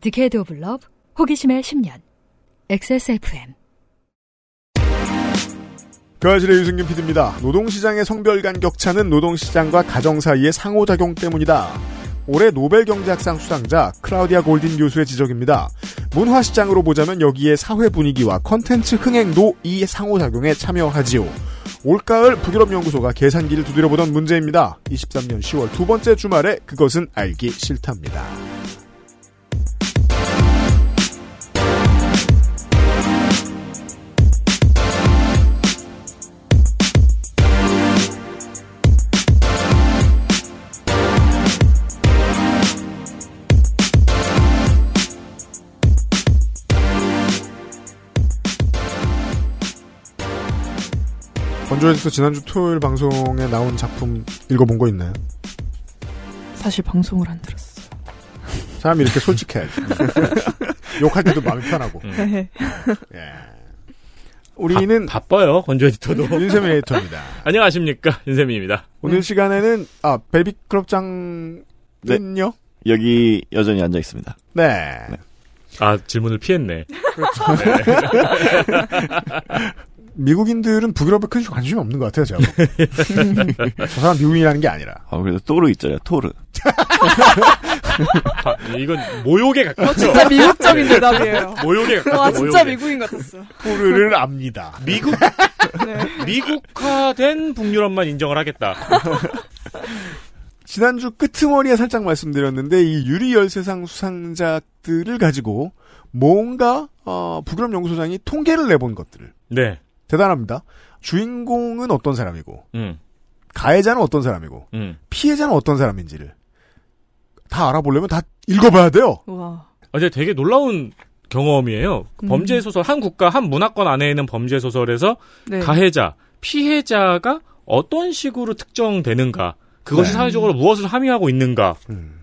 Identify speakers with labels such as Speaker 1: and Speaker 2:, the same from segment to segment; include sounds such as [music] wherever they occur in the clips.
Speaker 1: Decade of Love 호기심의 10년 XSFM
Speaker 2: 그알싫의 유승균 PD입니다. 노동시장의 성별 간 격차는 노동시장과 가정 사이의 상호작용 때문이다. 올해 노벨 경제학상 수상자 클라우디아 골딘 교수의 지적입니다. 문화시장으로 보자면 여기에 사회 분위기와 컨텐츠 흥행도 이 상호작용에 참여하지요. 올가을 북유럽 연구소가 계산기를 두드려보던 문제입니다. 23년 10월 두 번째 주말에 그것은 알기 싫답니다. 건조해서 지난주 토요일 방송에 나온 작품 읽어본 거 있나요?
Speaker 3: 사실 방송을 안 들었어요.
Speaker 2: 사람이 이렇게 솔직해. [laughs] 욕할 때도 마음이 편하고.
Speaker 3: 네.
Speaker 2: 예. 우리는
Speaker 4: 바, 빠요 건조 에디터도. [laughs]
Speaker 2: 윤세민 에디터입니다.
Speaker 4: 안녕하십니까 윤세민입니다.
Speaker 2: 오늘 시간에는 아 베이비 클럽장은요?
Speaker 5: 여기 여전히 앉아 있습니다.
Speaker 2: 네.
Speaker 4: 아 질문을 피했네. [laughs]
Speaker 2: 미국인들은 북유럽에 큰 관심이 없는 것 같아요, 제가. [laughs] 저 사람 미국인이라는 게 아니라.
Speaker 5: 아, 그래도 토르 있잖아요, 토르.
Speaker 4: 아, 이건 모욕에 가깝죠.
Speaker 3: 진짜 미국적인 대답이에요.
Speaker 4: 모욕에 가깝죠.
Speaker 3: 와 진짜
Speaker 4: 모욕에.
Speaker 3: 미국인 같았어.
Speaker 2: 토르를 압니다.
Speaker 4: 미국
Speaker 3: 네.
Speaker 4: 미국화된 북유럽만 인정을 하겠다.
Speaker 2: 지난주 끄트머리에 살짝 말씀드렸는데 이 유리 열세상 수상자들을 가지고 뭔가 어, 북유럽 연구소장이 통계를 내본 것들을
Speaker 4: 네.
Speaker 2: 대단합니다. 주인공은 어떤 사람이고
Speaker 4: 음.
Speaker 2: 가해자는 어떤 사람이고
Speaker 4: 음.
Speaker 2: 피해자는 어떤 사람인지를 다 알아보려면 다 읽어봐야 돼요.
Speaker 3: 와.
Speaker 4: 아, 근데 되게 놀라운 경험이에요.
Speaker 3: 음.
Speaker 4: 범죄 소설 한 국가 한 문화권 안에 있는 범죄 소설에서
Speaker 3: 네.
Speaker 4: 가해자, 피해자가 어떤 식으로 특정되는가, 그것이
Speaker 2: 네.
Speaker 4: 사회적으로 무엇을 함의하고 있는가.
Speaker 2: 음.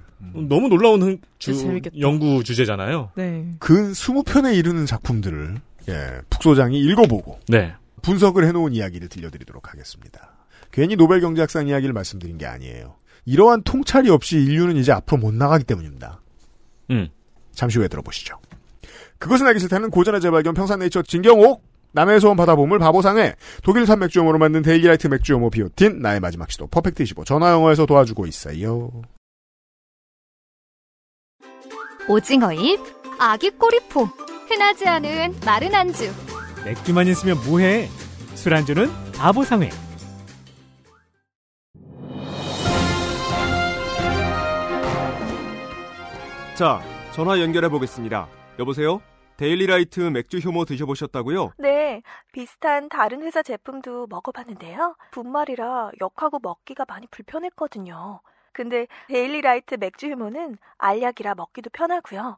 Speaker 4: 너무 놀라운 흥- 주,
Speaker 3: 재밌겠다.
Speaker 4: 연구 주제잖아요.
Speaker 3: 네.
Speaker 2: 근 20편에 이르는 작품들을 예, 북소장이 읽어보고
Speaker 4: 네.
Speaker 2: 분석을 해놓은 이야기를 들려드리도록 하겠습니다. 괜히 노벨 경제학상 이야기를 말씀드린 게 아니에요. 이러한 통찰이 없이 인류는 이제 앞으로 못 나가기 때문입니다.
Speaker 4: 음.
Speaker 2: 잠시 후에 들어보시죠. 그것은 알기 싫다는 고전의 재발견 평산네이처 진경옥 남의 소원 받아보물 바보상회 독일산 맥주효모로 만든 데일리라이트 맥주효모 비오틴 나의 마지막 시도 퍼펙트 25 전화영어에서 도와주고 있어요.
Speaker 6: 오징어잎, 아기 꼬리포, 흔하지 않은 마른 안주.
Speaker 7: 맥주만 있으면 뭐해? 술 안주는 바보상회.
Speaker 8: 자, 전화 연결해 보겠습니다. 여보세요? 데일리라이트 맥주 효모 드셔보셨다고요?
Speaker 9: 네, 비슷한 다른 회사 제품도 먹어봤는데요. 분말이라 역하고 먹기가 많이 불편했거든요. 근데 데일리라이트 맥주 효모는 알약이라 먹기도 편하고요.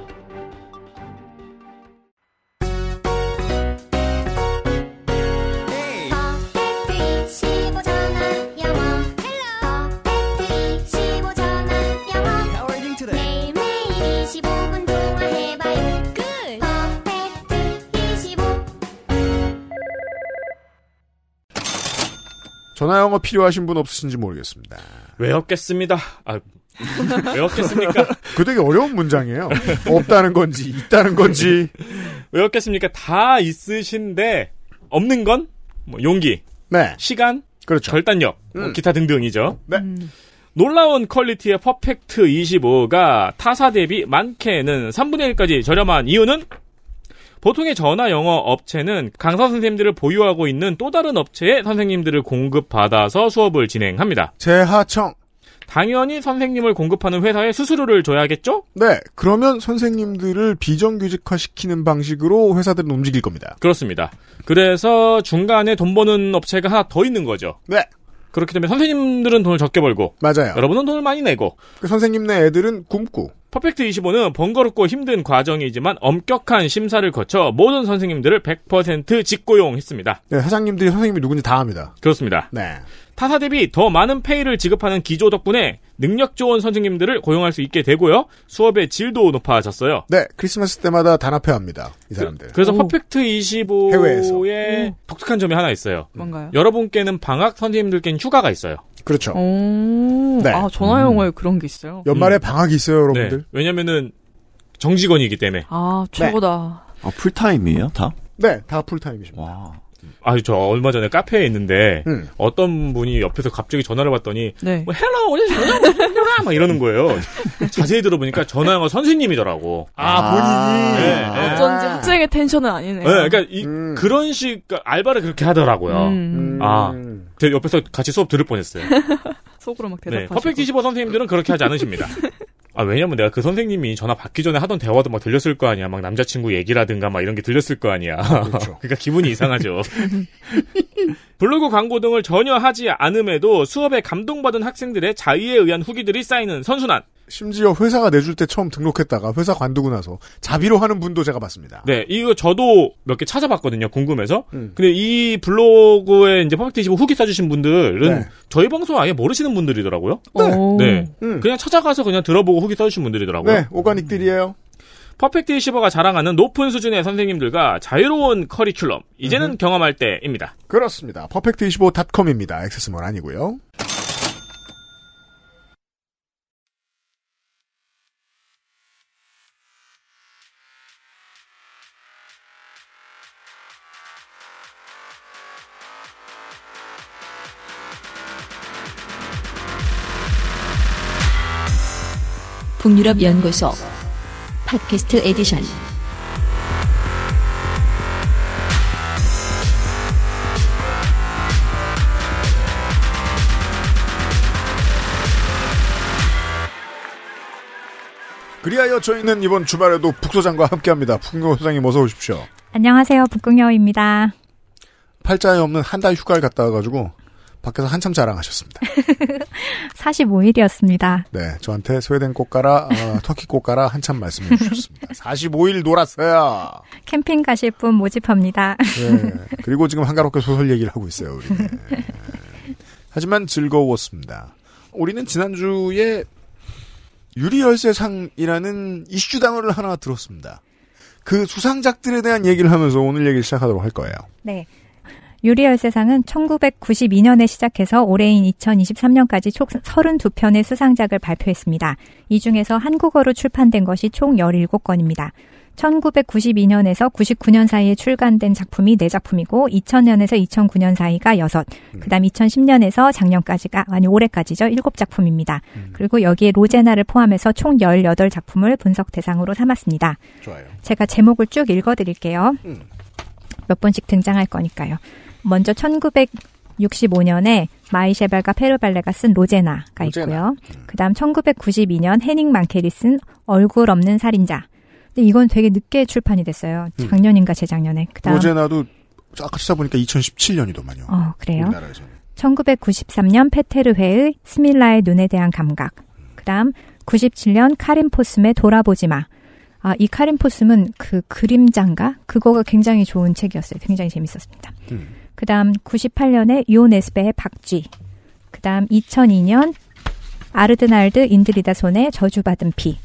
Speaker 6: 전화 영어
Speaker 2: 필요하신 분 없으신지 모르겠습니다.
Speaker 4: 외웠겠습니다. 아, 외웠겠습니까? [laughs]
Speaker 2: 그 되게 어려운 문장이에요. 없다는 건지 있다는 건지
Speaker 4: 외웠겠습니까? 다 있으신데 없는 건 뭐 용기,
Speaker 2: 네
Speaker 4: 시간,
Speaker 2: 그렇죠.
Speaker 4: 결단력, 뭐
Speaker 2: 음.
Speaker 4: 기타 등등이죠.
Speaker 2: 네.
Speaker 4: 놀라운 퀄리티의 퍼펙트 25가 타사 대비 많게는 3분의 1까지 저렴한 이유는 보통의 전화 영어 업체는 강사 선생님들을 보유하고 있는 또 다른 업체의 선생님들을 공급받아서 수업을 진행합니다.
Speaker 2: 재하청
Speaker 4: 당연히 선생님을 공급하는 회사에 수수료를 줘야겠죠?
Speaker 2: 네 그러면 선생님들을 비정규직화 시키는 방식으로 회사들은 움직일 겁니다.
Speaker 4: 그렇습니다. 그래서 중간에 돈 버는 업체가 하나 더 있는 거죠.
Speaker 2: 네
Speaker 4: 그렇기 때문에 선생님들은 돈을 적게 벌고
Speaker 2: 맞아요.
Speaker 4: 여러분은 돈을 많이 내고
Speaker 2: 그 선생님 네 애들은 굶고
Speaker 4: 퍼펙트 25는 번거롭고 힘든 과정이지만 엄격한 심사를 거쳐 모든 선생님들을 100% 직고용했습니다.
Speaker 2: 네, 사장님들이 선생님이 누군지 다 압니다.
Speaker 4: 그렇습니다.
Speaker 2: 네.
Speaker 4: 타사 대비 더 많은 페이를 지급하는 기조 덕분에 능력 좋은 선생님들을 고용할 수 있게 되고요. 수업의 질도 높아졌어요.
Speaker 2: 네, 크리스마스 때마다 단합회합니다. 이 사람들.
Speaker 4: 그 래서
Speaker 3: 오.
Speaker 4: 퍼펙트
Speaker 2: 해외에서.
Speaker 4: 25의 독특한 점이 하나 있어요.
Speaker 3: 뭔가요?
Speaker 4: 여러분께는 방학, 선생님들께는 휴가가 있어요.
Speaker 2: 그렇죠.
Speaker 3: 오,
Speaker 2: 네.
Speaker 3: 아 전화 영어에 그런 게 있어요.
Speaker 2: 연말에
Speaker 4: 음.
Speaker 2: 방학이 있어요, 여러분들.
Speaker 4: 네. 왜냐면은 정직원이기 때문에.
Speaker 3: 아 최고다.
Speaker 5: 아, 풀타임이에요, 다?
Speaker 2: 네, 다 풀타임이십니다.
Speaker 5: 와.
Speaker 4: 아, 저 얼마 전에 카페에 있는데
Speaker 2: 음.
Speaker 4: 어떤 분이 옆에서 갑자기 전화를 받더니
Speaker 3: 네.
Speaker 4: 뭐 hello 오늘 전화 막 이러는 거예요. [laughs] 자세히 들어보니까 전화 영어 선생님이더라고.
Speaker 2: 아, 본인이.
Speaker 4: 네, 네.
Speaker 3: 어쩐지 학생의 텐션은 아니네요.
Speaker 4: 네, 그러니까 이,
Speaker 2: 음.
Speaker 4: 그런 식 알바를 그렇게 하더라고요.
Speaker 3: 음,
Speaker 4: 아. 옆에서 같이 수업 들을 뻔했어요. [laughs]
Speaker 3: 속으로 막
Speaker 4: 네,
Speaker 3: 대답하시고.
Speaker 4: 퍼펙트 25 선생님들은 그렇게 하지 않으십니다. [laughs] 아, 왜냐면 내가 그 선생님이 전화 받기 전에 하던 대화도 막 들렸을 거 아니야. 막 남자친구 얘기라든가 막 이런 게 들렸을 거 아니야.
Speaker 2: 그렇죠. [laughs]
Speaker 4: 그러니까 기분이 이상하죠. 블로그 광고 등을 전혀 하지 않음에도 수업에 감동받은 학생들의 자의에 의한 후기들이 쌓이는 선순환.
Speaker 2: 심지어 회사가 내줄 때 처음 등록했다가 회사 관두고 나서 자비로 하는 분도 제가 봤습니다.
Speaker 4: 네, 이거 저도 몇 개 찾아봤거든요. 궁금해서.
Speaker 2: 음.
Speaker 4: 근데 이 블로그에 이제 퍼펙트 25 후기 써주신 분들은
Speaker 2: 네.
Speaker 4: 저희 방송 아예 모르시는 분들이더라고요.
Speaker 3: 오.
Speaker 4: 네.
Speaker 2: 음.
Speaker 4: 그냥 찾아가서 그냥 들어보고 후기 써주신 분들이더라고요.
Speaker 2: 네, 오가닉들이에요.
Speaker 4: 퍼펙트 25가 자랑하는 높은 수준의 선생님들과 자유로운 커리큘럼. 이제는 경험할 때입니다.
Speaker 2: 그렇습니다. 퍼펙트25.com입니다. 액세스몰 아니고요.
Speaker 10: 북유럽 연구소 팟캐스트 에디션
Speaker 2: 그리하여 저희는 이번 주말에도 북소장과 함께합니다. 북노 소장님 어서 오십시오.
Speaker 11: 안녕하세요. 북극여우입니다.
Speaker 2: 팔자에 없는 한 달 휴가를 갔다 와가지고 밖에서 한참 자랑하셨습니다. [laughs]
Speaker 11: 45일이었습니다.
Speaker 2: 네, 저한테 스웨덴 꽃가라, 어, 터키 꽃가라 한참 말씀해 주셨습니다. [laughs] 45일 놀았어요.
Speaker 11: 캠핑 가실 분 모집합니다.
Speaker 2: 네, 그리고 지금 한가롭게 소설 얘기를 하고 있어요. 우리는. 하지만 즐거웠습니다. 우리는 지난주에 유리열쇠상이라는 이슈 단어를 하나 들었습니다. 그 수상작들에 대한 얘기를 하면서 오늘 얘기를 시작하도록 할 거예요.
Speaker 11: 네. 유리열쇠상은 1992년에 시작해서 올해인 2023년까지 총 32편의 수상작을 발표했습니다. 이 중에서 한국어로 출판된 것이 총 17건입니다. 1992년에서 99년 사이에 출간된 작품이 4작품이고 2000년에서 2009년 사이가 6, 그다음 2010년에서 작년까지가 아니 올해까지죠. 7작품입니다. 그리고 여기에 로제나를 포함해서 총 18작품을 분석 대상으로 삼았습니다.
Speaker 2: 좋아요.
Speaker 11: 제가 제목을 쭉 읽어 드릴게요.
Speaker 2: 음.
Speaker 11: 몇 번씩 등장할 거니까요. 먼저 1965년에 마이 셰발과 페르 발뢰가 쓴 로제나가
Speaker 2: 로제나.
Speaker 11: 있고요. 그다음 1992년 헤닝 만켈이 쓴 얼굴 없는 살인자. 근데 이건 되게 늦게 출판이 됐어요.
Speaker 2: 음.
Speaker 11: 작년인가 재작년에. 그다음
Speaker 2: 로제나도 아까 찾아보니까 2017년이더만요.
Speaker 11: 어, 그래요.
Speaker 2: 우리나라에서.
Speaker 11: 1993년 페테르회의 스밀라의 눈에 대한 감각. 그다음 97년 카린 포숨의 돌아보지 마. 아, 이 카린 포스는 그 그림장가 그거가 굉장히 좋은 책이었어요. 굉장히 재밌었습니다.
Speaker 2: 음.
Speaker 11: 그 다음 98년에 요네스베의 박쥐. 그 다음 2002년 아르드날드 인드리다 손의 저주받은 피.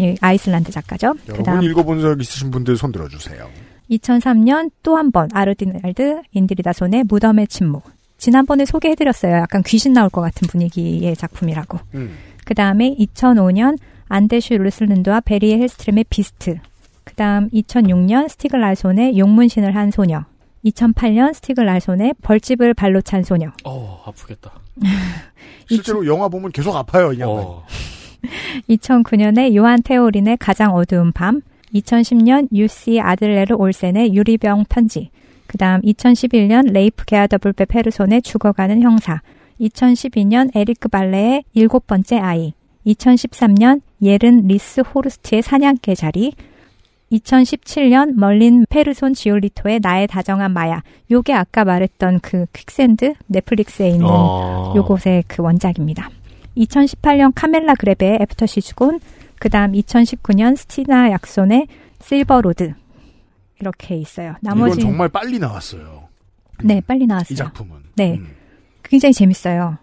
Speaker 11: 예, 아이슬란드 작가죠. 그다음
Speaker 2: 읽어본 적 있으신 분들 손 들어주세요.
Speaker 11: 2003년 또 한 번 아르디날드 인드리다 손의 무덤의 침묵. 지난번에 소개해드렸어요. 약간 귀신 나올 것 같은 분위기의 작품이라고.
Speaker 2: 음.
Speaker 11: 그 다음에 2005년 안데슈 루슬룬드와 버리에 헬스트럼의 비스트. 그 다음 2006년 스티그 라르손의 용문신을 한 소녀. 2008년 스티그 라르손의 벌집을 발로 찬 소녀.
Speaker 4: 어, 아프겠다. [laughs]
Speaker 2: 실제로 영화 보면 계속 아파요, 이 양반.
Speaker 4: 어. [laughs]
Speaker 11: 2009년에 요한 테오린의 가장 어두운 밤, 2010년 유시 아들레르 올센의 유리병 편지, 그 다음 2011년 레이프 게아더블베 페르손의 죽어가는 형사, 2012년 에리크 발뢰의 일곱 번째 아이, 2013년 예른 리스 호르스트의 사냥개자리, 2017년 말린 페르손 지올리토의 나의 다정한 마야. 요게 아까 말했던 그 Quicksand 넷플릭스에 있는
Speaker 4: 어.
Speaker 11: 요곳의 그 원작입니다. 2018년 카밀라 그레베의 After She's Gone, 그 다음 2019년 스티나 약손의 실버로드 이렇게 있어요. 나머지
Speaker 2: 이건 정말 빨리 나왔어요.
Speaker 11: 네 빨리 나왔어요.
Speaker 2: 이 작품은.
Speaker 11: 네,
Speaker 2: 음.
Speaker 11: 굉장히 재밌어요.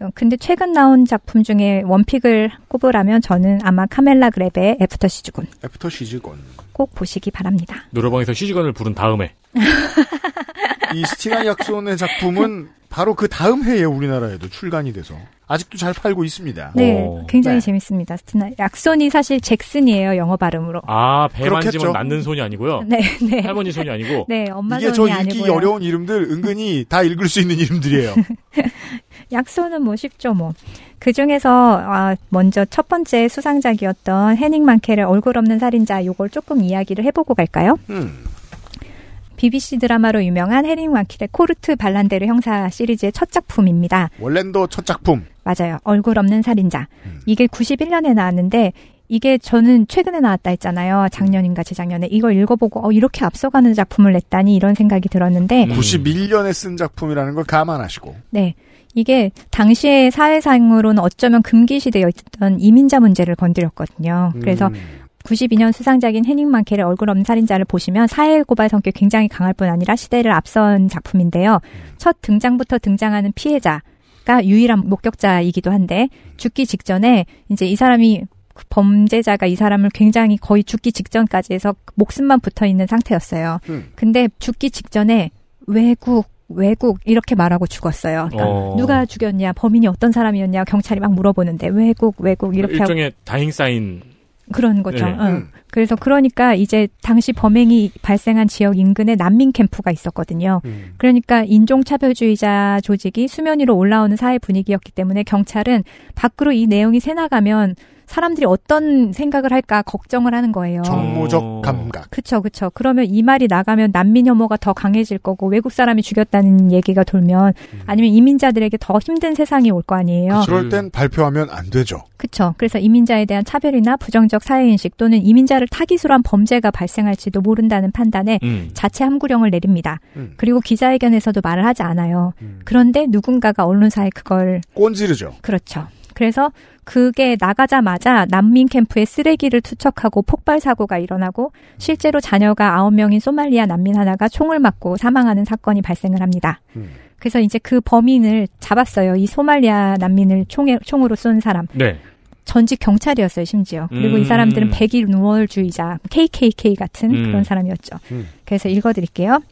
Speaker 11: 어, 근데 최근 나온 작품 중에 one pick을 꼽으라면 저는 아마 카밀라 그레베의
Speaker 2: After She's Gone After She's Gone.
Speaker 11: 꼭 보시기 바랍니다.
Speaker 4: 노래방에서 She's Gone을 부른 다음에 [laughs]
Speaker 2: 이 스티나 약손의 작품은 바로 그 다음 해에 우리나라에도 출간이 돼서 아직도 잘 팔고 있습니다.
Speaker 11: 네,
Speaker 4: 어.
Speaker 11: 굉장히
Speaker 2: 네.
Speaker 11: 재밌습니다. 스티나 약손이 사실 잭슨이에요 영어 발음으로.
Speaker 4: 아 배 만지면
Speaker 2: 그렇겠죠.
Speaker 4: 낳는 손이 아니고요. [laughs]
Speaker 11: 네, 네.
Speaker 4: 할머니 손이 아니고
Speaker 11: 네, 엄마
Speaker 2: 이게 저
Speaker 11: 손이
Speaker 2: 읽기
Speaker 11: 아니고요.
Speaker 2: 어려운 이름들 은근히 다 읽을 수 있는 이름들이에요. [laughs]
Speaker 11: 약소는 뭐 쉽죠, 뭐. 그 중에서, 아, 먼저 첫 번째 수상작이었던 해닝 만켈의 얼굴 없는 살인자, 요걸 조금 이야기를 해보고 갈까요?
Speaker 2: 음.
Speaker 11: BBC 드라마로 유명한 해닝 만켈의 코르트 발란데르 형사 시리즈의 첫 작품입니다.
Speaker 2: 월랜더 첫 작품.
Speaker 11: 맞아요. 얼굴 없는 살인자.
Speaker 2: 음.
Speaker 11: 이게 91년에 나왔는데, 이게 저는 최근에 나왔다 했잖아요. 작년인가 재작년에. 이걸 읽어보고, 어, 이렇게 앞서가는 작품을 냈다니, 이런 생각이 들었는데,
Speaker 4: 음.
Speaker 2: 91년에 쓴 작품이라는 걸 감안하시고.
Speaker 11: 네. 이게 당시의 사회상으로는 어쩌면 금기시되어 있던 이민자 문제를 건드렸거든요. 그래서
Speaker 2: 음.
Speaker 11: 92년 수상작인 해닝 만켈의 얼굴 없는 살인자를 보시면 사회 고발 성격이 굉장히 강할 뿐 아니라 시대를 앞선 작품인데요. 첫 등장부터 등장하는 피해자가 유일한 목격자이기도 한데 죽기 직전에 이제 이 사람이 그 범죄자가 이 사람을 굉장히 거의 죽기 직전까지 해서 목숨만 붙어 있는 상태였어요.
Speaker 2: 음.
Speaker 11: 근데 죽기 직전에 외국 외국 이렇게 말하고 죽었어요. 그러니까
Speaker 4: 어.
Speaker 11: 누가 죽였냐, 범인이 어떤 사람이었냐 경찰이 막 물어보는데 외국 외국 이렇게 하고
Speaker 4: 일종의 다행 사인
Speaker 11: 그런 거죠.
Speaker 4: 네.
Speaker 11: 응.
Speaker 2: 음.
Speaker 11: 그래서 그러니까 이제 당시 범행이 발생한 지역 인근에 난민 캠프가 있었거든요.
Speaker 2: 음.
Speaker 11: 그러니까 인종차별주의자 조직이 수면 위로 올라오는 사회 분위기였기 때문에 경찰은 밖으로 이 내용이 새나가면 사람들이 어떤 생각을 할까 걱정을 하는 거예요.
Speaker 2: 정무적
Speaker 4: 어.
Speaker 2: 감각.
Speaker 11: 그쵸, 그쵸. 그러면 이 말이 나가면 난민 혐오가 더 강해질 거고 외국 사람이 죽였다는 얘기가 돌면 아니면 이민자들에게 더 힘든 세상이 올 거 아니에요.
Speaker 2: 그럴 땐 발표하면 안 되죠.
Speaker 11: 그쵸. 그래서 이민자에 대한 차별이나 부정적 사회인식 또는 이민자 를 타깃으로 한 범죄가 발생할지도 모른다는 판단에
Speaker 4: 음.
Speaker 11: 자체 함구령을 내립니다.
Speaker 2: 음.
Speaker 11: 그리고 기자회견에서도 말을 하지 않아요.
Speaker 2: 음.
Speaker 11: 그런데 누군가가 언론사에 그걸
Speaker 2: 꼰지르죠.
Speaker 11: 그렇죠. 그래서 그게 나가자마자 난민 캠프에 쓰레기를 투척하고 폭발 사고가 일어나고 실제로 자녀가 아홉 명인 소말리아 난민 하나가 총을 맞고 사망하는 사건이 발생을 합니다.
Speaker 2: 음.
Speaker 11: 그래서 이제 그 범인을 잡았어요. 이 소말리아 난민을 총에, 총으로 쏜 사람.
Speaker 4: 네.
Speaker 11: 전직 경찰이었어요, 심지어. 그리고
Speaker 4: 음.
Speaker 11: 이 사람들은 백일 우월주의자, KKK 같은
Speaker 4: 음.
Speaker 11: 그런 사람이었죠.
Speaker 2: 음.
Speaker 11: 그래서 읽어드릴게요.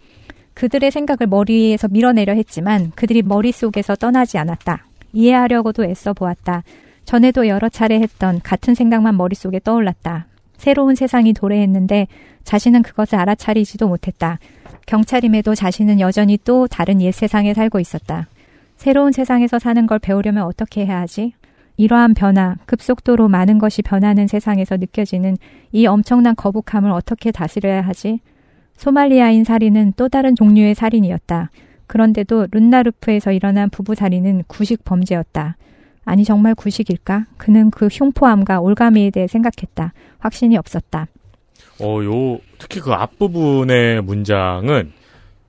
Speaker 11: 그들의 생각을 머리에서 밀어내려 했지만 그들이 머릿속에서 떠나지 않았다. 이해하려고도 애써 보았다. 전에도 여러 차례 했던 같은 생각만 머릿속에 떠올랐다. 새로운 세상이 도래했는데 자신은 그것을 알아차리지도 못했다. 경찰임에도 자신은 여전히 또 다른 옛 세상에 살고 있었다. 새로운 세상에서 사는 걸 배우려면 어떻게 해야 하지? 이러한 변화, 급속도로 많은 것이 변하는 세상에서 느껴지는 이 엄청난 거북함을 어떻게 다스려야 하지? 소말리아인 살인은 또 다른 종류의 살인이었다. 그런데도 룬나르프에서 일어난 부부 살인은 구식 범죄였다. 아니 정말 구식일까? 그는 그 흉포함과 올가미에 대해 생각했다. 확신이 없었다.
Speaker 4: 어, 요, 특히 그 앞부분의 문장은,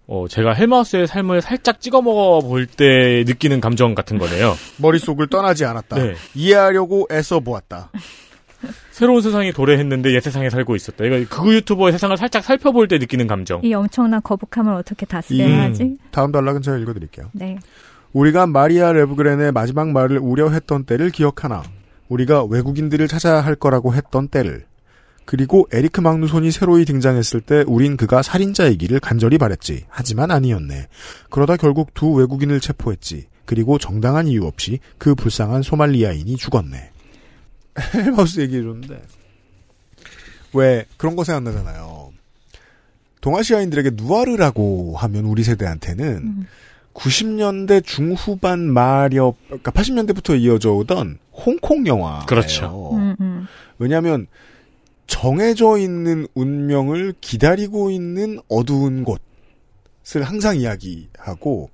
Speaker 4: 어, 제가 헬마우스의 삶을 살짝 찍어 먹어 볼 때 느끼는 감정 같은 거네요.
Speaker 2: 머릿속을 떠나지 않았다.
Speaker 4: 네.
Speaker 2: 이해하려고 애써 보았다.
Speaker 4: 새로운 세상이 도래했는데 옛 세상에 살고 있었다. 이거 그 유튜버의 세상을 살짝 살펴볼 때 느끼는 감정.
Speaker 11: 이 엄청난 거북함을 어떻게 다스려야
Speaker 4: 음.
Speaker 11: 하지?
Speaker 2: 다음 단락은 제가 읽어드릴게요.
Speaker 11: 네.
Speaker 2: 우리가 마리아 레브그렌의 마지막 말을 우려했던 때를 기억하나 우리가 외국인들을 찾아야 할 거라고 했던 때를 그리고 에리크 막누손이 새로이 등장했을 때 우린 그가 살인자이기를 간절히 바랬지. 하지만 아니었네. 그러다 결국 두 외국인을 체포했지. 그리고 정당한 이유 없이 그 불쌍한 소말리아인이 죽었네. [laughs] 헬마우스 얘기해줬는데 왜 그런 거 생각나잖아요. 동아시아인들에게 누아르라고 하면 우리 세대한테는
Speaker 11: 음.
Speaker 2: 90년대 중후반 마렵, 그러니까 80년대부터 이어져 오던 홍콩 영화.
Speaker 4: 그렇죠.
Speaker 11: 음, 음.
Speaker 2: 왜냐하면 정해져 있는 운명을 기다리고 있는 어두운 곳을 항상 이야기하고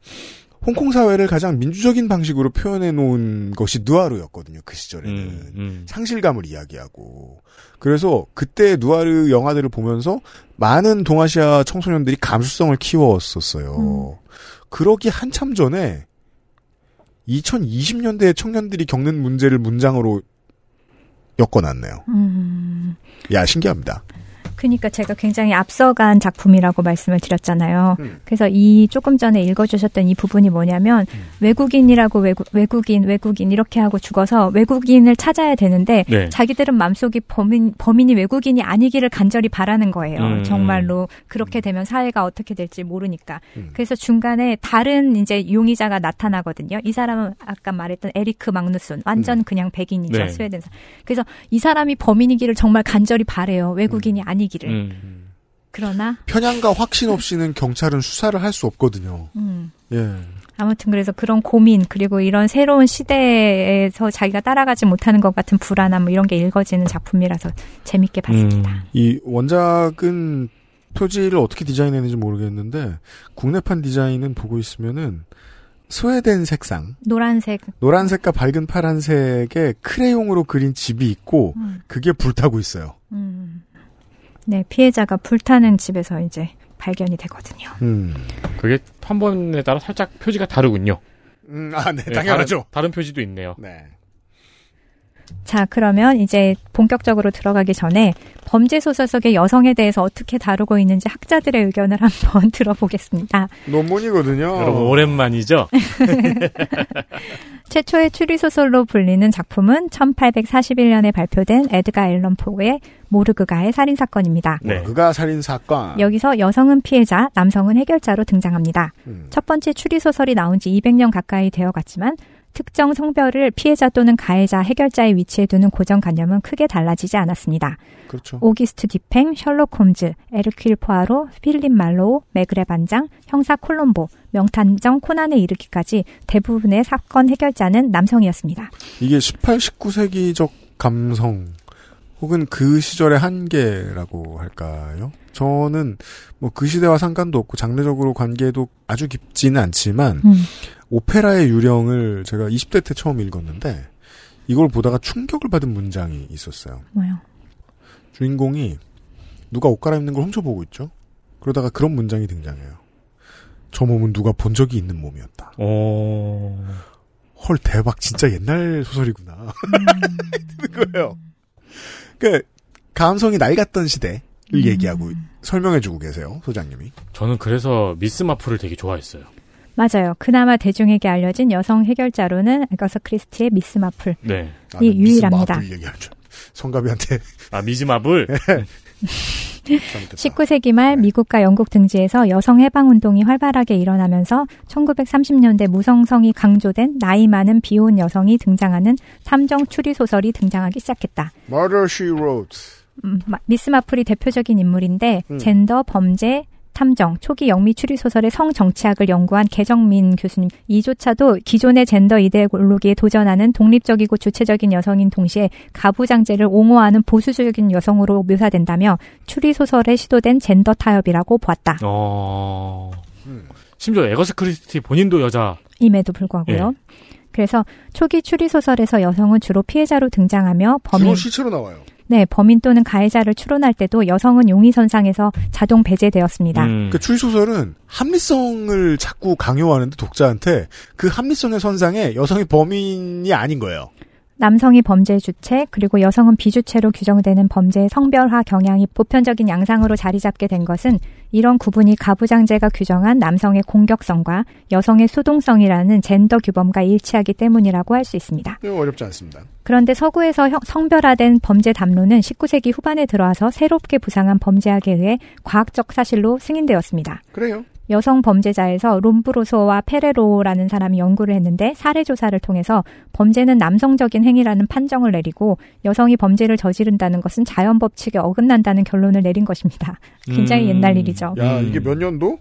Speaker 2: 홍콩 사회를 가장 민주적인 방식으로 표현해 놓은 것이 누아르였거든요. 그 시절에는
Speaker 4: 음, 음.
Speaker 2: 상실감을 이야기하고 그래서 그때 누아르 영화들을 보면서 많은 동아시아 청소년들이 감수성을 키웠었어요. 그러기 한참 전에 2020년대 청년들이 겪는 문제를 문장으로 엮어놨네요.
Speaker 11: 음.
Speaker 2: 야 신기합니다.
Speaker 11: 그러니까 제가 굉장히 앞서간 작품이라고 말씀을 드렸잖아요.
Speaker 2: 음.
Speaker 11: 그래서 이 조금 전에 읽어주셨던 이 부분이 뭐냐면 외국인이라고 외국, 외국인 외국인 이렇게 하고 죽어서 외국인을 찾아야 되는데
Speaker 12: 네.
Speaker 11: 자기들은 마음속이 범인 범인이 외국인이 아니기를 간절히 바라는 거예요.
Speaker 12: 음.
Speaker 11: 정말로 그렇게 되면 사회가 어떻게 될지 모르니까. 그래서 중간에 다른 이제 용의자가 나타나거든요. 이 사람은 아까 말했던 에리크 magnuson 완전 그냥 백인이죠
Speaker 12: 네.
Speaker 11: 스웨덴 사. 그래서 이 사람이 범인이기를 정말 간절히 바래요. 외국인이 아니 기를.
Speaker 12: 음.
Speaker 11: 그러나
Speaker 2: 편향과 확신 없이는 경찰은 수사를 할 수 없거든요.
Speaker 11: 음.
Speaker 2: 예.
Speaker 11: 아무튼 그래서 그런 고민 그리고 이런 새로운 시대에서 자기가 따라가지 못하는 것 같은 불안함 뭐 이런 게 읽어지는 작품이라서 재밌게 봤습니다.
Speaker 2: 이 원작은 표지를 어떻게 디자인했는지 모르겠는데 국내판 디자인은 보고 있으면은 스웨덴 색상
Speaker 11: 노란색
Speaker 2: 노란색과 밝은 파란색의 크레용으로 그린 집이 있고
Speaker 11: 음.
Speaker 2: 그게 불타고 있어요.
Speaker 11: 음. 네 피해자가 불타는 집에서 이제 발견이 되거든요.
Speaker 2: 음.
Speaker 4: 그게 한 번에 따라 살짝 표지가 다르군요.
Speaker 2: 음, 아, 네,
Speaker 4: 네,
Speaker 2: 당연하죠.
Speaker 4: 다른, 다른 표지도 있네요.
Speaker 2: 네.
Speaker 11: 자 그러면 이제 본격적으로 들어가기 전에 범죄 소설 속의 여성에 대해서 어떻게 다루고 있는지 학자들의 의견을 한번 [laughs] 들어보겠습니다.
Speaker 2: 논문이거든요.
Speaker 4: 여러분 오랜만이죠? [laughs]
Speaker 11: 최초의 추리 소설로 불리는 작품은 1841년에 발표된 에드가 앨런 포의 모르그가의 살인 사건입니다.
Speaker 2: 네. 그가 살인 사건.
Speaker 11: 여기서 여성은 피해자, 남성은 해결자로 등장합니다.
Speaker 2: 음.
Speaker 11: 첫 번째 추리 소설이 나온 지 200년 가까이 되어 갔지만 특정 성별을 피해자 또는 가해자, 해결자의 위치에 두는 고정관념은 크게 달라지지 않았습니다.
Speaker 2: 그렇죠.
Speaker 11: 오귀스트 뒤팽, 셜록 홈즈, 에르퀼 푸아로, 필립 말로우, 매그레 반장, 형사 콜롬보, 명탐정 코난에 이르기까지 대부분의 사건 해결자는 남성이었습니다.
Speaker 2: 이게 18, 19세기적 감성 혹은 그 시절의 한계라고 할까요? 저는 뭐 그 시대와 상관도 없고 장르적으로 관계도 아주 깊지는 않지만
Speaker 11: 음.
Speaker 2: 오페라의 유령을 제가 20대 때 처음 읽었는데 이걸 보다가 충격을 받은 문장이 있었어요.
Speaker 11: 뭐요?
Speaker 2: 주인공이 누가 옷 갈아입는 걸 훔쳐보고 있죠. 그러다가 그런 문장이 등장해요. 저 몸은 누가 본 적이 있는 몸이었다.
Speaker 4: 어...
Speaker 2: 헐 대박 진짜 옛날 소설이구나. 그런 거예요. 그 감성이 낡았던 시대 를 얘기하고 설명해주고 계세요 소장님이.
Speaker 4: 저는 그래서 미스 마플을 되게 좋아했어요.
Speaker 11: 맞아요. 그나마 대중에게 알려진 여성 해결자로는 에거서 크리스티의 미스 마플.
Speaker 4: 네.
Speaker 11: 이 유일합니다.
Speaker 2: 마블 얘기할 줄. 성가비한테.
Speaker 4: 아 미즈 마블.
Speaker 11: 19세기 말 미국과 영국 등지에서 여성 해방 운동이 활발하게 일어나면서 1930년대 무성성이 강조된 나이 많은 비혼 여성이 등장하는 탐정 추리 소설이 등장하기 시작했다.
Speaker 2: Murder She Wrote.
Speaker 11: 음, 마- 미스 마플이 대표적인 인물인데
Speaker 2: 음.
Speaker 11: 젠더 범죄 탐정 초기 영미 추리 소설의 성 정치학을 연구한 계정민 교수님 이조차도 기존의 젠더 이데올로기에 도전하는 독립적이고 주체적인 여성인 동시에 가부장제를 옹호하는 보수적인 여성으로 묘사된다며 추리 소설에 시도된 젠더 타협이라고 보았다.
Speaker 4: 어... 심지어 애거사 크리스티 본인도 여자.
Speaker 11: 임에도 불구하고요. 그래서 초기 추리 소설에서 여성은 주로 피해자로 등장하며 범인
Speaker 2: 주로 시체로 나와요.
Speaker 11: 네, 범인 또는 가해자를 추론할 때도 여성은 용의선상에서 자동 배제되었습니다.
Speaker 2: 그 추리소설은 합리성을 자꾸 강요하는데 독자한테 그 합리성의 선상에 여성이 범인이 아닌 거예요.
Speaker 11: 남성이 범죄의 주체, 그리고 여성은 비주체로 규정되는 범죄의 성별화 경향이 보편적인 양상으로 자리 잡게 된 것은 이런 구분이 가부장제가 규정한 남성의 공격성과 여성의 수동성이라는 젠더 규범과 일치하기 때문이라고 할 수 있습니다.
Speaker 2: 어렵지 않습니다.
Speaker 11: 그런데 서구에서 형- 성별화된 범죄 담론은 19세기 후반에 들어와서 새롭게 부상한 범죄학에 의해 과학적 사실로 승인되었습니다.
Speaker 2: 그래요.
Speaker 11: 여성 범죄자에서 롬브로소와 페레로라는 사람이 연구를 했는데 사례 조사를 통해서 범죄는 남성적인 행위라는 판정을 내리고 여성이 범죄를 저지른다는 것은 자연 법칙에 어긋난다는 결론을 내린 것입니다. 굉장히
Speaker 2: 음.
Speaker 11: 옛날 일이죠.
Speaker 2: 야 이게 몇 년도?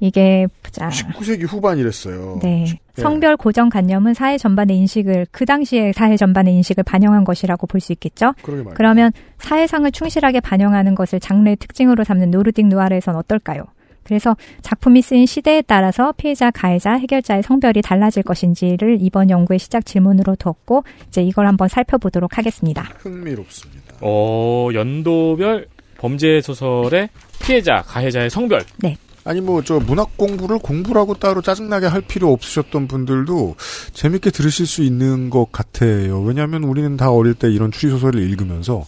Speaker 11: 이게 보자.
Speaker 2: 19세기 후반이랬어요.
Speaker 11: 네.
Speaker 2: 예.
Speaker 11: 성별 고정관념은 사회 전반의 인식을 그 당시의 사회 전반의 인식을 반영한 것이라고 볼 수 있겠죠. 그러면 사회상을 충실하게 반영하는 것을 장르의 특징으로 삼는 노르딕 누아르에선 어떨까요? 그래서 작품이 쓰인 시대에 따라서 피해자, 가해자, 해결자의 성별이 달라질 것인지를 이번 연구의 시작 질문으로 두었고 이제 이걸 한번 살펴보도록 하겠습니다.
Speaker 2: 흥미롭습니다.
Speaker 4: 어 연도별 범죄 소설의 피해자, 가해자의 성별.
Speaker 11: 네.
Speaker 2: 아니 뭐 저 문학 공부를 공부라고 따로 짜증나게 할 필요 없으셨던 분들도 재밌게 들으실 수 있는 것 같아요. 왜냐하면 우리는 다 어릴 때 이런 추리 소설을 읽으면서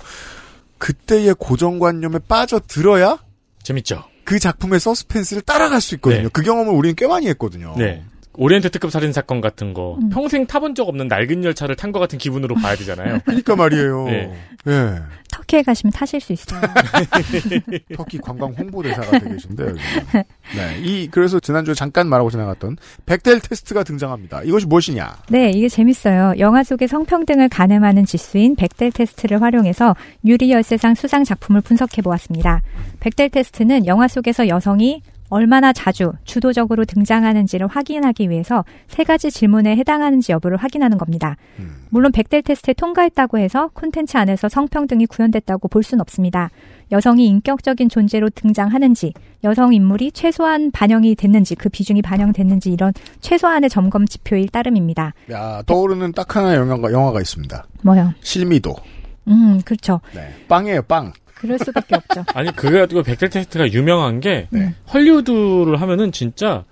Speaker 2: 그때의 고정관념에 빠져들어야
Speaker 4: 재밌죠.
Speaker 2: 그 작품의 서스펜스를 따라갈 수 있거든요.
Speaker 4: 네.
Speaker 2: 그 경험을 우리는 꽤 많이 했거든요.
Speaker 4: 네. 오리엔트 특급 살인 사건 같은 거
Speaker 11: 음.
Speaker 4: 평생 타본 적 없는 낡은 열차를 탄 것 같은 기분으로 봐야 되잖아요. [laughs]
Speaker 2: 그러니까 말이에요.
Speaker 4: 네.
Speaker 2: 예.
Speaker 11: 터키에 가시면 타실 수 있어요. [laughs]
Speaker 2: 터키 관광 홍보대사가 되고 계신데 요즘. 네. 이 그래서 지난주에 잠깐 말하고 지나갔던 백델 테스트가 등장합니다. 이것이 무엇이냐?
Speaker 11: 네, 이게 재밌어요. 영화 속의 성평등을 가늠하는 지수인 백델 테스트를 활용해서 유리 열쇠상 수상 작품을 분석해 보았습니다. 백델 테스트는 영화 속에서 여성이 얼마나 자주 주도적으로 등장하는지를 확인하기 위해서 세 가지 질문에 해당하는지 여부를 확인하는 겁니다. 물론 백델 테스트에 통과했다고 해서 콘텐츠 안에서 성평등이 구현됐다고 볼 수는 없습니다. 여성이 인격적인 존재로 등장하는지, 여성 인물이 최소한 반영이 됐는지, 그 비중이 반영됐는지 이런 최소한의 점검 지표일 따름입니다.
Speaker 2: 야 떠오르는 딱 하나의 영화가, 영화가 있습니다.
Speaker 11: 뭐요?
Speaker 2: 실미도.
Speaker 11: 음, 그렇죠.
Speaker 2: 네. 빵이에요, 빵.
Speaker 11: 그럴 수밖에 없죠. [laughs]
Speaker 4: 아니 그게 가지고 백델 테스트가 유명한 게
Speaker 2: 네.
Speaker 4: 헐리우드를 하면은 진짜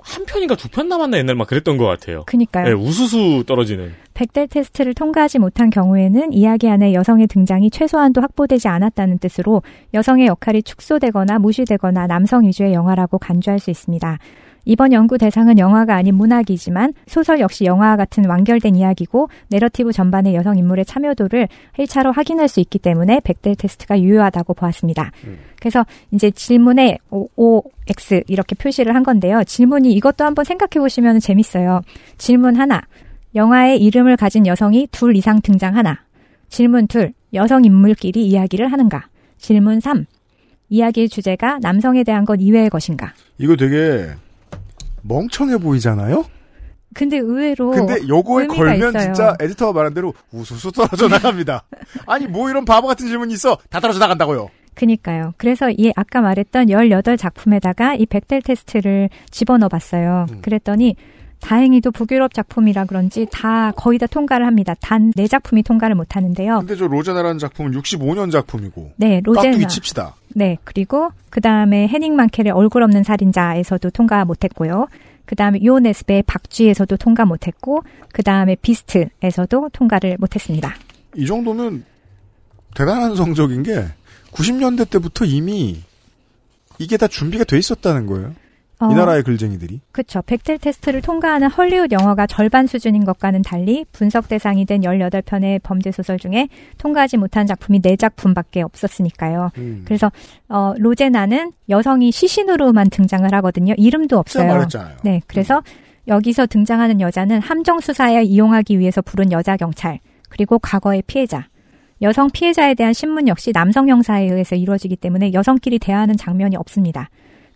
Speaker 4: 한 편인가 두 편 남았나 옛날 막 그랬던 것 같아요.
Speaker 11: 그니까요.
Speaker 4: 네, 우수수 떨어지는.
Speaker 11: 백델 테스트를 통과하지 못한 경우에는 이야기 안에 여성의 등장이 최소한도 확보되지 않았다는 뜻으로 여성의 역할이 축소되거나 무시되거나 남성 위주의 영화라고 간주할 수 있습니다. 이번 연구 대상은 영화가 아닌 문학이지만 소설 역시 영화와 같은 완결된 이야기고 내러티브 전반의 여성 인물의 참여도를 1차로 확인할 수 있기 때문에 백델 테스트가 유효하다고 보았습니다. 그래서 이제 질문에 OX 이렇게 표시를 한 건데요. 질문이 이것도 한번 생각해 보시면 재밌어요. 질문 하나. 영화의 이름을 가진 여성이 둘 이상 등장하나. 질문 둘. 여성 인물끼리 이야기를 하는가. 질문 3. 이야기의 주제가 남성에 대한 것 이외의 것인가.
Speaker 2: 이거 되게 멍청해 보이잖아요?
Speaker 11: 근데 의외로
Speaker 2: 근데 요거에 걸면
Speaker 11: 있어요.
Speaker 2: 진짜 에디터가 말한 대로 우수수 떨어져 나갑니다. [laughs] 아니 뭐 이런 바보 같은 질문이 있어 다 떨어져 나간다고요.
Speaker 11: 그니까요. 그래서 이 아까 말했던 18작품에다가 이 백델 테스트를 집어넣어 봤어요. 그랬더니 다행히도 북유럽 작품이라 그런지 다 거의 다 통과를 합니다. 단 네 작품이 통과를 못 하는데요.
Speaker 2: 근데 저 로제나라는 작품은 65년 작품이고
Speaker 11: 네, 로제나.
Speaker 2: 깍두기 칩시다.
Speaker 11: 네, 그리고 그 다음에 해닝 만켈의 얼굴 없는 살인자에서도 통과 못했고요. 그 다음에 요네스베의 박쥐에서도 통과 못했고, 그 다음에 비스트에서도 통과를 못했습니다.
Speaker 2: 이 정도면 대단한 성적인 게 90년대 때부터 이미 이게 다 준비가 돼 있었다는 거예요.
Speaker 11: 어,
Speaker 2: 이 나라의 글쟁이들이.
Speaker 11: 그쵸. 백델 테스트를 통과하는 헐리우드 영화가 절반 수준인 것과는 달리 분석 대상이 된 18편의 범죄 소설 중에 통과하지 못한 작품이 4작품밖에 없었으니까요.
Speaker 2: 음.
Speaker 11: 그래서 어 로제나는 여성이 시신으로만 등장을 하거든요. 이름도 없어요.
Speaker 2: 말했잖아요.
Speaker 11: 네. 그래서 여기서 등장하는 여자는 함정 수사에 이용하기 위해서 부른 여자 경찰, 그리고 과거의 피해자. 여성 피해자에 대한 신문 역시 남성 형사에 의해서 이루어지기 때문에 여성끼리 대화하는 장면이 없습니다.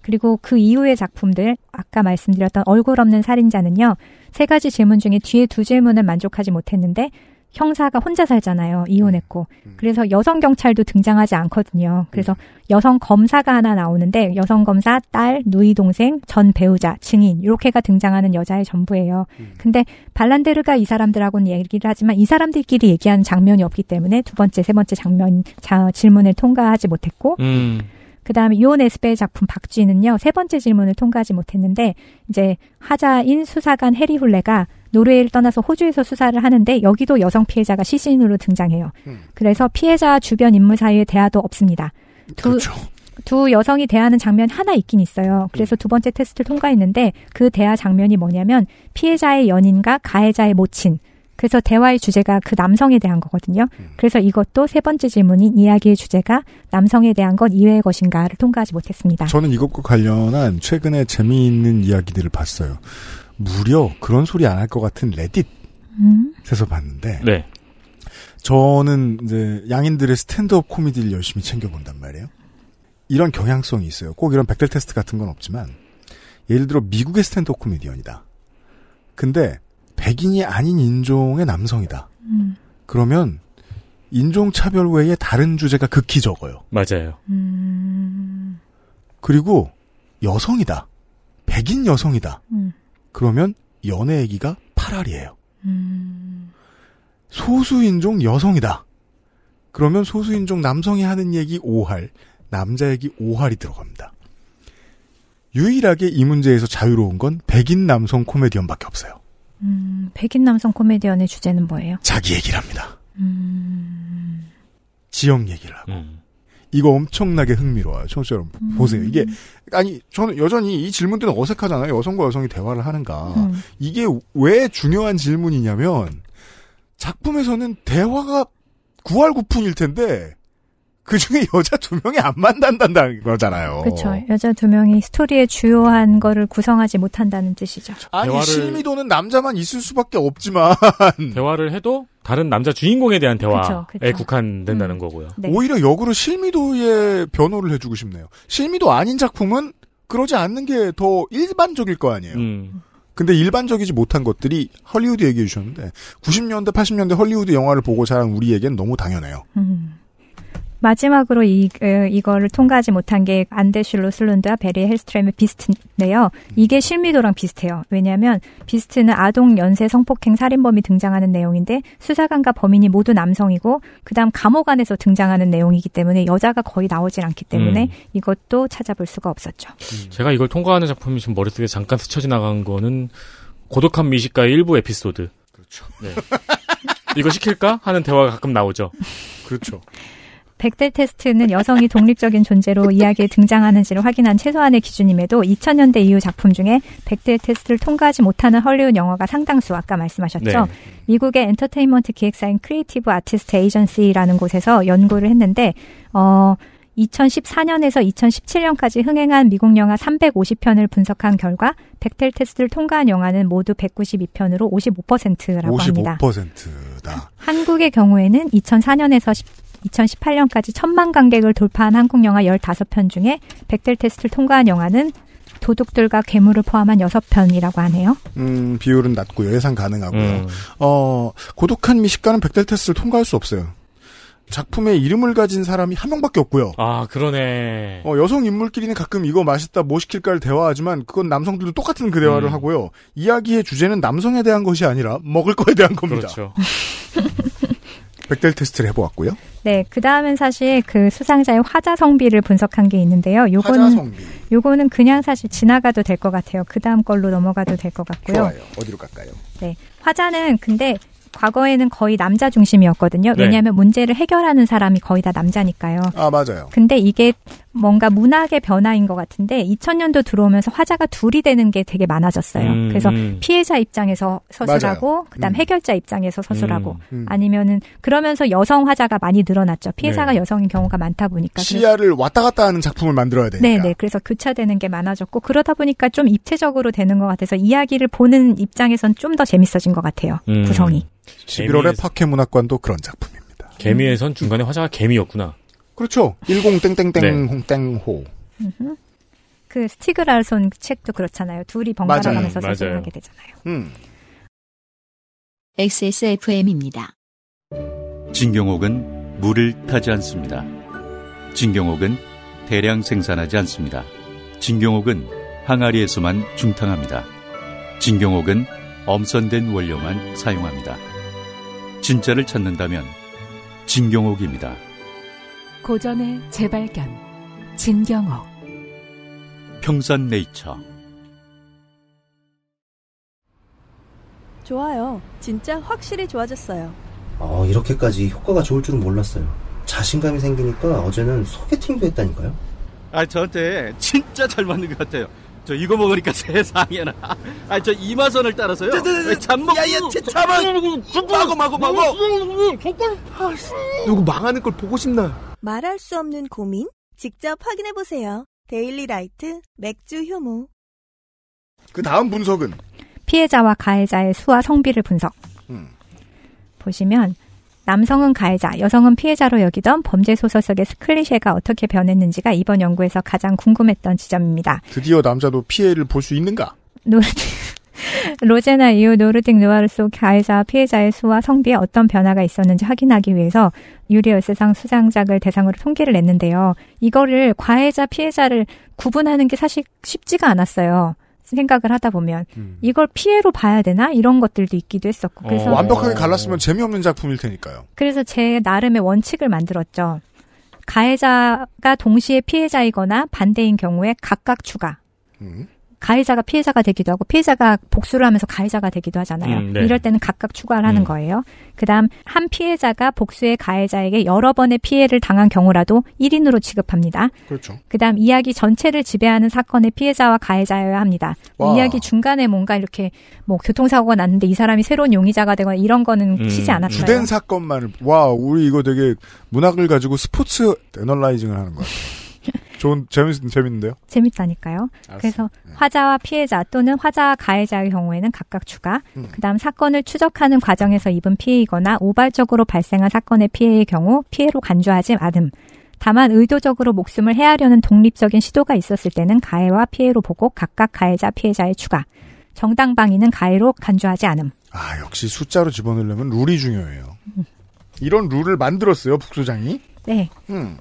Speaker 11: 그리고 그 이후의 작품들, 아까 말씀드렸던 얼굴 없는 살인자는요, 세 가지 질문 중에 뒤에 두 질문은 만족하지 못했는데, 형사가 혼자 살잖아요. 이혼했고. 그래서 여성 경찰도 등장하지 않거든요. 그래서 여성 검사가 하나 나오는데, 여성 검사, 딸, 누이 동생, 전 배우자, 증인, 이렇게가 등장하는 여자의 전부예요. 근데 발란데르가 이 사람들하고는 얘기를 하지만 이 사람들끼리 얘기하는 장면이 없기 때문에 두 번째, 세 번째 장면, 자, 질문을 통과하지 못했고,
Speaker 4: 음.
Speaker 11: 그 다음에 요온 에스베의 작품 박쥐는요, 세 번째 질문을 통과하지 못했는데, 이제 하자인 수사관 해리 훌레가 노르웨이를 떠나서 호주에서 수사를 하는데, 여기도 여성 피해자가 시신으로 등장해요. 그래서 피해자 주변 인물 사이에 대화도 없습니다. 두, 두 여성이 대하는 장면 하나 있긴 있어요. 그래서 두 번째 테스트를 통과했는데, 그 대화 장면이 뭐냐면, 피해자의 연인과 가해자의 모친, 그래서 대화의 주제가 그 남성에 대한 거거든요. 그래서 이것도 세 번째 질문인 이야기의 주제가 남성에 대한 것 이외의 것인가를 통과하지 못했습니다.
Speaker 2: 저는 이것과 관련한 최근에 재미있는 이야기들을 봤어요. 무려 그런 소리 안 할 것 같은 레딧에서
Speaker 11: 음?
Speaker 2: 봤는데
Speaker 4: 네.
Speaker 2: 저는 이제 양인들의 스탠드업 코미디를 열심히 챙겨본단 말이에요. 이런 경향성이 있어요. 꼭 이런 벡델 테스트 같은 건 없지만 예를 들어 미국의 스탠드업 코미디언이다. 근데 백인이 아닌 인종의 남성이다.
Speaker 11: 음.
Speaker 2: 그러면 인종 차별 외에 다른 주제가 극히 적어요.
Speaker 4: 맞아요.
Speaker 11: 음.
Speaker 2: 그리고 여성이다. 백인 여성이다.
Speaker 11: 음.
Speaker 2: 그러면 연애 얘기가 8알이에요.
Speaker 11: 음.
Speaker 2: 소수인종 여성이다. 그러면 소수인종 남성이 하는 얘기 5할, 남자 얘기 5할이 들어갑니다. 유일하게 이 문제에서 자유로운 건 백인 남성 코미디언밖에 없어요.
Speaker 11: 음, 백인 남성 코미디언의 주제는 뭐예요?
Speaker 2: 자기 얘기를 합니다.
Speaker 11: 음,
Speaker 2: 지역 얘기를 하고.
Speaker 4: 음.
Speaker 2: 이거 엄청나게 흥미로워요. 청취자 여러분
Speaker 11: 음.
Speaker 2: 보세요. 이게 아니 저는 여전히 이 질문들은 어색하잖아요. 여성과 여성이 대화를 하는가.
Speaker 11: 음.
Speaker 2: 이게 왜 중요한 질문이냐면 작품에서는 대화가 구할구푼일 텐데 그 중에 여자 두 명이 안 만난다는 거잖아요.
Speaker 11: 그렇죠. 여자 두 명이 스토리의 주요한 거를 구성하지 못한다는 뜻이죠.
Speaker 2: 아니
Speaker 4: 대화를-
Speaker 2: 실미도는 남자만 있을 수밖에 없지만 [laughs]
Speaker 4: 대화를 해도 다른 남자 주인공에 대한 대화에
Speaker 11: 그쵸, 그쵸.
Speaker 4: 국한된다는
Speaker 11: 음.
Speaker 4: 거고요.
Speaker 11: 네.
Speaker 2: 오히려 역으로 실미도의 변호를 해주고 싶네요. 실미도 아닌 작품은 그러지 않는 게 더 일반적일 거 아니에요.
Speaker 4: 음.
Speaker 2: 근데 일반적이지 못한 것들이 헐리우드 얘기해 주셨는데 90년대 80년대 헐리우드 영화를 보고 자란 우리에겐 너무 당연해요.
Speaker 11: 음. 마지막으로 이, 어, 이거를 통과하지 못한 게 안데슈 루슬룬드와 버리에 헬스트럼의 비스트인데요. 이게 실미도랑 비슷해요. 왜냐하면 비스트는 아동 연쇄 성폭행 살인범이 등장하는 내용인데 수사관과 범인이 모두 남성이고 그다음 감옥 안에서 등장하는 내용이기 때문에 여자가 거의 나오질 않기 때문에
Speaker 4: 음.
Speaker 11: 이것도 찾아볼 수가 없었죠.
Speaker 4: 제가 이걸 통과하는 작품이 지금 머릿속에 잠깐 스쳐 지나간 거는 고독한 미식가의 일부 에피소드.
Speaker 2: 그렇죠.
Speaker 4: 네. 이거 시킬까 하는 대화가 가끔 나오죠.
Speaker 2: 그렇죠.
Speaker 11: 벡델 테스트는 여성이 독립적인 존재로 이야기에 등장하는지를 확인한 최소한의 기준임에도 2000년대 이후 작품 중에 벡델 테스트를 통과하지 못하는 헐리우드 영화가 상당수 아까 말씀하셨죠.
Speaker 4: 네.
Speaker 11: 미국의 엔터테인먼트 기획사인 Creative Artists Agency라는 곳에서 연구를 했는데 어 2014년에서 2017년까지 흥행한 미국 영화 350편을 분석한 결과 백델 테스트를 통과한 영화는 모두 192편으로 55%라고 합니다.
Speaker 2: 55%다.
Speaker 11: 한국의 경우에는 2004년에서 2018년까지 천만 관객을 돌파한 한국 영화 15편 중에 백델 테스트를 통과한 영화는 도둑들과 괴물을 포함한 6편이라고 하네요.
Speaker 2: 음, 비율은 낮고요. 예상 가능하고요.
Speaker 4: 음.
Speaker 2: 어, 고독한 미식가는 백델 테스트를 통과할 수 없어요. 작품의 이름을 가진 사람이 한 명밖에 없고요.
Speaker 4: 아, 그러네.
Speaker 2: 어, 여성 인물끼리는 가끔 이거 맛있다, 뭐 시킬까를 대화하지만 그건 남성들도 똑같은 그 대화를
Speaker 4: 음.
Speaker 2: 하고요. 이야기의 주제는 남성에 대한 것이 아니라 먹을 거에 대한 겁니다.
Speaker 4: 그렇죠. [laughs]
Speaker 2: 백델 테스트를 해보았고요.
Speaker 11: 네, 그 다음엔 사실 그 수상자의 화자 성비를 분석한 게 있는데요. 요거는,
Speaker 2: 화자성비.
Speaker 11: 요거는 그냥 사실 지나가도 될 것 같아요. 그 다음 걸로 넘어가도 될 것 같고요.
Speaker 2: 좋아요. 어디로 갈까요?
Speaker 11: 네. 화자는 근데 과거에는 거의 남자 중심이었거든요.
Speaker 4: 네.
Speaker 11: 왜냐하면 문제를 해결하는 사람이 거의 다 남자니까요.
Speaker 2: 아, 맞아요.
Speaker 11: 근데 이게 뭔가 문학의 변화인 것 같은데 2000년도 들어오면서 화자가 둘이 되는 게 되게 많아졌어요.
Speaker 4: 음,
Speaker 11: 그래서
Speaker 4: 음.
Speaker 11: 피해자 입장에서 서술하고 그다음
Speaker 2: 음.
Speaker 11: 해결자 입장에서 서술하고
Speaker 2: 음.
Speaker 11: 아니면은 그러면서 여성 화자가 많이 늘어났죠. 피해자가
Speaker 4: 네.
Speaker 11: 여성인 경우가 많다 보니까. 그래서-
Speaker 2: 시야를 왔다 갔다 하는 작품을 만들어야 되니까.
Speaker 11: 네, 네. 그래서 교차되는 게 많아졌고 그러다 보니까 좀 입체적으로 되는 것 같아서 이야기를 보는 입장에선 좀 더 재밌어진 것 같아요.
Speaker 4: 음.
Speaker 11: 구성이.
Speaker 2: 11월의
Speaker 4: 개미에서-
Speaker 2: 파케 문학관도 그런 작품입니다.
Speaker 4: 개미에선 중간에 화자가 개미였구나.
Speaker 2: 그렇죠. 10땡땡땡
Speaker 4: 네.
Speaker 2: 홍땡호.
Speaker 11: 음흠. 그 스티그 라르손 책도 그렇잖아요. 둘이 번갈아 가면서. 서술하게 되잖아요.
Speaker 2: 음.
Speaker 10: XSFM입니다.
Speaker 12: 진경옥은 물을 타지 않습니다. 진경옥은 대량 생산하지 않습니다. 진경옥은 항아리에서만 중탕합니다. 진경옥은 엄선된 원료만 사용합니다. 진짜를 찾는다면 진경옥입니다.
Speaker 1: 고전의 재발견. 진경옥.
Speaker 12: 평산네이처
Speaker 13: 좋아요. 진짜 확실히 좋아졌어요.
Speaker 14: 어, 이렇게까지 효과가 좋을 줄은 몰랐어요. 자신감이 생기니까 어제는 소개팅도 했다니까요.
Speaker 8: 아 저한테 진짜 잘 맞는 것 같아요. 저 이거 먹으니까 세상에나. 아 저 이마선을 따라서요. 잠먹. 야야 잠만. 마고 마고 마고.
Speaker 15: 누구 망하는 걸 보고 싶나?
Speaker 13: 말할 수 없는 고민? 직접 확인해 보세요. 데일리 라이트 맥주 효모.
Speaker 2: 그 다음 분석은
Speaker 11: 피해자와 가해자의 수와 성비를 분석.
Speaker 2: 음.
Speaker 11: 보시면 남성은 가해자, 여성은 피해자로 여기던 범죄 소설 속의 클리셰가 어떻게 변했는지가 이번 연구에서 가장 궁금했던 지점입니다.
Speaker 2: 드디어 남자도 피해를 볼 수 있는가?
Speaker 11: 노르딕, 로제나 이후 노르딕 누아르 속 가해자, 피해자의 수와 성비에 어떤 변화가 있었는지 확인하기 위해서 유리 열쇠상 수상작을 대상으로 통계를 냈는데요. 이거를 가해자, 피해자를 구분하는 게 사실 쉽지가 않았어요. 생각을 하다 보면 이걸 피해로 봐야 되나 이런 것들도 있기도 했었고 그래서
Speaker 2: 어, 완벽하게 갈랐으면 재미없는 작품일 테니까요.
Speaker 11: 그래서 제 나름의 원칙을 만들었죠. 가해자가 동시에 피해자이거나 반대인 경우에 각각 추가. 가해자가 피해자가 되기도 하고 피해자가 복수를 하면서 가해자가 되기도 하잖아요.
Speaker 15: 음, 네.
Speaker 11: 이럴 때는 각각 추가를 하는
Speaker 15: 음.
Speaker 11: 거예요. 그다음 한 피해자가 복수의 가해자에게 여러 번의 피해를 당한 경우라도 1인으로 취급합니다.
Speaker 2: 그렇죠.
Speaker 11: 그다음 이야기 전체를 지배하는 사건의 피해자와 가해자여야 합니다.
Speaker 2: 와.
Speaker 11: 이야기 중간에 뭔가 이렇게 뭐 교통사고가 났는데 이 사람이 새로운 용의자가 되거나 이런 거는 치지 않았어요.
Speaker 2: 주된 사건만을 와 우리 이거 되게 문학을 가지고 스포츠 애널라이징을 하는 거야. 좋은 재밌 재밌는데요.
Speaker 11: 재밌다니까요. 그래서 화자와 피해자 또는 화자와 가해자의 경우에는 각각 추가. 그다음 사건을 추적하는 과정에서 입은 피해이거나 우발적으로 발생한 사건의 피해의 경우 피해로 간주하지 않음. 다만 의도적으로 목숨을 해하려는 독립적인 시도가 있었을 때는 가해와 피해로 보고 각각 가해자 피해자의 추가. 정당 방위는 가해로 간주하지 않음.
Speaker 2: 아 역시 숫자로 집어넣으려면 룰이 중요해요. 이런 룰을 만들었어요 북소장이.
Speaker 11: 네.
Speaker 2: 음.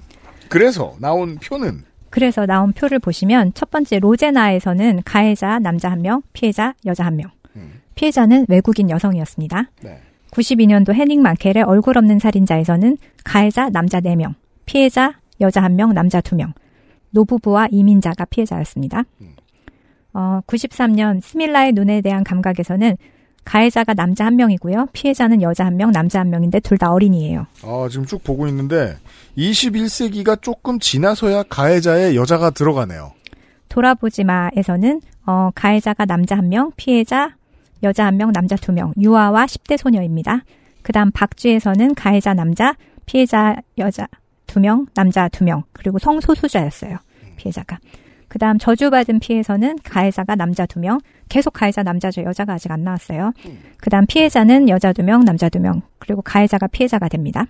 Speaker 2: 그래서 나온 표는
Speaker 11: 그래서 나온 표를 보시면 첫 번째 로제나에서는 가해자 남자 한 명, 피해자 여자 한 명. 피해자는 외국인 여성이었습니다.
Speaker 2: 네.
Speaker 11: 92년도 헤닝 만켈의 얼굴 없는 살인자에서는 가해자 남자 4명, 피해자 여자 1명, 남자 2명. 노부부와 이민자가 피해자였습니다. 어, 93년 스밀라의 눈에 대한 감각에서는 가해자가 남자 1명이고요. 피해자는 여자 1명, 남자 1명인데 둘 다 어린이에요.
Speaker 2: 아 지금 쭉 보고 있는데 21세기가 조금 지나서야 가해자의 여자가 들어가네요.
Speaker 11: 돌아보지 마에서는 어, 가해자가 남자 한 명, 피해자 여자 한 명, 남자 두 명, 유아와 10대 소녀입니다. 그다음 박쥐에서는 가해자 남자, 피해자 여자 두 명, 남자 두 명, 그리고 성소수자였어요. 피해자가. 그다음 저주받은 피해서는 가해자가 남자 두 명, 계속 가해자 남자죠. 여자가 아직 안 나왔어요. 그다음 피해자는 여자 두 명, 남자 두 명, 그리고 가해자가 피해자가 됩니다.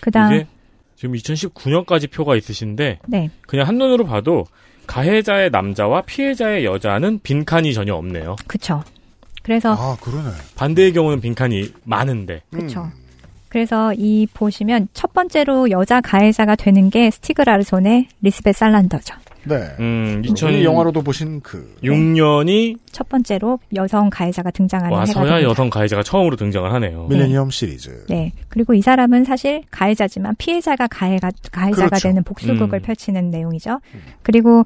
Speaker 11: 그다음
Speaker 4: 이게 지금 2019년까지 표가 있으신데
Speaker 11: 네.
Speaker 4: 그냥 한눈으로 봐도 가해자의 남자와 피해자의 여자는 빈칸이 전혀 없네요.
Speaker 11: 그쵸. 그래서
Speaker 2: 아 그러네.
Speaker 4: 반대의 경우는 빈칸이 많은데.
Speaker 11: 그렇죠. 그래서 이 보시면 첫 번째로 여자 가해자가 되는 게 스티그 라르손의 리스벳 살란더죠.
Speaker 2: 네.
Speaker 4: 음, 이2000
Speaker 2: 영화로도 보신 그
Speaker 4: 6년이
Speaker 11: 첫 번째로 여성 가해자가 등장하는
Speaker 4: 와서야
Speaker 11: 됩니다.
Speaker 4: 여성 가해자가 처음으로 등장을 하네요.
Speaker 2: 밀레니엄 시리즈.
Speaker 11: 네. 그리고 이 사람은 사실 가해자지만 피해자가 가해가 가해자가
Speaker 2: 그렇죠.
Speaker 11: 되는 복수극을
Speaker 2: 음.
Speaker 11: 펼치는 내용이죠. 그리고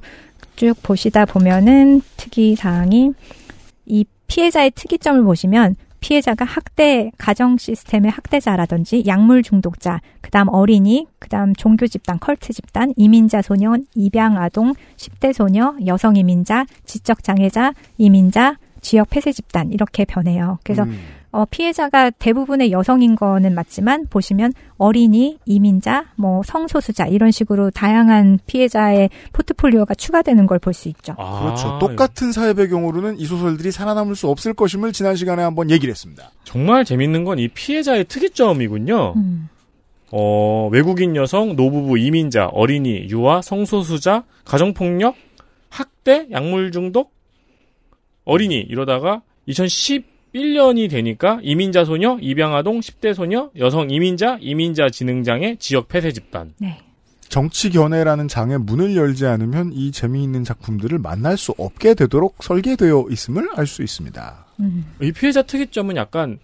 Speaker 11: 쭉 보시다 보면은 특이 사항이 이 피해자의 특이점을 보시면 피해자가 학대 가정 시스템의 학대자라든지 약물 중독자, 그다음 어린이, 그다음 종교 집단, 컬트 집단, 이민자 소년, 입양 아동, 10대 소녀, 여성 이민자, 지적 장애자, 이민자, 지역 폐쇄 집단 이렇게 변해요. 그래서
Speaker 2: 음.
Speaker 11: 어, 피해자가 대부분의 여성인 거는 맞지만 보시면 어린이, 이민자, 뭐 성소수자 이런 식으로 다양한 피해자의 포트폴리오가 추가되는 걸 볼 수 있죠.
Speaker 4: 아,
Speaker 2: 그렇죠. 똑같은 사회 배경으로는 이 소설들이 살아남을 수 없을 것임을 지난 시간에 한번 얘기를 했습니다.
Speaker 4: 정말 재밌는 건 이 피해자의 특이점이군요.
Speaker 11: 음.
Speaker 4: 어, 외국인 여성, 노부부, 이민자, 어린이, 유아, 성소수자, 가정폭력, 학대, 약물 중독, 어린이 이러다가 2011년이 되니까 이민자 소녀, 입양아동, 10대 소녀, 여성 이민자, 이민자 지능장애, 지역 폐쇄 집단.
Speaker 11: 네.
Speaker 2: 정치 견해라는 장에 문을 열지 않으면 이 재미있는 작품들을 만날 수 없게 되도록 설계되어 있음을 알 수 있습니다.
Speaker 4: 이 피해자 특이점은 약간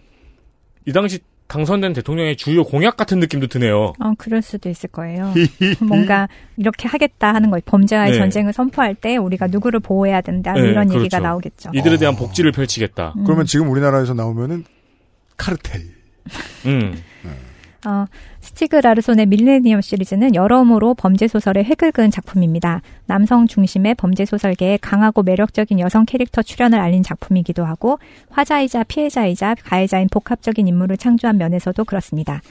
Speaker 4: 이 당시 당선된 대통령의 주요 공약 같은 느낌도 드네요.
Speaker 11: 어, 그럴 수도 있을 거예요. 뭔가 이렇게 하겠다 하는 거, 범죄와의
Speaker 4: 네.
Speaker 11: 전쟁을 선포할 때 우리가 누구를 보호해야 된다
Speaker 4: 네,
Speaker 11: 이런
Speaker 4: 그렇죠.
Speaker 11: 얘기가 나오겠죠.
Speaker 4: 이들에 대한 복지를 펼치겠다.
Speaker 11: 음.
Speaker 2: 그러면 지금 우리나라에서 나오면은 카르텔.
Speaker 4: 음.
Speaker 11: 어, 스티그 라르손의 밀레니엄 시리즈는 여러모로 범죄 소설의 획을 그은 작품입니다. 남성 중심의 범죄 소설계에 강하고 매력적인 여성 캐릭터 출연을 알린 작품이기도 하고 화자이자 피해자이자 가해자인 복합적인 인물을 창조한 면에서도 그렇습니다.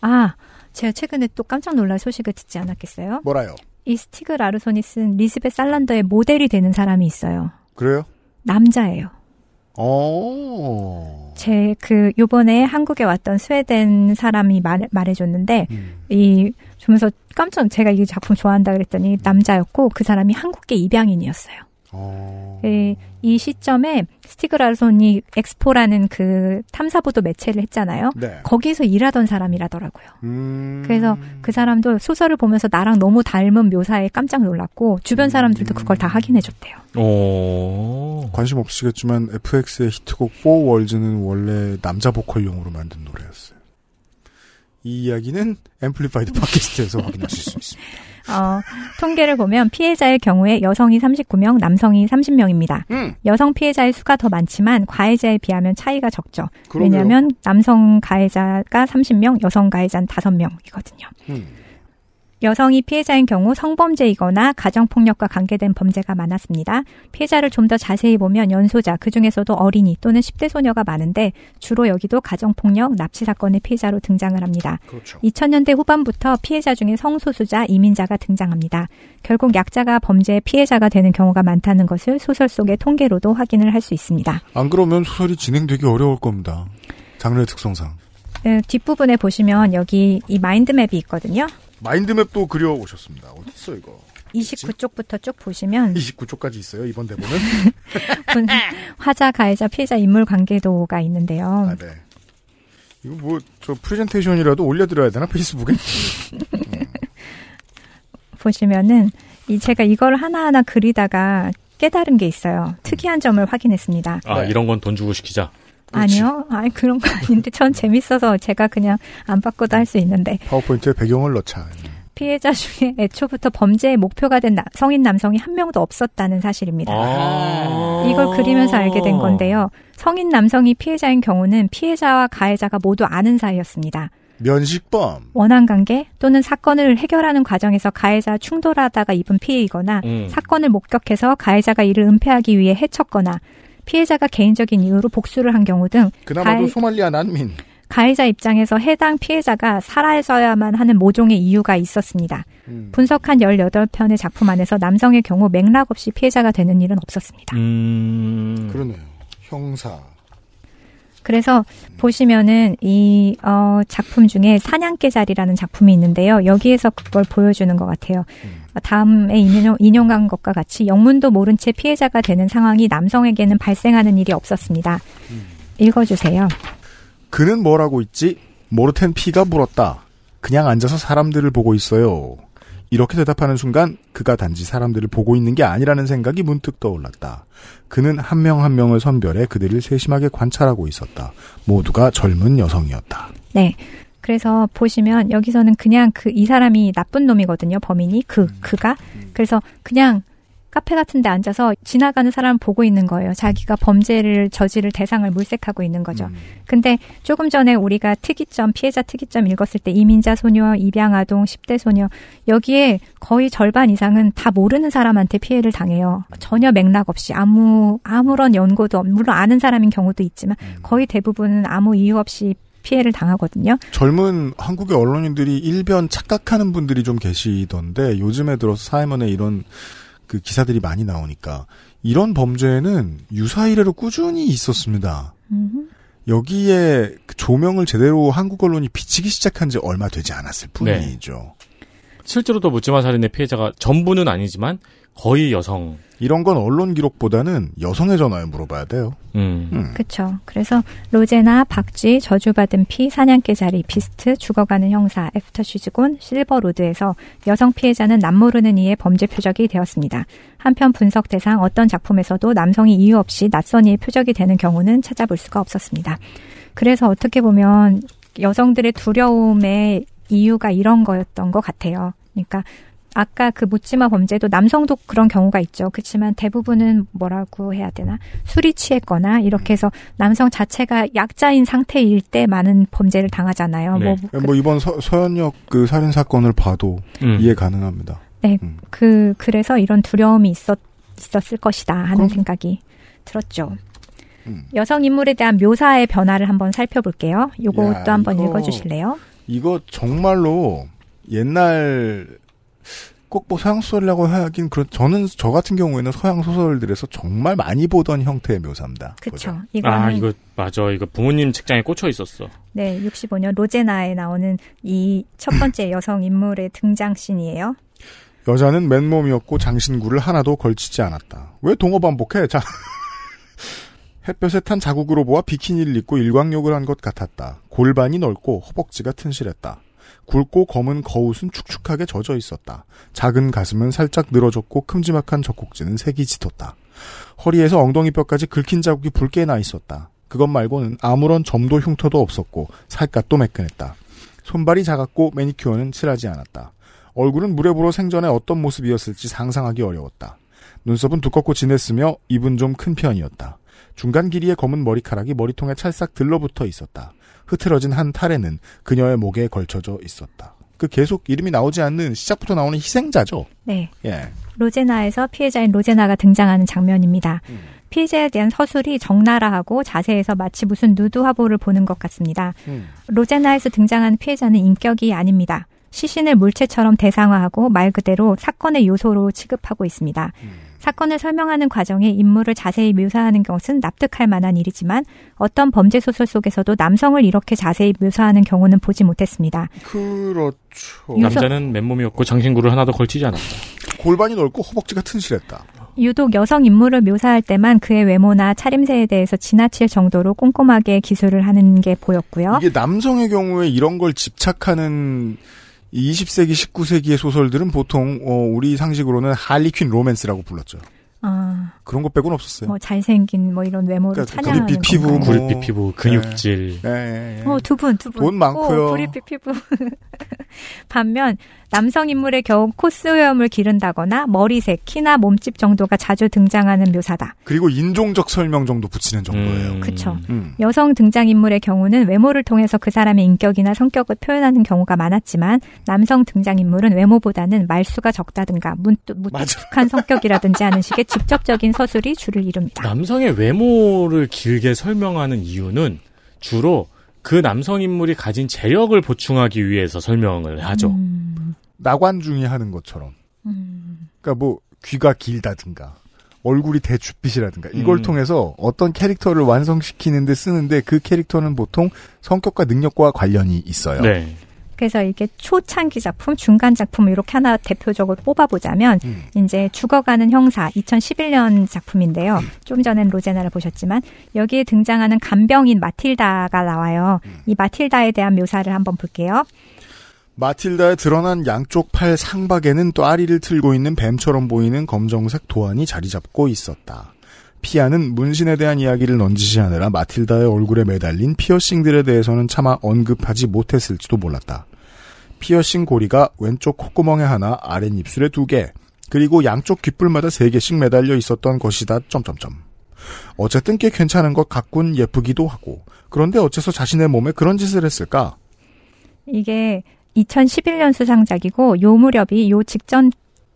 Speaker 11: 아, 제가 최근에 또 깜짝 놀랄 소식을 듣지 않았겠어요?
Speaker 2: 뭐라요?
Speaker 11: 이 스티그 라르손이 쓴 리스벳 살란더의 모델이 되는 사람이 있어요.
Speaker 2: 그래요?
Speaker 11: 남자예요.
Speaker 2: 어.
Speaker 11: 제그 요번에 한국에 왔던 스웨덴 사람이 말, 말해줬는데 이 주면서 깜짝 제가 이 작품 좋아한다 그랬더니 남자였고 그 사람이 한국계 입양인이었어요. 예, 이 시점에 스티그 라손이 엑스포라는 그 탐사보도 매체를 했잖아요.
Speaker 2: 네.
Speaker 11: 거기서 일하던 사람이라더라고요.
Speaker 2: 음.
Speaker 11: 그래서 그 사람도 소설을 보면서 나랑 너무 닮은 묘사에 깜짝 놀랐고 주변 사람들도 그걸 다 확인해줬대요.
Speaker 4: 오.
Speaker 2: 관심 없으시겠지만 FX의 히트곡 4 Walls는 원래 남자 보컬용으로 만든 노래였어요. 이 이야기는 Amplified 팟캐스트에서 확인하실 수 있습니다. [laughs]
Speaker 11: 어, 통계를 보면 피해자의 경우에 여성이 39명, 남성이 30명입니다.
Speaker 2: 음.
Speaker 11: 여성 피해자의 수가 더 많지만 가해자에 비하면 차이가 적죠.
Speaker 2: 그러게요.
Speaker 11: 왜냐하면 남성 가해자가 30명, 여성 가해자는 5명이거든요.
Speaker 2: 음.
Speaker 11: 여성이 피해자인 경우 성범죄이거나 가정폭력과 관계된 범죄가 많았습니다. 피해자를 좀 더 자세히 보면 연소자, 그 중에서도 어린이 또는 10대 소녀가 많은데 주로 여기도 가정폭력, 납치 사건의 피해자로 등장을 합니다.
Speaker 2: 그렇죠.
Speaker 11: 2000년대 후반부터 피해자 중에 성소수자, 이민자가 등장합니다. 결국 약자가 범죄의 피해자가 되는 경우가 많다는 것을 소설 속의 통계로도 확인을 할 수 있습니다.
Speaker 2: 안 그러면 소설이 진행되기 어려울 겁니다. 장르의 특성상.
Speaker 11: 네, 뒷부분에 보시면 여기 이 마인드맵이 있거든요.
Speaker 2: 마인드맵도 그려오셨습니다. 어디 있어 이거?
Speaker 11: 29쪽부터 쭉 보시면
Speaker 2: 29쪽까지 있어요 이번 대본은. [laughs]
Speaker 11: 분- 화자, 가해자, 피해자 인물 관계도가 있는데요.
Speaker 2: 아, 네. 이거 뭐 저 프레젠테이션이라도 올려드려야 되나 페이스북에? [laughs]
Speaker 11: 보시면은 이 제가 이걸 하나하나 그리다가 깨달은 게 있어요. 특이한 점을 확인했습니다.
Speaker 4: 아, 이런 건 돈 주고 시키자.
Speaker 11: 아니요. 아니 그런 거 아닌데 전 재밌어서 제가 그냥 안 바꿔도 할 수 있는데
Speaker 2: 파워포인트에 배경을 넣자.
Speaker 11: 피해자 중에 애초부터 범죄의 목표가 된 나- 성인 남성이 한 명도 없었다는 사실입니다.
Speaker 4: 아.
Speaker 11: 이걸 그리면서 알게 된 건데요. 성인 남성이 피해자인 경우는 피해자와 가해자가 모두 아는 사이였습니다.
Speaker 2: 면식범.
Speaker 11: 원한 관계 또는 사건을 해결하는 과정에서 가해자 충돌하다가 입은 피해이거나
Speaker 2: 음.
Speaker 11: 사건을 목격해서 가해자가 이를 은폐하기 위해 해쳤거나 피해자가 개인적인 이유로 복수를 한 경우 등
Speaker 2: 그나마도
Speaker 11: 가해-
Speaker 2: 소말리아 난민.
Speaker 11: 가해자 입장에서 해당 피해자가 살아서야만 하는 모종의 이유가 있었습니다.
Speaker 2: 음.
Speaker 11: 분석한 18편의 작품 안에서 남성의 경우 맥락 없이 피해자가 되는 일은 없었습니다.
Speaker 4: 음.
Speaker 2: 그러네요. 형사.
Speaker 11: 그래서 보시면은 이 어, 작품 중에 사냥개자리라는 작품이 있는데요. 여기에서 그걸 보여주는 것 같아요. 다음에 인용, 인용한 것과 같이 영문도 모른 채 피해자가 되는 상황이 남성에게는 발생하는 일이 없었습니다. 읽어주세요.
Speaker 2: 그는 뭐라고 있지? 모르텐 피가 물었다. 그냥 앉아서 사람들을 보고 있어요. 이렇게 대답하는 순간 그가 단지 사람들을 보고 있는 게 아니라는 생각이 문득 떠올랐다. 그는 한명한 명을 선별해 그들을 세심하게 관찰하고 있었다. 모두가 젊은 여성이었다.
Speaker 11: 네. 그래서 보시면 여기서는 그냥 그 이 사람이 나쁜 놈이거든요. 범인이 그 그가 그래서 그냥 카페 같은 데 앉아서 지나가는 사람 보고 있는 거예요. 자기가 범죄를 저지를 대상을 물색하고 있는 거죠. 근데 조금 전에 우리가 특이점, 피해자 특이점 읽었을 때 이민자 소녀, 입양 아동, 10대 소녀 여기에 거의 절반 이상은 다 모르는 사람한테 피해를 당해요. 전혀 맥락 없이 아무 아무런 연고도 없, 물론 아는 사람인 경우도 있지만 거의 대부분은 아무 이유 없이 피해를 당하거든요.
Speaker 2: 젊은 한국의 언론인들이 일변 착각하는 분들이 좀 계시던데 요즘에 들어서 사회면에 이런 그 기사들이 많이 나오니까 이런 범죄는 유사 이래로 꾸준히 있었습니다. 여기에 그 조명을 제대로 한국 언론이 비치기 시작한 지 얼마 되지 않았을 뿐이죠.
Speaker 4: 실제로도 묻지마 살인의 피해자가 전부는 아니지만 거의 여성.
Speaker 2: 이런 건 언론 기록보다는 여성의 전화에 물어봐야 돼요.
Speaker 4: 음.
Speaker 11: 그렇죠. 그래서 로제나, 박쥐, 저주받은 피, 사냥개 자리, 비스트, 죽어가는 형사, After She's Gone, Silver Road에서 여성 피해자는 남모르는 이의 범죄 표적이 되었습니다. 한편 분석 대상 어떤 작품에서도 남성이 이유 없이 낯선 이의 표적이 되는 경우는 찾아볼 수가 없었습니다. 그래서 어떻게 보면 여성들의 두려움의 이유가 이런 거였던 것 같아요. 그러니까 아까 그 묻지마 범죄도 남성도 그런 경우가 있죠. 그렇지만 대부분은 뭐라고 해야 되나 술이 취했거나 이렇게 해서 남성 자체가 약자인 상태일 때 많은 범죄를 당하잖아요. 뭐,
Speaker 2: 뭐 이번 서, 서현역 그 살인 사건을 봐도
Speaker 4: 음.
Speaker 2: 이해 가능합니다.
Speaker 11: 네, 그 그래서 이런 두려움이 있었 있었을 것이다 하는 생각이 들었죠.
Speaker 2: 음.
Speaker 11: 여성 인물에 대한 묘사의 변화를 한번 살펴볼게요. 요것도
Speaker 2: 야,
Speaker 11: 한번
Speaker 2: 이거-
Speaker 11: 읽어주실래요?
Speaker 2: 이거 정말로 옛날 꼭 뭐 서양 소설이라고 하긴 그렇 저는 저 같은 경우에는 서양 소설들에서 정말 많이 보던 형태의 묘사입니다.
Speaker 11: 그쵸.
Speaker 4: 아,
Speaker 11: 이거
Speaker 4: 맞아. 이거 부모님 책장에 꽂혀 있었어.
Speaker 11: 네, 65년 로제나에 나오는 이 첫 번째 [clears throat] 여성 인물의 등장 씬이에요.
Speaker 2: 여자는 맨몸이었고 장신구를 하나도 걸치지 않았다. 왜 동어 반복해? 자. [laughs] 햇볕에 탄 자국으로 보아 비키니를 입고 일광욕을 한 것 같았다. 골반이 넓고 허벅지가 튼실했다. 굵고 검은 거웃은 축축하게 젖어 있었다. 작은 가슴은 살짝 늘어졌고 큼지막한 젖꼭지는 색이 짙었다. 허리에서 엉덩이뼈까지 긁힌 자국이 붉게 나 있었다. 그것 말고는 아무런 점도 흉터도 없었고 살갗도 매끈했다. 손발이 작았고 매니큐어는 칠하지 않았다. 얼굴은 불어 생전에 어떤 모습이었을지 상상하기 어려웠다. 눈썹은 두껍고 진했으며 입은 좀 큰 편이었다. 중간 길이의 검은 머리카락이 머리통에 찰싹 들러붙어 있었다. 흐트러진 한 탈에는 그녀의 목에 걸쳐져 있었다. 그 계속 이름이 나오지 않는 시작부터 나오는 희생자죠.
Speaker 11: 네.
Speaker 2: 예.
Speaker 11: 로제나에서 피해자인 로제나가 등장하는 장면입니다.
Speaker 2: 음.
Speaker 11: 피해자에 대한 서술이 적나라하고 자세해서 마치 무슨 누드 화보를 보는 것 같습니다.
Speaker 2: 음.
Speaker 11: 로제나에서 등장하는 피해자는 인격이 아닙니다. 시신을 물체처럼 대상화하고 말 그대로 사건의 요소로 취급하고 있습니다. 사건을 설명하는 과정에 인물을 자세히 묘사하는 것은 납득할 만한 일이지만 어떤 범죄 소설 속에서도 남성을 이렇게 자세히 묘사하는 경우는 보지 못했습니다.
Speaker 2: 그렇죠.
Speaker 4: 남자는 맨몸이었고 장신구를 하나도 걸치지 않았다.
Speaker 2: 골반이 넓고 허벅지가 튼실했다.
Speaker 11: 유독 여성 인물을 묘사할 때만 그의 외모나 차림새에 대해서 지나칠 정도로 꼼꼼하게 기술을 하는 게 보였고요.
Speaker 2: 이게 남성의 경우에 이런 걸 집착하는 20세기, 19세기의 소설들은 보통 어, 우리 상식으로는 할리퀸 로맨스라고 불렀죠.
Speaker 11: 아,
Speaker 2: 그런 것 빼고는 없었어요.
Speaker 11: 뭐 잘생긴 뭐 이런 외모를
Speaker 2: 그러니까
Speaker 11: 찬양하는
Speaker 2: 구릿빛 피부,
Speaker 11: 건가요?
Speaker 2: 뭐.
Speaker 4: 구릿빛 피부, 근육질.
Speaker 2: 네, 네, 네.
Speaker 11: 어, 두 분, 두 분.
Speaker 2: 돈 많고요.
Speaker 11: 오, 구릿빛 피부. [laughs] 반면 남성 인물의 경우 코스염을 기른다거나 머리색, 키나 몸집 정도가 자주 등장하는 묘사다.
Speaker 2: 그리고 인종적 설명 정도 붙이는 정도예요.
Speaker 11: 그쵸.
Speaker 2: 음.
Speaker 11: 여성 등장 인물의 경우는 외모를 통해서 그 사람의 인격이나 성격을 표현하는 경우가 많았지만 남성 등장 인물은 외모보다는 말수가 적다든가 문득, 무뚝뚝한 성격이라든지 하는 식의 직접적인 서술이 주를 이룹니다.
Speaker 4: 남성의 외모를 길게 설명하는 이유는 주로 그 남성 인물이 가진 재력을 보충하기 위해서 설명을 하죠.
Speaker 11: 음.
Speaker 2: 나관중이 하는 것처럼. 그러니까 뭐 귀가 길다든가 얼굴이 대추빛이라든가 이걸
Speaker 4: 음.
Speaker 2: 통해서 어떤 캐릭터를 완성시키는데 쓰는데 그 캐릭터는 보통 성격과 능력과 관련이 있어요.
Speaker 4: 네.
Speaker 11: 그래서 이게 초창기 작품, 중간 작품 이렇게 하나 대표적으로 뽑아보자면
Speaker 2: 음.
Speaker 11: 이제 죽어가는 형사 2011년 작품인데요. 좀 전엔 로제나를 보셨지만 여기에 등장하는 간병인 마틸다가 나와요. 이 마틸다에 대한 묘사를 한번 볼게요.
Speaker 2: 마틸다의 드러난 양쪽 팔 상박에는 또아리를 틀고 있는 뱀처럼 보이는 검정색 도안이 자리 잡고 있었다. 피아는 문신에 대한 이야기를 넌지시하느라 마틸다의 얼굴에 매달린 피어싱들에 대해서는 차마 언급하지 못했을지도 몰랐다. 피어싱 고리가 왼쪽 콧구멍에 하나, 아랫 입술에 두 개, 그리고 양쪽 귓불마다 세 개씩 매달려 있었던 것이다. 점점점. 어쨌든 꽤 괜찮은 것 같군 예쁘기도 하고. 그런데 어째서 자신의 몸에 그런 짓을 했을까?
Speaker 11: 이게 2011년 수상작이고 요 무렵이 요 직전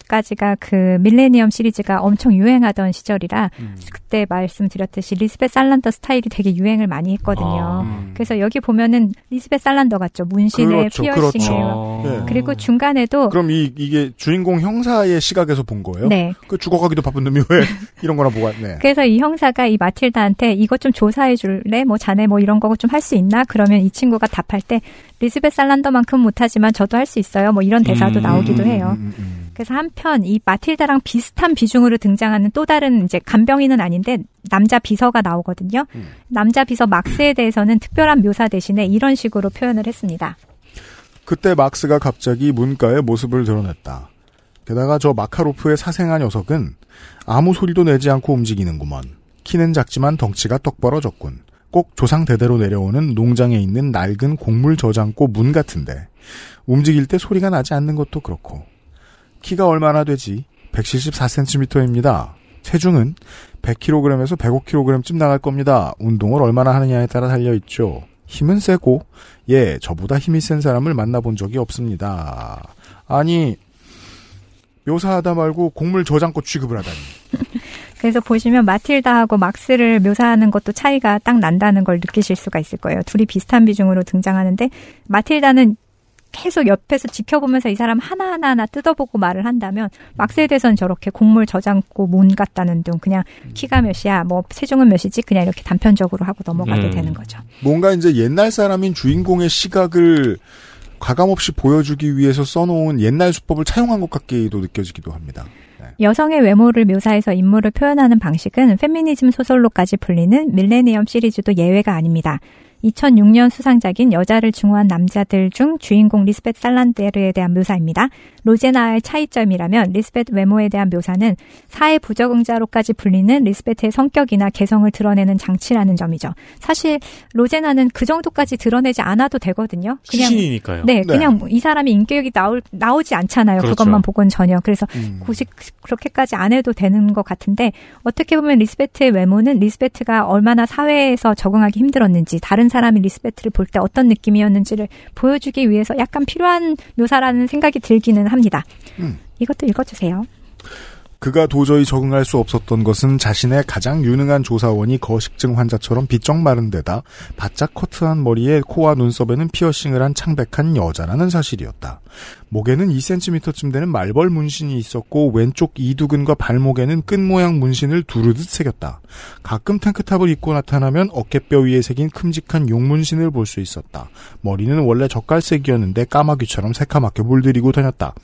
Speaker 11: 까지가 그 밀레니엄 시리즈가 엄청 유행하던 시절이라
Speaker 2: 음.
Speaker 11: 그때 말씀드렸듯이 리스베 살란더 스타일이 되게 유행을 많이 했거든요. 그래서 여기 보면은 리스베 살란더 같죠. 문신에
Speaker 2: 그렇죠,
Speaker 11: 피어싱에
Speaker 2: 그렇죠. 네.
Speaker 11: 그리고 중간에도
Speaker 2: 그럼 이 이게 주인공 형사의 시각에서 본 거예요?
Speaker 11: 네.
Speaker 2: 그 죽어가기도 바쁜 놈이 왜 [laughs] 이런 거나 보고 네.
Speaker 11: 그래서 이 형사가 이 마틸다한테 이것 좀 조사해 줄래? 뭐 자네 뭐 이런 거 좀 할 수 있나? 그러면 이 친구가 답할 때 리스베 살란더만큼 못하지만 저도 할 수 있어요. 뭐 이런 대사도
Speaker 2: 음,
Speaker 11: 나오기도
Speaker 2: 음,
Speaker 11: 해요.
Speaker 2: 음, 음.
Speaker 11: 그래서 한편 이 마틸다랑 비슷한 비중으로 등장하는 또 다른 이제 간병인은 아닌데 남자 비서가 나오거든요.
Speaker 2: 음.
Speaker 11: 남자 비서 막스에 대해서는 특별한 묘사 대신에 이런 식으로 표현을 했습니다.
Speaker 2: 그때 막스가 갑자기 문가의 모습을 드러냈다. 게다가 저 마카로프의 사생아 녀석은 아무 소리도 내지 않고 움직이는구먼. 키는 작지만 덩치가 떡 벌어졌군. 꼭 조상 대대로 내려오는 농장에 있는 낡은 곡물 저장고 문 같은데 움직일 때 소리가 나지 않는 것도 그렇고 키가 얼마나 되지? 174cm입니다. 체중은 100kg에서 105kg쯤 나갈 겁니다. 운동을 얼마나 하느냐에 따라 달려있죠. 힘은 세고, 예, 저보다 힘이 센 사람을 만나본 적이 없습니다. 아니, 묘사하다 말고 곡물 저장고 취급을 하다니. [laughs]
Speaker 11: 그래서 보시면 마틸다하고 막스를 묘사하는 것도 차이가 딱 난다는 걸 느끼실 수가 있을 거예요. 둘이 비슷한 비중으로 등장하는데 마틸다는 계속 옆에서 지켜보면서 이 사람 하나하나 하나 뜯어보고 말을 한다면 막스에 대해서는 저렇게 곡물 저장고 문 같다는 둥 그냥 키가 몇이야 뭐 체중은 몇이지 그냥 이렇게 단편적으로 하고 넘어가게
Speaker 2: 음.
Speaker 11: 되는 거죠.
Speaker 2: 뭔가 이제 옛날 사람인 주인공의 시각을 가감없이 보여주기 위해서 써놓은 옛날 수법을 차용한 것 같기도 느껴지기도 합니다.
Speaker 11: 여성의 외모를 묘사해서 인물을 표현하는 방식은 페미니즘 소설로까지 불리는 밀레니엄 시리즈도 예외가 아닙니다. 2006년 수상작인 여자를 증오한 남자들 중 주인공 리스베트 살란데르에 대한 묘사입니다. 로제나의 차이점이라면 리스베트 외모에 대한 묘사는 사회 부적응자로까지 불리는 리스베트의 성격이나 개성을 드러내는 장치라는 점이죠. 사실 로제나는 그 정도까지 드러내지 않아도 되거든요. 그냥
Speaker 4: 시신이니까요.
Speaker 11: 네,
Speaker 4: 네.
Speaker 11: 그냥 이 사람이 인격이 나올 나오지 않잖아요.
Speaker 4: 그렇죠.
Speaker 11: 그것만 보곤 전혀. 그래서
Speaker 2: 음.
Speaker 11: 굳이 그렇게까지 안 해도 되는 것 같은데 어떻게 보면 리스베트의 외모는 리스베트가 얼마나 사회에서 적응하기 힘들었는지 다른 사람이 리스베트를 볼 때 어떤 느낌이었는지를 보여주기 위해서 약간 필요한 묘사라는 생각이 들기는 합니다.
Speaker 2: 음.
Speaker 11: 이것도 읽어주세요.
Speaker 2: 그가 도저히 적응할 수 없었던 것은 자신의 가장 유능한 조사원이 거식증 환자처럼 비쩍 마른 데다 바짝 커트한 머리에 코와 눈썹에는 피어싱을 한 창백한 여자라는 사실이었다. 목에는 2cm쯤 되는 말벌 문신이 있었고 왼쪽 이두근과 발목에는 끈 모양 문신을 두르듯 새겼다. 가끔 탱크탑을 입고 나타나면 어깨뼈 위에 새긴 큼직한 용 문신을 볼 수 있었다. 머리는 원래 젓갈색이었는데 까마귀처럼 새카맣게 물들이고 다녔다.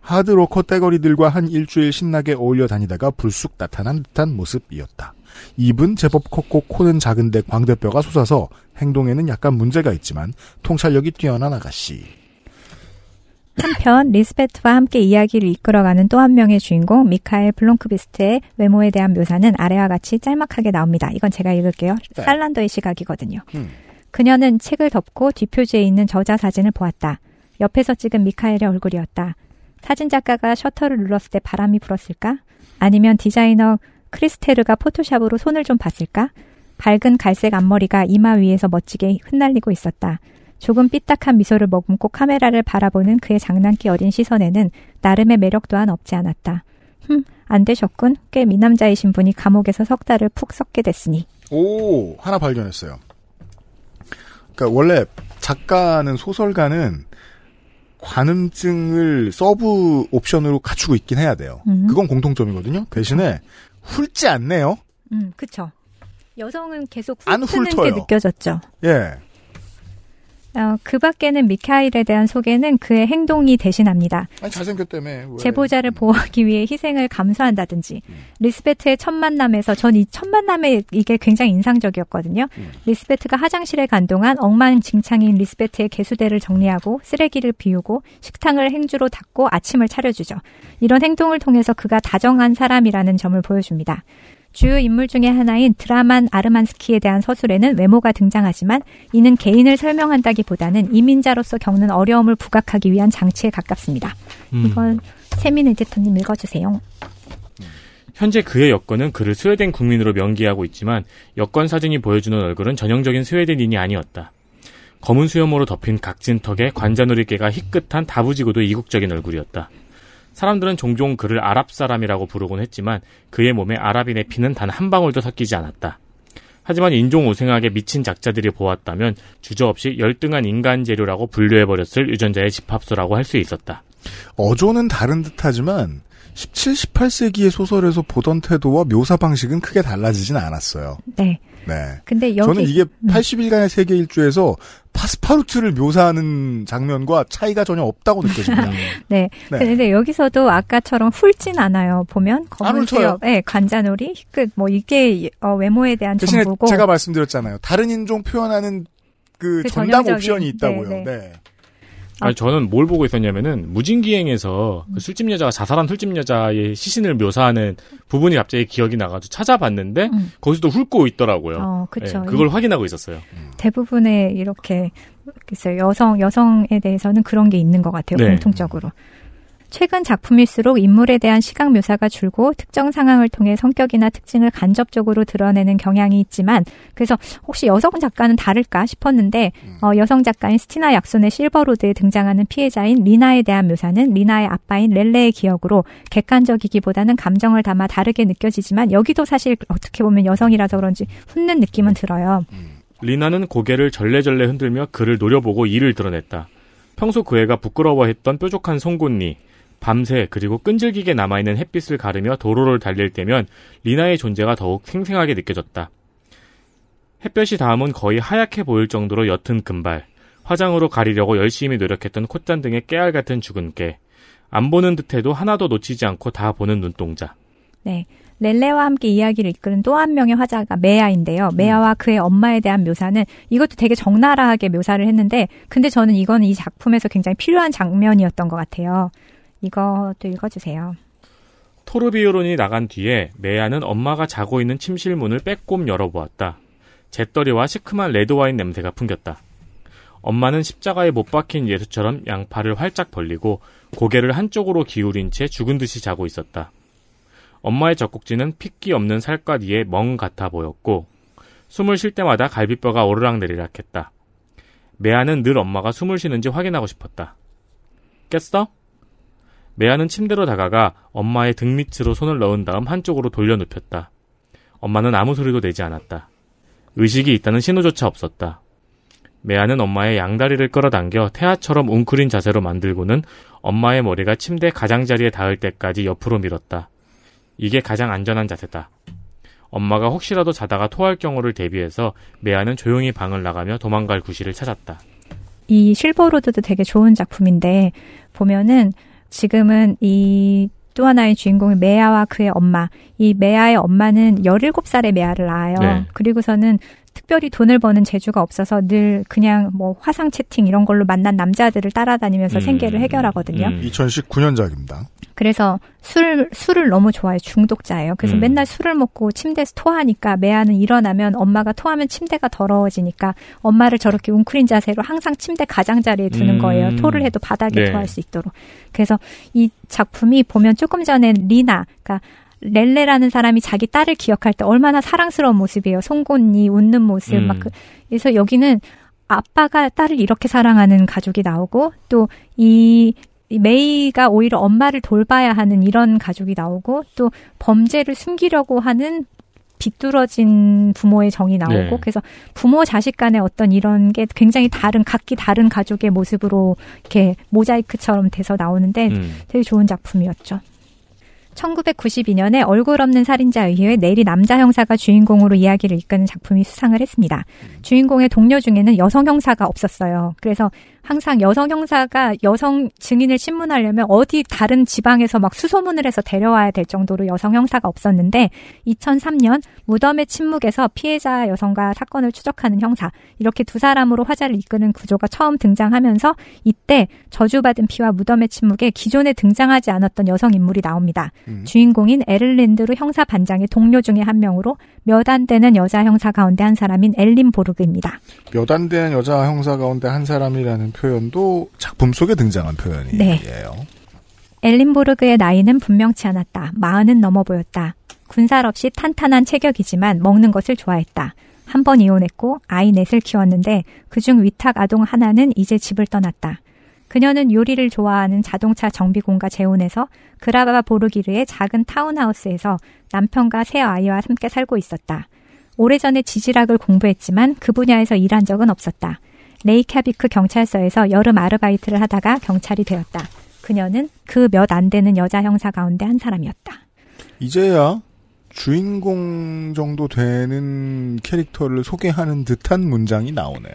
Speaker 2: 하드로커 떼거리들과 한 일주일 신나게 어울려 다니다가 불쑥 나타난 듯한 모습이었다. 입은 제법 컸고 코는 작은데 광대뼈가 솟아서 행동에는 약간 문제가 있지만 통찰력이 뛰어난 아가씨.
Speaker 11: 한편 리스베트와 함께 이야기를 이끌어가는 또 한 명의 주인공 미카엘 블롱크비스트의 외모에 대한 묘사는 아래와 같이 짤막하게 나옵니다. 이건 제가 읽을게요.
Speaker 15: 네.
Speaker 11: 살란더의 시각이거든요.
Speaker 2: 음.
Speaker 11: 그녀는 책을 덮고 뒷표지에 있는 저자 사진을 보았다. 옆에서 찍은 미카엘의 얼굴이었다. 사진 작가가 셔터를 눌렀을 때 바람이 불었을까? 아니면 디자이너 크리스테르가 포토샵으로 손을 좀 봤을까? 밝은 갈색 앞머리가 이마 위에서 멋지게 흩날리고 있었다. 조금 삐딱한 미소를 머금고 카메라를 바라보는 그의 장난기 어린 시선에는 나름의 매력 또한 없지 않았다. 흠, 안 되셨군. 꽤 미남자이신 분이 감옥에서 석 달을 푹 썩게 됐으니.
Speaker 2: 오, 하나 발견했어요. 그러니까 원래 작가는 소설가는 관음증을 sub 옵션으로 갖추고 있긴 해야 돼요.
Speaker 11: 음.
Speaker 2: 그건 공통점이거든요. 대신에 훑지 않네요.
Speaker 11: 음, 그쵸. 여성은 계속
Speaker 2: 안
Speaker 11: 훑는 게. 느껴졌죠.
Speaker 2: 예.
Speaker 11: 어, 그 밖에는 미카엘에 대한 소개는 그의 행동이 대신합니다.
Speaker 2: 아니, 잘생겼다며. 왜.
Speaker 11: 제보자를 보호하기 위해 희생을 감수한다든지 리스베트의 첫 만남에서 전 이 첫 만남에 이게 굉장히 인상적이었거든요. 리스베트가 화장실에 간 동안 엉망진창인 리스베트의 개수대를 정리하고 쓰레기를 비우고 식탁을 행주로 닦고 아침을 차려주죠. 이런 행동을 통해서 그가 다정한 사람이라는 점을 보여줍니다. 주요 인물 중의 하나인 드라만 아르만스키에 대한 서술에는 외모가 등장하지만 이는 개인을 설명한다기보다는 이민자로서 겪는 어려움을 부각하기 위한 장치에 가깝습니다.
Speaker 4: 음.
Speaker 11: 이건 세민 에디터님 읽어주세요.
Speaker 4: 현재 그의 여권은 그를 스웨덴 국민으로 명기하고 있지만 여권 사진이 보여주는 얼굴은 전형적인 스웨덴인이 아니었다. 검은 수염으로 덮인 각진 턱에 관자놀이개가 희끗한 다부지고도 이국적인 얼굴이었다. 사람들은 종종 그를 아랍 사람이라고 부르곤 했지만 그의 몸에 아랍인의 피는 단 한 방울도 섞이지 않았다. 하지만 인종오생하게 미친 작자들이 보았다면 주저없이 열등한 인간 재료라고 분류해버렸을 유전자의 집합소라고 할 수 있었다.
Speaker 2: 어조는 다른 듯하지만 17, 18세기의 소설에서 보던 태도와 묘사 방식은 크게 달라지진 않았어요.
Speaker 11: 네.
Speaker 2: 네.
Speaker 11: 근데 여기
Speaker 2: 저는 이게
Speaker 11: 음.
Speaker 2: 80일간의 세계 일주에서 파스파르투를 묘사하는 장면과 차이가 전혀 없다고 느껴집니다. [laughs]
Speaker 11: 네.
Speaker 2: 네.
Speaker 11: 근데 여기서도 아까처럼 훑진 않아요. 보면 검은
Speaker 2: 훑어요.
Speaker 11: 수염, 네, 관자놀이, 희끗 뭐 이게 어, 외모에 대한
Speaker 2: 대신에
Speaker 11: 정보고
Speaker 2: 제가 말씀드렸잖아요. 다른 인종 표현하는 그,
Speaker 11: 그
Speaker 2: 전담 옵션이 있다고요.
Speaker 11: 네,
Speaker 2: 네.
Speaker 11: 네.
Speaker 4: 아니, 저는 뭘 보고 있었냐면은 무진기행에서 그 술집 여자가 자살한 술집 여자의 시신을 묘사하는 부분이 갑자기 기억이 나가지고 찾아봤는데 거기서도 훑고 있더라고요.
Speaker 11: 음. 어, 그쵸.
Speaker 4: 예, 그걸 확인하고 있었어요.
Speaker 11: 대부분의 이렇게 글쎄요 여성 여성에 대해서는 그런 게 있는 것 같아요
Speaker 4: 네.
Speaker 11: 공통적으로. 최근 작품일수록 인물에 대한 시각 묘사가 줄고 특정 상황을 통해 성격이나 특징을 간접적으로 드러내는 경향이 있지만 그래서 혹시 여성 작가는 다를까 싶었는데 어, 여성 작가인 스티나 약손의 실버로드에 등장하는 피해자인 리나에 대한 묘사는 리나의 아빠인 렐레의 기억으로 객관적이기보다는 감정을 담아 다르게 느껴지지만 여기도 사실 어떻게 보면 여성이라서 그런지 훑는 느낌은 들어요.
Speaker 4: 리나는 고개를 절레절레 흔들며 그를 노려보고 이를 드러냈다. 평소 그 애가 부끄러워했던 뾰족한 송곳니, 밤새 그리고 끈질기게 남아있는 햇빛을 가르며 도로를 달릴 때면 리나의 존재가 더욱 생생하게 느껴졌다. 햇볕이 닿으면 거의 하얗게 보일 정도로 옅은 금발, 화장으로 가리려고 열심히 노력했던 콧잔 등의 깨알 같은 주근깨, 안 보는 듯해도 하나도 놓치지 않고 다 보는 눈동자.
Speaker 11: 네. 렐레와 함께 이야기를 이끄는 또 한 명의 화자가 메아인데요. 메아와 그의 엄마에 대한 묘사는 이것도 되게 적나라하게 묘사를 했는데 근데 저는 이거는 이 작품에서 굉장히 필요한 장면이었던 것 같아요. 이것도 읽어주세요.
Speaker 4: 토르비오론이 나간 뒤에 메아는 엄마가 자고 있는 침실 문을 빼꼼 열어보았다. 잿더리와 시큼한 레드와인 냄새가 풍겼다. 엄마는 십자가에 못 박힌 예수처럼 양팔을 활짝 벌리고 고개를 한쪽으로 기울인 채 죽은 듯이 자고 있었다. 엄마의 젖꼭지는 핏기 없는 살갗 위에 멍 같아 보였고 숨을 쉴 때마다 갈비뼈가 오르락내리락 했다. 메아는 늘 엄마가 숨을 쉬는지 확인하고 싶었다. 깼어? 메아는 침대로 다가가 엄마의 등 밑으로 손을 넣은 다음 한쪽으로 돌려 눕혔다. 엄마는 아무 소리도 내지 않았다. 의식이 있다는 신호조차 없었다. 메아는 엄마의 양다리를 끌어당겨 태아처럼 웅크린 자세로 만들고는 엄마의 머리가 침대 가장자리에 닿을 때까지 옆으로 밀었다. 이게 가장 안전한 자세다. 엄마가 혹시라도 자다가 토할 경우를 대비해서 메아는 조용히 방을 나가며 도망갈 구실을 찾았다.
Speaker 11: 이 실버로드도 되게 좋은 작품인데 보면은 지금은 이 또 하나의 주인공이 메아와 그의 엄마. 이 메아의 엄마는 17살에 메아를 낳아요.
Speaker 2: 네.
Speaker 11: 그리고서는 특별히 돈을 버는 재주가 없어서 늘 그냥 뭐 화상 채팅 이런 걸로 만난 남자들을 따라다니면서
Speaker 2: 음.
Speaker 11: 생계를 해결하거든요.
Speaker 2: 2019년작입니다.
Speaker 11: 그래서 술, 술을 너무 좋아해요. 중독자예요. 그래서
Speaker 2: 음.
Speaker 11: 맨날 술을 먹고 침대에서 토하니까 메아는 일어나면 엄마가 토하면 침대가 더러워지니까 엄마를 저렇게 웅크린 자세로 항상 침대 가장자리에 두는
Speaker 15: 음.
Speaker 11: 거예요. 토를 해도 바닥에
Speaker 15: 네.
Speaker 11: 토할 수 있도록. 그래서 이 작품이 보면 조금 전에 리나, 그러니까 렐레라는 사람이 자기 딸을 기억할 때 얼마나 사랑스러운 모습이에요. 송곳니 웃는 모습
Speaker 15: 음.
Speaker 11: 막 그, 그래서 여기는 아빠가 딸을 이렇게 사랑하는 가족이 나오고 또이 메이가 오히려 엄마를 돌봐야 하는 이런 가족이 나오고 또 범죄를 숨기려고 하는 비뚤어진 부모의 정이 나오고
Speaker 15: 네.
Speaker 11: 그래서 부모 자식 간의 어떤 이런 게 굉장히 다른 각기 다른 가족의 모습으로 이렇게 모자이크처럼 돼서 나오는데
Speaker 15: 음.
Speaker 11: 되게 좋은 작품이었죠. 1992년에 얼굴 없는 살인자 이후에 내리 남자 형사가 주인공으로 이야기를 이끄는 작품이 수상을 했습니다. 주인공의 동료 중에는 여성 형사가 없었어요. 그래서 항상 여성 형사가 여성 증인을 신문하려면 어디 다른 지방에서 막 수소문을 해서 데려와야 될 정도로 여성 형사가 없었는데 2003년 무덤의 침묵에서 피해자 여성과 사건을 추적하는 형사 이렇게 두 사람으로 화자를 이끄는 구조가 처음 등장하면서 이때 저주받은 피와 무덤의 침묵에 기존에 등장하지 않았던 여성 인물이 나옵니다. 주인공인 에를랜드루 형사 반장의 동료 중에 한 명으로 몇 안 되는 여자 형사 가운데 한 사람인 엘린 보르그입니다.
Speaker 2: 몇 안 되는 여자 형사 가운데 한 사람이라는 표현도 작품 속에 등장한 표현이에요.
Speaker 11: 네. 엘린보르그의 나이는 분명치 않았다. 마흔은 넘어 보였다. 군살 없이 탄탄한 체격이지만 먹는 것을 좋아했다. 한 번 이혼했고 아이 넷을 키웠는데 그중 위탁 아동 하나는 이제 집을 떠났다. 그녀는 요리를 좋아하는 자동차 정비공과 재혼해서 그라바 보르기르의 작은 타운하우스에서 남편과 세 아이와 함께 살고 있었다. 오래전에 지질학을 공부했지만 그 분야에서 일한 적은 없었다. 레이캬비크 경찰서에서 여름 아르바이트를 하다가 경찰이 되었다. 그녀는 그 몇 안 되는 여자 형사 가운데 한 사람이었다.
Speaker 2: 이제야 주인공 정도 되는 캐릭터를 소개하는 듯한 문장이 나오네요.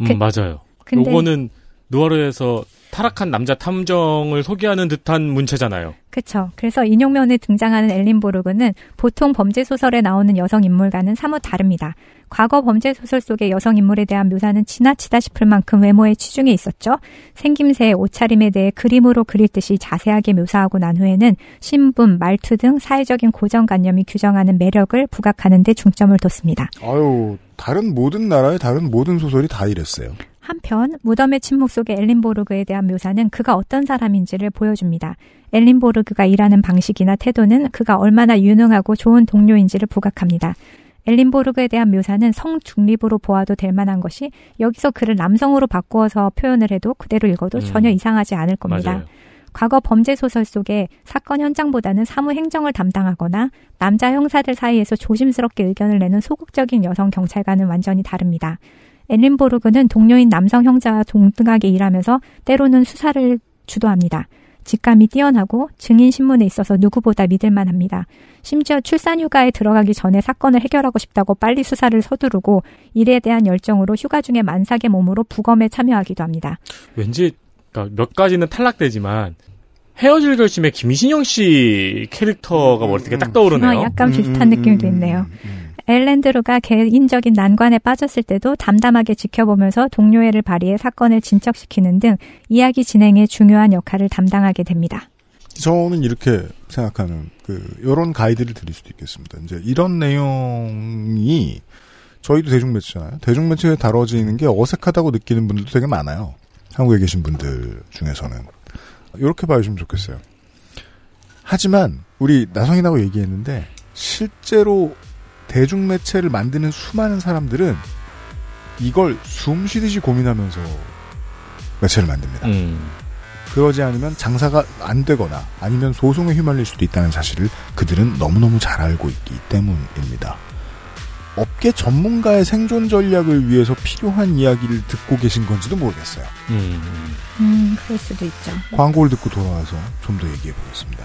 Speaker 4: 음,
Speaker 11: 그-
Speaker 4: 맞아요.
Speaker 11: 근데-
Speaker 4: 요거는 누아르에서 타락한 남자 탐정을 소개하는 듯한 문체잖아요.
Speaker 11: 그쵸. 그래서 인용면에 등장하는 엘린 보르그는 보통 범죄 소설에 나오는 여성 인물과는 사뭇 다릅니다. 과거 범죄 소설 속의 여성 인물에 대한 묘사는 지나치다 싶을 만큼 외모에 치중해 있었죠. 생김새, 옷차림에 대해 그림으로 그릴 듯이 자세하게 묘사하고 난 후에는 신분, 말투 등 사회적인 고정관념이 규정하는 매력을 부각하는 데 중점을 뒀습니다.
Speaker 2: 아유, 다른 모든 나라의 다른 모든 소설이 다 이랬어요.
Speaker 11: 한편 무덤의 침묵 속의 엘린보르그에 대한 묘사는 그가 어떤 사람인지를 보여줍니다. 엘린보르그가 일하는 방식이나 태도는 그가 얼마나 유능하고 좋은 동료인지를 부각합니다. 엘린보르그에 대한 묘사는 성 중립으로 보아도 될 만한 것이 여기서 그를 남성으로 바꾸어서 표현을 해도 그대로 읽어도
Speaker 15: 음.
Speaker 11: 전혀 이상하지 않을 겁니다.
Speaker 15: 맞아요.
Speaker 11: 과거 범죄 소설 속에 사건 현장보다는 사무 행정을 담당하거나 남자 형사들 사이에서 조심스럽게 의견을 내는 소극적인 여성 경찰과는 완전히 다릅니다. 엘린보르그는 동료인 남성 형제와 동등하게 일하면서 때로는 수사를 주도합니다. 직감이 뛰어나고 증인 신문에 있어서 누구보다 믿을만 합니다. 심지어 출산 휴가에 들어가기 전에 사건을 해결하고 싶다고 빨리 수사를 서두르고 일에 대한 열정으로 휴가 중에 만삭의 몸으로 부검에 참여하기도 합니다.
Speaker 4: 왠지 그러니까 몇 가지는 탈락되지만 헤어질 결심에 김신영 씨 캐릭터가 머릿속에 딱 떠오르네요.
Speaker 11: 어, 약간 비슷한 느낌도 있네요. 엘렌드루가 개인적인 난관에 빠졌을 때도 담담하게 지켜보면서 동료애를 발휘해 사건을 진척시키는 등 이야기 진행에 중요한 역할을 담당하게 됩니다.
Speaker 2: 저는 이렇게 생각하는 그 이런 가이드를 드릴 수도 있겠습니다. 이제 이런 내용이 저희도 대중매체잖아요. 대중매체에 다뤄지는 게 어색하다고 느끼는 분들도 되게 많아요. 한국에 계신 분들 중에서는 이렇게 봐주시면 좋겠어요. 하지만 우리 나성인하고 얘기했는데 실제로 대중매체를 만드는 수많은 사람들은 이걸 숨 쉬듯이 고민하면서 매체를 만듭니다. 그러지 않으면 장사가 안 되거나 아니면 소송에 휘말릴 수도 있다는 사실을 그들은 너무너무 잘 알고 있기 때문입니다. 업계 전문가의 생존 전략을 위해서 필요한 이야기를 듣고 계신 건지도 모르겠어요.
Speaker 11: 음, 그럴 수도 있죠.
Speaker 2: 광고를 듣고 돌아와서 좀 더 얘기해 보겠습니다.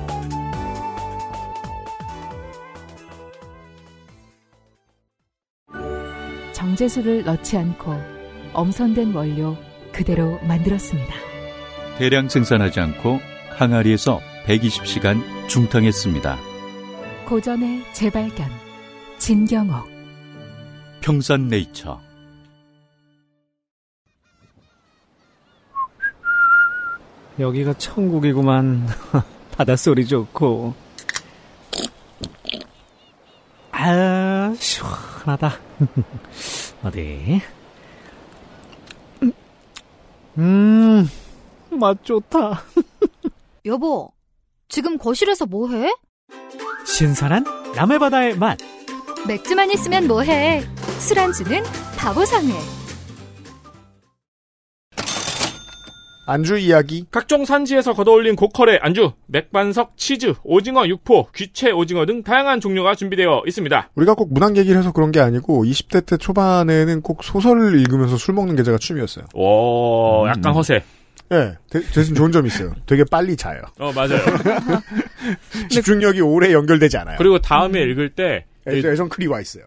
Speaker 1: 정제수를 넣지 않고 엄선된 원료 그대로 만들었습니다.
Speaker 12: 대량 생산하지 않고 항아리에서 120시간 중탕했습니다.
Speaker 1: 고전의 재발견 진경옥
Speaker 12: 평산네이처
Speaker 7: 여기가 천국이구만. [laughs] 바닷소리 좋고. 아, 시원하다. [laughs] 어디? 음, 맛 좋다. [laughs]
Speaker 16: 여보, 지금 거실에서 뭐해?
Speaker 7: 신선한 남해바다의 맛.
Speaker 16: 맥주만 있으면 뭐해? 술안주는 바보상회.
Speaker 2: 안주 이야기.
Speaker 4: 각종 산지에서 걷어올린 고퀄의 안주, 맥반석, 치즈, 오징어, 육포, 귀채 오징어 등 다양한 종류가 준비되어 있습니다.
Speaker 2: 우리가 꼭 문학 얘기를 해서 그런 게 아니고 20대 때 초반에는 꼭 소설을 읽으면서 술 먹는 게 제가 취미였어요.
Speaker 4: 오, 약간 허세.
Speaker 2: 예, 대, 대신 좋은 점이 있어요. 되게 빨리 자요.
Speaker 4: 어, 맞아요. [laughs]
Speaker 2: 집중력이 오래 연결되지 않아요.
Speaker 4: 그리고 다음에 읽을 때
Speaker 2: 애- 애정클이 와 있어요.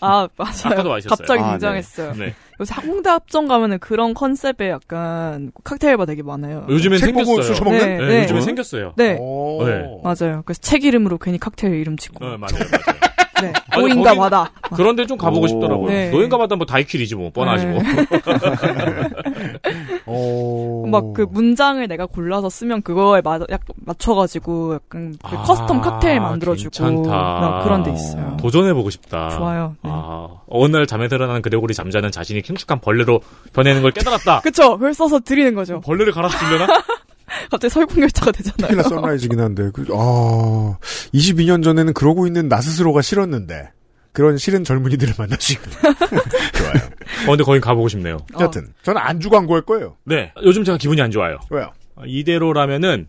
Speaker 3: 아, 맞아요.
Speaker 4: 아까도 와 있었어요.
Speaker 3: 갑자기
Speaker 4: 아,
Speaker 3: 등장했어요.
Speaker 4: 네. 네.
Speaker 3: 요새 항공대 합정 가면은 그런 컨셉의 약간 칵테일 바 되게 많아요.
Speaker 4: 요즘엔
Speaker 2: 책 보고
Speaker 4: 생겼어요.
Speaker 2: 술 처먹는?
Speaker 4: 네, 요즘엔 생겼어요.
Speaker 3: 네.
Speaker 2: 오.
Speaker 4: 네.
Speaker 3: 맞아요. 그래서 책 이름으로 괜히 칵테일 이름 짓고.
Speaker 4: 네, 맞아요, 맞아요.
Speaker 3: 네. 노인가 바다.
Speaker 4: 그런데 좀 가보고
Speaker 2: 오.
Speaker 4: 싶더라고요.
Speaker 3: 네.
Speaker 4: 노인가 바다 뭐 다이퀴리지 뭐 뻔하지 뭐. [laughs]
Speaker 3: 막 그 문장을 내가 골라서 쓰면 그거에 맞, 약, 맞춰가지고 약간 그 custom 칵테일 만들어주고
Speaker 4: 괜찮다.
Speaker 3: 막 그런 데 있어요.
Speaker 4: 도전해보고 싶다.
Speaker 3: 좋아요. 네.
Speaker 4: 아, 어느 날 잠에서 깨어난 그레고르 잠자는 자신이 흉측한 벌레로 변해 있는 걸 깨달았다.
Speaker 3: 그쵸? 그걸 써서 드리는 거죠.
Speaker 4: 벌레를 갈아서 주려나? [laughs]
Speaker 3: 갑자기 설국열차가 되잖아요.
Speaker 2: 테킬라 선라이즈긴 한데, 그, 아, 22년 전에는 그러고 있는 나 스스로가 싫었는데, 그런 싫은 젊은이들을 만날 수 있고. [laughs] 좋아요.
Speaker 4: 어, 근데 거긴 가보고 싶네요.
Speaker 2: 여튼, 저는 안주 광고할 거예요.
Speaker 4: 네. 요즘 제가 기분이 안 좋아요.
Speaker 2: 왜요?
Speaker 4: 어, 이대로라면은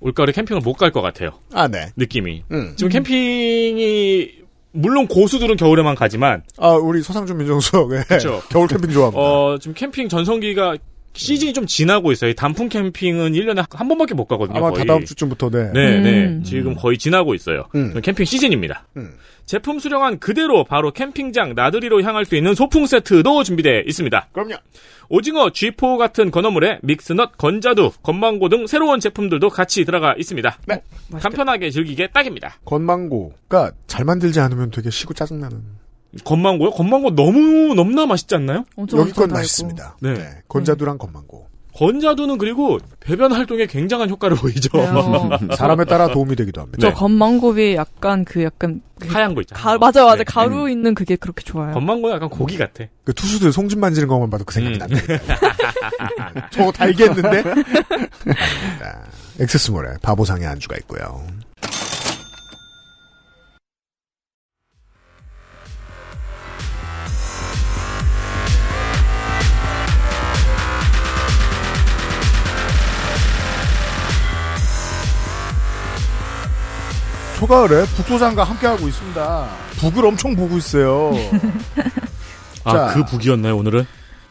Speaker 4: 올가을에 캠핑을 못 갈 것 같아요.
Speaker 2: 아, 네.
Speaker 4: 느낌이.
Speaker 2: 음.
Speaker 4: 지금 캠핑이 물론 고수들은 겨울에만 가지만
Speaker 2: 아, 우리 서상준 민정수석, 예.
Speaker 4: 그렇죠.
Speaker 2: 겨울 캠핑 좋아합니다.
Speaker 4: 어, 지금 캠핑 전성기가 시즌이 좀 지나고 있어요. 이 단풍 캠핑은 1년에 한 번밖에 못 가거든요.
Speaker 2: 아마
Speaker 4: 거의.
Speaker 2: 다다음 주쯤부터, 네.
Speaker 4: 네,
Speaker 3: 음.
Speaker 4: 네. 지금 거의 지나고 있어요.
Speaker 2: 음.
Speaker 4: 캠핑 시즌입니다.
Speaker 2: 음.
Speaker 4: 제품 수령한 그대로 바로 캠핑장 나들이로 향할 수 있는 소풍 세트도 준비되어 있습니다.
Speaker 2: 그럼요.
Speaker 4: 오징어, 쥐포 같은 건어물에 믹스넛, 건자두, 건망고 등 새로운 제품들도 같이 들어가 있습니다.
Speaker 2: 네.
Speaker 4: 간편하게 즐기게 딱입니다.
Speaker 2: 건망고가 잘 만들지 않으면 되게 시고 짜증나는.
Speaker 4: 건망고요? 건망고 너무 너무나 맛있지 않나요?
Speaker 2: 여기 건 맛있습니다.
Speaker 4: 네.
Speaker 2: 네. 건자두랑 건망고.
Speaker 4: 건자두는 그리고 배변 활동에 굉장한 효과를 보이죠.
Speaker 3: 네. [laughs]
Speaker 2: 사람에 따라 도움이 되기도 합니다.
Speaker 3: 저 건망고비 약간 그 약간 그
Speaker 4: 하얀 거 있잖아요.
Speaker 3: 가, 맞아 맞아
Speaker 4: 네.
Speaker 3: 가루 있는 그게 그렇게 좋아요.
Speaker 4: 건망고는 약간 고기 같아.
Speaker 2: 그 투수들 송진 만지는 것만 봐도 그
Speaker 4: 음.
Speaker 2: 생각이 납니다. [laughs] 저거 다 이겼는데? [laughs] 엑세스몰에 바보상의 안주가 있고요. 초가을에 북소장과 함께하고 있습니다. 북을 엄청 보고 있어요. [laughs]
Speaker 4: 아,
Speaker 2: 자.
Speaker 4: 그 북이었나요, 오늘은?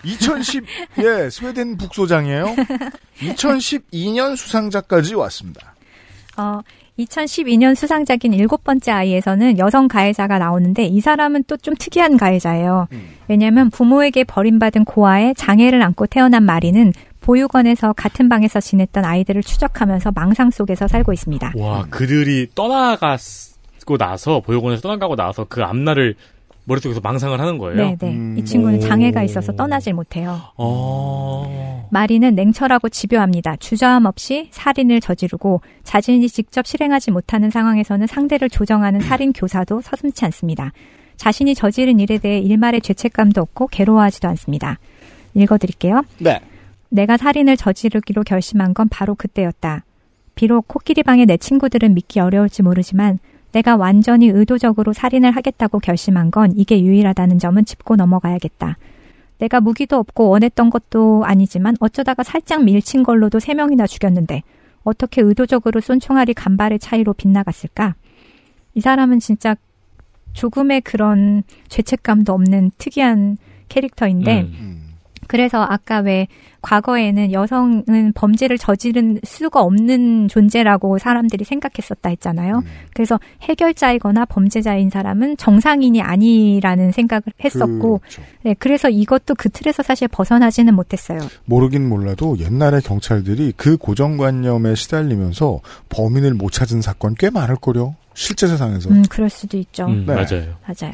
Speaker 2: 2010, 예, 스웨덴 북소장이에요. 2012년 수상자까지 왔습니다.
Speaker 11: 어, 2012년 수상작인 일곱 번째 아이에서는 여성 가해자가 나오는데 이 사람은 또 좀 특이한 가해자예요. 왜냐하면 부모에게 버림받은 고아에 장애를 안고 태어난 마리는 보육원에서 같은 방에서 지냈던 아이들을 추적하면서 망상 속에서 살고 있습니다.
Speaker 4: 와, 그들이 떠나가고 나서, 보육원에서 떠나가고 나서 그 앞날을 머릿속에서 망상을 하는 거예요?
Speaker 11: 네, 네. 이 친구는 장애가 있어서 떠나질 못해요.
Speaker 4: 어.
Speaker 11: 마리는 냉철하고 집요합니다. 주저함 없이 살인을 저지르고 자신이 직접 실행하지 못하는 상황에서는 상대를 조정하는 살인 교사도 서슴지 않습니다. 자신이 저지른 일에 대해 일말의 죄책감도 없고 괴로워하지도 않습니다. 읽어드릴게요.
Speaker 2: 네.
Speaker 11: 내가 살인을 저지르기로 결심한 건 바로 그때였다. 비록 코끼리 방의 내 친구들은 믿기 어려울지 모르지만 내가 완전히 의도적으로 살인을 하겠다고 결심한 건 이게 유일하다는 점은 짚고 넘어가야겠다. 내가 무기도 없고 원했던 것도 아니지만 어쩌다가 살짝 밀친 걸로도 세 명이나 죽였는데 어떻게 의도적으로 쏜 총알이 간발의 차이로 빗나갔을까? 이 사람은 진짜 조금의 그런 죄책감도 없는 특이한 캐릭터인데 그래서 아까 왜 과거에는 여성은 범죄를 저지른 수가 없는 존재라고 사람들이 생각했었다 했잖아요. 그래서 해결자이거나 범죄자인 사람은 정상인이 아니라는 생각을 했었고, 네, 그래서 이것도 그 틀에서 사실 벗어나지는 못했어요.
Speaker 2: 모르긴 몰라도 옛날에 경찰들이 그 고정관념에 시달리면서 범인을 못 찾은 사건 꽤 많을 거요. 실제 세상에서.
Speaker 11: 음, 그럴 수도 있죠.
Speaker 4: 음,
Speaker 2: 네.
Speaker 4: 맞아요.
Speaker 11: 맞아요.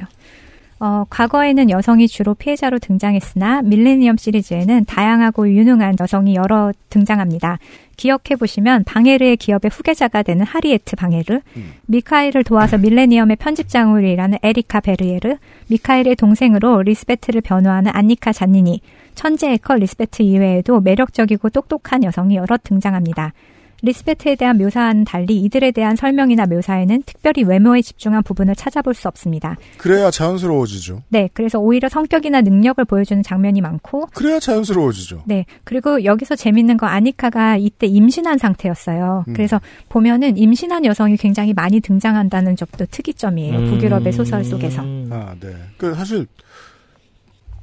Speaker 11: 어, 과거에는 여성이 주로 피해자로 등장했으나 밀레니엄 시리즈에는 다양하고 유능한 여성이 여러 등장합니다. 기억해 보시면 방해르의 기업의 후계자가 되는 하리에트 방해르, 미카엘을 도와서 밀레니엄의 편집장으로 일하는 에리카 베르예르, 미카엘의 동생으로 리스베트를 변호하는 안니카 잔니니, 천재 해커 리스베트 이외에도 매력적이고 똑똑한 여성이 여러 등장합니다. 리스베트에 대한 묘사와는 달리 이들에 대한 설명이나 묘사에는 특별히 외모에 집중한 부분을 찾아볼 수 없습니다.
Speaker 2: 그래야 자연스러워지죠.
Speaker 11: 네, 그래서 오히려 성격이나 능력을 보여주는 장면이 많고,
Speaker 2: 그래야 자연스러워지죠.
Speaker 11: 네, 그리고 여기서 재밌는 건 아니카가 이때 임신한 상태였어요.
Speaker 2: 음.
Speaker 11: 그래서 보면은 임신한 여성이 굉장히 많이 등장한다는 점도 특이점이에요.
Speaker 2: 음.
Speaker 11: 북유럽의 소설 속에서.
Speaker 2: 아, 네. 그 사실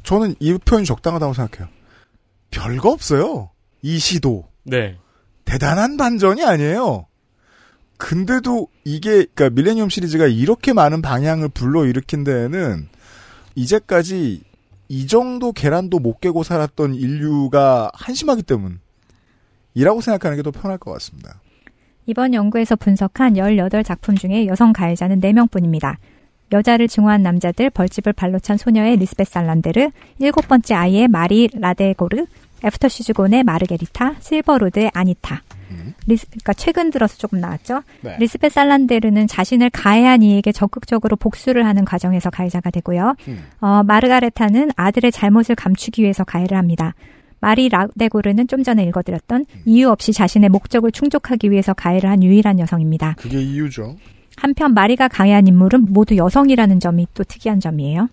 Speaker 2: 저는 이 표현이 적당하다고 생각해요. 별거 없어요. 이 시도.
Speaker 4: 네.
Speaker 2: 대단한 반전이 아니에요. 근데도 이게 그러니까 밀레니엄 시리즈가 이렇게 많은 방향을 불러일으킨 데에는 이제까지 이 정도 계란도 못 깨고 살았던 인류가 한심하기 때문이라고 생각하는 게 더 편할 것 같습니다.
Speaker 11: 이번 연구에서 분석한 18작품 중에 여성 가해자는 4명뿐입니다. 여자를 증오한 남자들, 벌집을 발로 찬 소녀의 리스베 살란데르, 일곱 번째 아이의 마리 라데고르, 애프터시즈곤의 마르게리타, 실버로드의 아니타. 리스, 그러니까 최근 들어서 조금 나왔죠.
Speaker 17: 네.
Speaker 11: 리스베 살란데르는 자신을 가해한 이에게 적극적으로 복수를 하는 과정에서 가해자가 되고요. 어, 마르가레타는 아들의 잘못을 감추기 위해서 가해를 합니다. 마리 라데고르는 좀 전에 읽어드렸던 이유 없이 자신의 목적을 충족하기 위해서 가해를 한 유일한 여성입니다.
Speaker 2: 그게 이유죠.
Speaker 11: 한편 마리가 가해한 인물은 모두 여성이라는 점이 또 특이한 점이에요.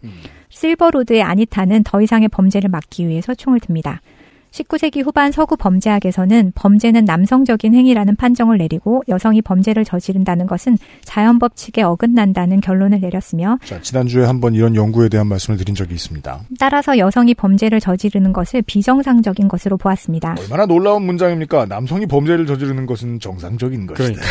Speaker 11: 실버로드의 아니타는 더 이상의 범죄를 막기 위해서 총을 듭니다. 19세기 후반 서구 범죄학에서는 범죄는 남성적인 행위라는 판정을 내리고 여성이 범죄를 저지른다는 것은 자연 법칙에 어긋난다는 결론을 내렸으며
Speaker 2: 자, 지난주에 한번 이런 연구에 대한 말씀을 드린 적이 있습니다.
Speaker 11: 따라서 여성이 범죄를 저지르는 것을 비정상적인 것으로 보았습니다.
Speaker 2: 얼마나 놀라운 문장입니까? 남성이 범죄를 저지르는 것은 정상적인 것이다.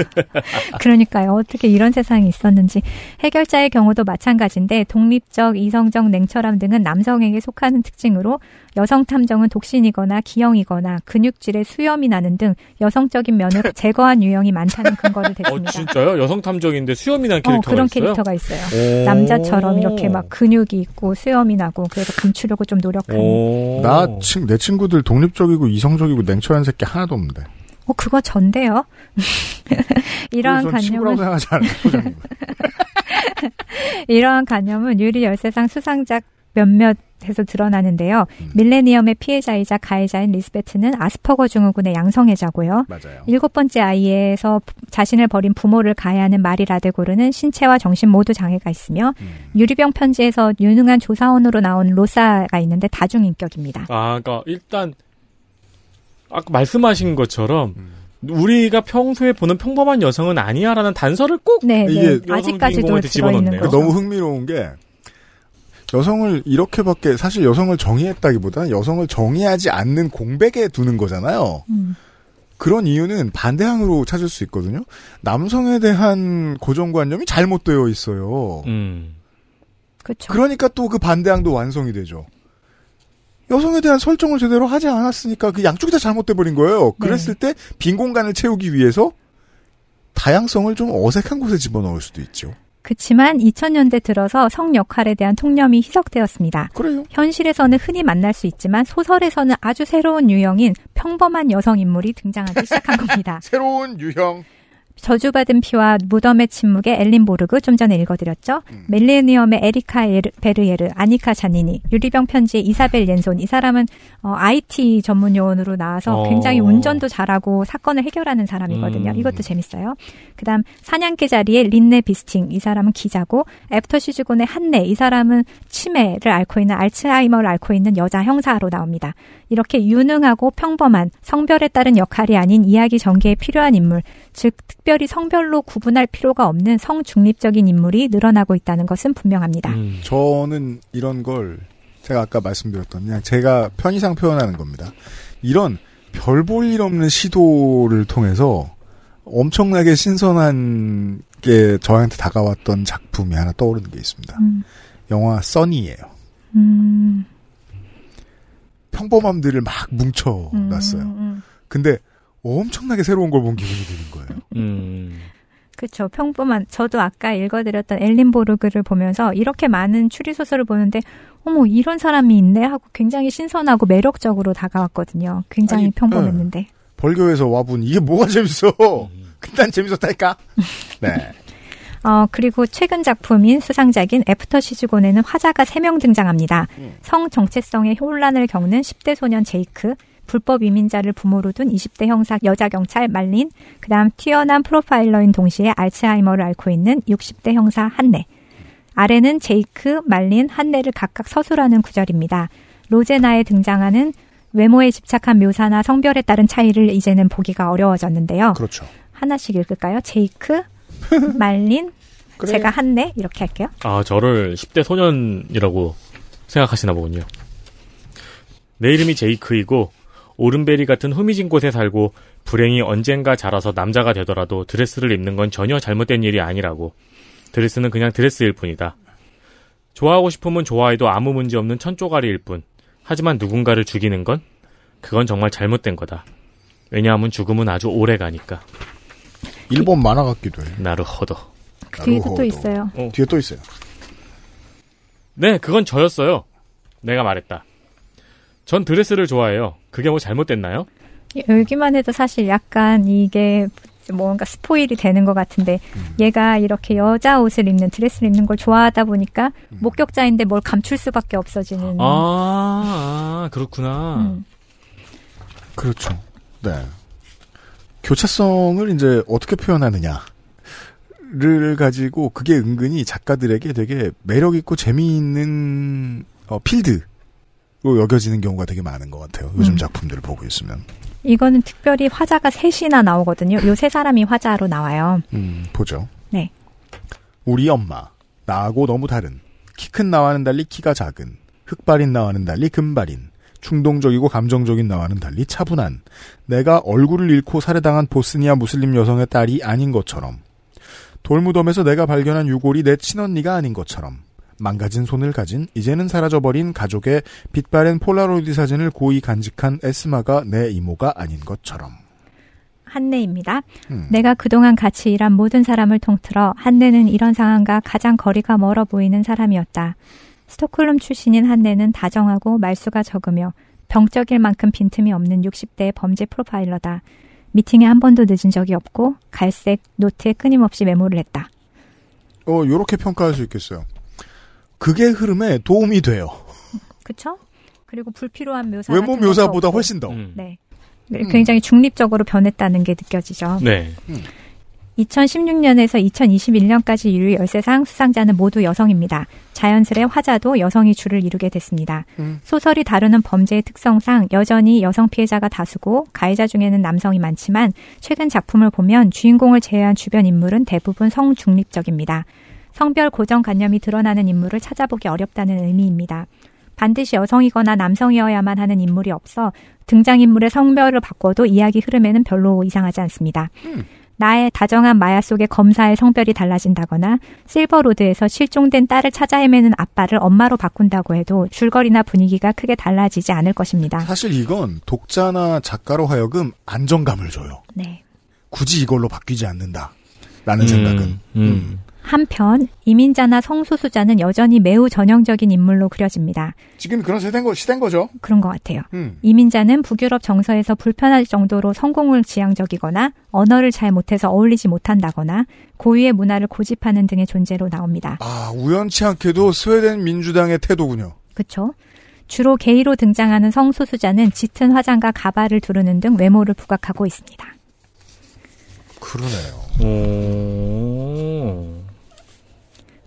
Speaker 2: [laughs]
Speaker 11: 그러니까요. 어떻게 이런 세상이 있었는지. 해결자의 경우도 마찬가지인데 독립적, 이성적, 냉철함 등은 남성에게 속하는 특징으로 여성 탐정 은 독신이거나 기형이거나 근육질에 수염이 나는 등 여성적인 면을 [laughs] 제거한 유형이 많다는 근거를
Speaker 4: 어,
Speaker 11: 댔습니다.
Speaker 4: 진짜요? 여성 탐정인데 수염이 난
Speaker 11: 어,
Speaker 4: 캐릭터가
Speaker 11: 그런
Speaker 4: 있어요?
Speaker 11: 캐릭터가 있어요.
Speaker 4: 오.
Speaker 11: 남자처럼 이렇게 막 근육이 있고 수염이 나고 그래서 감추려고 좀 노력하는.
Speaker 2: 나 친, 내 친구들 독립적이고 이성적이고 냉철한 새끼 하나도 없는데.
Speaker 11: 어, 그거 전데요. [laughs] 이러한 관념은
Speaker 2: 생각하지 않아요. [laughs]
Speaker 11: 이러한 관념은 유리 열세상 수상작 몇몇 에서 드러나는데요. 밀레니엄의 피해자이자 가해자인 리스베트는 아스퍼거 증후군의 양성애자고요.
Speaker 2: 맞아요.
Speaker 11: 일곱 번째 아이에서 자신을 버린 부모를 가해하는 마리 라데고르는 신체와 정신 모두 장애가 있으며 유리병 편지에서 유능한 조사원으로 나온 로사가 있는데 다중인격입니다.
Speaker 4: 아, 그러니까 일단 아까 말씀하신 것처럼 우리가 평소에 보는 평범한 여성은 아니야라는 단서를 꼭
Speaker 11: 네,
Speaker 2: 이게
Speaker 11: 네. 아직까지도
Speaker 4: 집어넣네요.
Speaker 2: 너무 흥미로운 게 여성을 이렇게밖에 사실 여성을 정의했다기보다는 여성을 정의하지 않는 공백에 두는 거잖아요.
Speaker 11: 음.
Speaker 2: 그런 이유는 반대항으로 찾을 수 있거든요. 남성에 대한 고정관념이 잘못되어 있어요.
Speaker 4: 음.
Speaker 11: 그렇죠.
Speaker 2: 그러니까 또 그 반대항도 완성이 되죠. 여성에 대한 설정을 제대로 하지 않았으니까 그 양쪽이 다 잘못돼 버린 거예요. 그랬을 때빈 공간을 채우기 위해서 다양성을 좀 어색한 곳에 집어넣을 수도 있죠.
Speaker 11: 그치만 2000년대 들어서 성 역할에 대한 통념이 희석되었습니다.
Speaker 2: 그래요.
Speaker 11: 현실에서는 흔히 만날 수 있지만 소설에서는 아주 새로운 유형인 평범한 여성 인물이 등장하기 시작한 겁니다. [laughs]
Speaker 2: 새로운 유형.
Speaker 11: 저주받은 피와 무덤의 침묵의 엘린 보르그 좀 전에 읽어드렸죠.
Speaker 2: 음.
Speaker 11: 밀레니엄의 에리카 예르- 베르예르, 아니카 자니니, 유리병 편지의 이사벨 옌손. 이 사람은 어, IT 전문 요원으로 나와서
Speaker 17: 어.
Speaker 11: 굉장히 운전도 잘하고 사건을 해결하는 사람이거든요.
Speaker 17: 음.
Speaker 11: 이것도 재밌어요. 그다음 사냥개 자리의 린네 비스팅. 이 사람은 기자고 After She's Gone의 한네. 이 사람은 치매를 앓고 있는 알츠하이머를 앓고 있는 여자 형사로 나옵니다. 이렇게 유능하고 평범한 성별에 따른 역할이 아닌 이야기 전개에 필요한 인물, 즉 특별 히 성별로 구분할 필요가 없는 성중립적인 인물이 늘어나고 있다는 것은 분명합니다.
Speaker 2: 음. 저는 이런 걸 제가 아까 말씀드렸던 그냥 제가 편의상 표현하는 겁니다. 이런 별 볼 일 없는 시도를 통해서 엄청나게 신선한 게 저한테 다가왔던 작품이 하나 떠오르는 게 있습니다.
Speaker 11: 음.
Speaker 2: 영화 써니예요.
Speaker 11: 음,
Speaker 2: 평범함들을 막 뭉쳐놨어요.
Speaker 11: 음.
Speaker 2: 근데 엄청나게 새로운 걸 본 기분이 드는 거예요.
Speaker 4: 음.
Speaker 11: 그렇죠. 평범한 저도 아까 읽어드렸던 엘린 보르그를 보면서 이렇게 많은 추리 소설을 보는데 어머 이런 사람이 있네 하고 굉장히 신선하고 매력적으로 다가왔거든요. 굉장히 평범했는데.
Speaker 2: 벌교에서 와본 이게 뭐가 재밌어? [laughs] 그딴 재밌었다니까. 네. [laughs]
Speaker 11: 어, 그리고 최근 작품인 수상작인 After She's Gone에는 화자가 3명 등장합니다. 성 정체성의 혼란을 겪는 10대 소년 제이크, 불법 이민자를 부모로 둔 20대 형사 여자 경찰 말린, 그다음 뛰어난 프로파일러인 동시에 알츠하이머를 앓고 있는 60대 형사 한내. 아래는 제이크, 말린, 한내를 각각 서술하는 구절입니다. 로제나에 등장하는 외모에 집착한 묘사나 성별에 따른 차이를 이제는 보기가 어려워졌는데요.
Speaker 2: 그렇죠.
Speaker 11: 하나씩 읽을까요? 제이크, [laughs] 말린,
Speaker 4: 그래요.
Speaker 11: 제가 한내 이렇게 할게요.
Speaker 4: 아, 저를 10대 소년이라고 생각하시나 보군요. 내 이름이 제이크이고 오른베리 같은 후미진 곳에 살고 불행히 언젠가 자라서 남자가 되더라도 드레스를 입는 건 전혀 잘못된 일이 아니라고. 드레스는 그냥 드레스일 뿐이다. 좋아하고 싶으면 좋아해도 아무 문제 없는 천조가리일 뿐. 하지만 누군가를 죽이는 건 그건 정말 잘못된 거다. 왜냐하면 죽음은 아주 오래 가니까.
Speaker 2: 일본 만화 같기도 해.
Speaker 4: 나루호도.
Speaker 11: 그 뒤에도 또 있어요.
Speaker 2: 뒤에 또 있어요.
Speaker 4: 네, 그건 저였어요. 내가 말했다. 전 드레스를 좋아해요. 그게 뭐 잘못됐나요?
Speaker 11: 여기만 해도 사실 약간 이게 뭔가 스포일이 되는 것 같은데 얘가 이렇게 여자 옷을 입는 드레스를 입는 걸 좋아하다 보니까 목격자인데 뭘 감출 수밖에 없어지는
Speaker 4: 아, 아 그렇구나.
Speaker 11: 음.
Speaker 2: 그렇죠. 네. 교차성을 이제 어떻게 표현하느냐를 가지고 그게 은근히 작가들에게 되게 매력 있고 재미있는 어, 필드 로 여겨지는 경우가 되게 많은 것 같아요. 요즘
Speaker 11: 음.
Speaker 2: 작품들을 보고 있으면.
Speaker 11: 이거는 특별히 화자가 셋이나 나오거든요. 요 세 사람이 화자로 나와요.
Speaker 2: 음, 보죠.
Speaker 11: 네.
Speaker 2: 우리 엄마. 나하고 너무 다른. 키 큰 나와는 달리 키가 작은. 흑발인 나와는 달리 금발인. 충동적이고 감정적인 나와는 달리 차분한. 내가 얼굴을 잃고 살해당한 보스니아 무슬림 여성의 딸이 아닌 것처럼. 돌무덤에서 내가 발견한 유골이 내 친언니가 아닌 것처럼. 망가진 손을 가진 이제는 사라져버린 가족의 빛바랜 폴라로이드 사진을 고이 간직한 에스마가 내 이모가 아닌 것처럼.
Speaker 11: 한네입니다.
Speaker 2: 음.
Speaker 11: 내가 그동안 같이 일한 모든 사람을 통틀어 한네는 이런 상황과 가장 거리가 멀어 보이는 사람이었다. 스톡홀름 출신인 한네는 다정하고 말수가 적으며 병적일 만큼 빈틈이 없는 60대의 범죄 프로파일러다. 미팅에 한 번도 늦은 적이 없고 갈색 노트에 끊임없이 메모를 했다.
Speaker 2: 어, 요렇게 평가할 수 있겠어요. 그게 흐름에 도움이 돼요. [laughs]
Speaker 11: 그쵸? 그리고 불필요한 묘사
Speaker 2: 외모 묘사보다. 훨씬 더.
Speaker 11: 네.
Speaker 2: 음.
Speaker 11: 굉장히 중립적으로 변했다는 게 느껴지죠.
Speaker 4: 네.
Speaker 11: 2016년에서 2021년까지 유리 열쇠상 수상자는 모두 여성입니다. 자연스레 화자도 여성이 주를 이루게 됐습니다.
Speaker 2: 음.
Speaker 11: 소설이 다루는 범죄의 특성상 여전히 여성 피해자가 다수고 가해자 중에는 남성이 많지만 최근 작품을 보면 주인공을 제외한 주변 인물은 대부분 성중립적입니다. 성별 고정관념이 드러나는 인물을 찾아보기 어렵다는 의미입니다. 반드시 여성이거나 남성이어야만 하는 인물이 없어 등장인물의 성별을 바꿔도 이야기 흐름에는 별로 이상하지 않습니다. 나의 다정한 마야 속의 검사의 성별이 달라진다거나 실버로드에서 실종된 딸을 찾아 헤매는 아빠를 엄마로 바꾼다고 해도 줄거리나 분위기가 크게 달라지지 않을 것입니다.
Speaker 2: 사실 이건 독자나 작가로 하여금 안정감을 줘요.
Speaker 11: 네.
Speaker 2: 굳이 이걸로 바뀌지 않는다. 라는
Speaker 4: 음,
Speaker 2: 생각은.
Speaker 4: 음.
Speaker 11: 한편 이민자나 성소수자는 여전히 매우 전형적인 인물로 그려집니다.
Speaker 2: 지금 그런 세대인 거, 시대인 거죠?
Speaker 11: 그런 것 같아요.
Speaker 2: 음.
Speaker 11: 이민자는 북유럽 정서에서 불편할 정도로 성공을 지향적이거나 언어를 잘 못해서 어울리지 못한다거나 고유의 문화를 고집하는 등의 존재로 나옵니다.
Speaker 2: 아, 우연치 않게도 스웨덴 민주당의 태도군요.
Speaker 11: 그렇죠? 주로 게이로 등장하는 성소수자는 짙은 화장과 가발을 두르는 등 외모를 부각하고 있습니다.
Speaker 2: 그러네요.
Speaker 4: 오.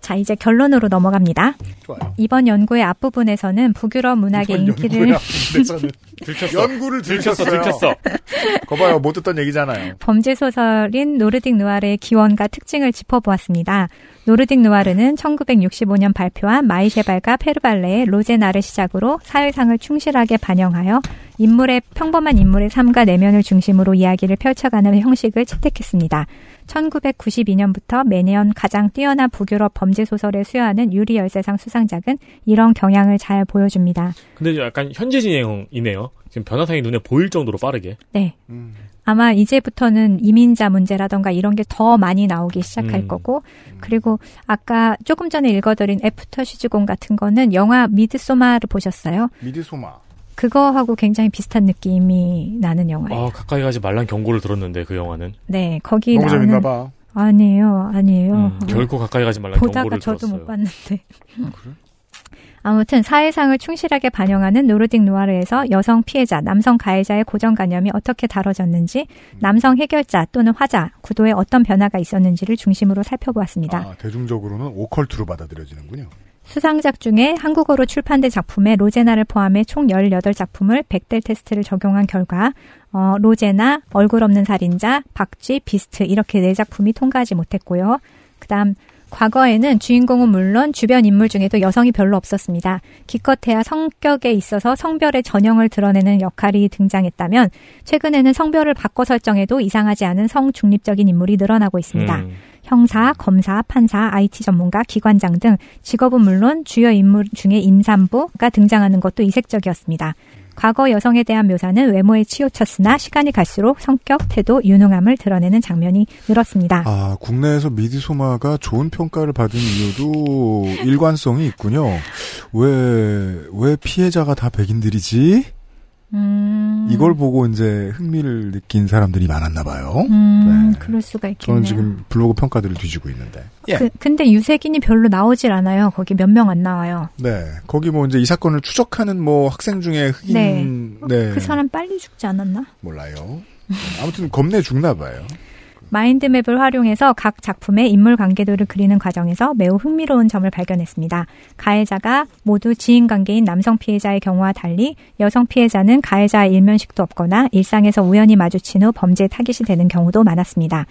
Speaker 11: 자, 이제 결론으로 넘어갑니다.
Speaker 2: 좋아요.
Speaker 11: 이번 연구의 앞부분에서는 북유럽 문학의 인기를. [laughs]
Speaker 4: 들켰어.
Speaker 2: 연구를
Speaker 4: 들켰어,
Speaker 2: 들켰어요.
Speaker 4: 들켰어. [laughs]
Speaker 2: 거봐요, 못 듣던 얘기잖아요.
Speaker 11: 범죄 소설인 노르딕 누아르의 기원과 특징을 짚어보았습니다. 노르딕 누아르는 1965년 발표한 마이셰발과 페르발레의 로제나를 시작으로 사회상을 충실하게 반영하여 인물의 평범한 인물의 삶과 내면을 중심으로 이야기를 펼쳐가는 형식을 채택했습니다. 1992년부터 매년 가장 뛰어난 북유럽 범죄 소설에 수여하는 유리 열쇠상 수상작은 이런 경향을 잘 보여줍니다.
Speaker 4: 근데 약간 현재 진행이네요. 지금 변화상이 눈에 보일 정도로 빠르게.
Speaker 11: 네. 아마 이제부터는 이민자 문제라던가 이런 게 더 많이 나오기 시작할
Speaker 4: 음.
Speaker 11: 거고, 그리고 아까 조금 전에 읽어드린 After She's Gone 같은 거는 영화 미드소마를 보셨어요?
Speaker 2: 미드소마.
Speaker 11: 그거하고 굉장히 비슷한 느낌이 나는 영화예요.
Speaker 4: 아, 가까이 가지 말란 경고를 들었는데 그 영화는.
Speaker 11: 네, 거기
Speaker 2: 너무
Speaker 11: 나오는
Speaker 2: 재밌나 봐.
Speaker 11: 아니에요, 아니에요.
Speaker 4: 음, 결코 가까이 가지 말란
Speaker 11: 보다가
Speaker 4: 경고를
Speaker 11: 저도
Speaker 4: 들었어요.
Speaker 11: 못 봤는데. 아 무튼 사회상을 충실하게 반영하는 노르딕 누아르에서 여성 피해자, 남성 가해자의 고정관념이 어떻게 다뤄졌는지, 남성 해결자 또는 화자, 구도에 어떤 변화가 있었는지를 중심으로 살펴보았습니다.
Speaker 2: 아, 대중적으로는 오컬트로 받아들여지는군요.
Speaker 11: 수상작 중에 한국어로 출판된 작품에 로제나를 포함해 총 18작품을 백델 테스트를 적용한 결과 어, 로제나, 얼굴 없는 살인자, 박쥐, 비스트 이렇게 네 작품이 통과하지 못했고요. 그다음 과거에는 주인공은 물론 주변 인물 중에도 여성이 별로 없었습니다. 기껏해야 성격에 있어서 성별의 전형을 드러내는 역할이 등장했다면 최근에는 성별을 바꿔 설정해도 이상하지 않은 성중립적인 인물이 늘어나고 있습니다.
Speaker 4: 음.
Speaker 11: 형사, 검사, 판사, IT 전문가, 기관장 등 직업은 물론 주요 인물 중에 임산부가 등장하는 것도 이색적이었습니다. 과거 여성에 대한 묘사는 외모에 치우쳤으나 시간이 갈수록 성격, 태도, 유능함을 드러내는 장면이 늘었습니다.
Speaker 2: 아, 국내에서 미드소마가 좋은 평가를 받은 이유도 일관성이 있군요. 왜, 왜 피해자가 다 백인들이지?
Speaker 11: 음,
Speaker 2: 이걸 보고 이제 흥미를 느낀 사람들이 많았나 봐요.
Speaker 11: 음, 그럴 수가 있겠네요.
Speaker 2: 저는 지금 블로그 평가들을 뒤지고 있는데. 예.
Speaker 11: 그, 근데 유색인이 별로 나오질 않아요. 거기 몇 명 안 나와요.
Speaker 2: 네. 거기 뭐 이제 이 사건을 추적하는 뭐 학생 중에 흑인,
Speaker 11: 네.
Speaker 2: 네.
Speaker 11: 그 사람 빨리 죽지 않았나?
Speaker 2: 몰라요. 아무튼 겁내 죽나 봐요.
Speaker 11: 마인드맵을 활용해서 각 작품의 인물 관계도를 그리는 과정에서 매우 흥미로운 점을 발견했습니다. 가해자가 모두 지인 관계인 남성 피해자의 경우와 달리 여성 피해자는 가해자와 일면식도 없거나 일상에서 우연히 마주친 후 범죄에 타깃이 되는 경우도 많았습니다.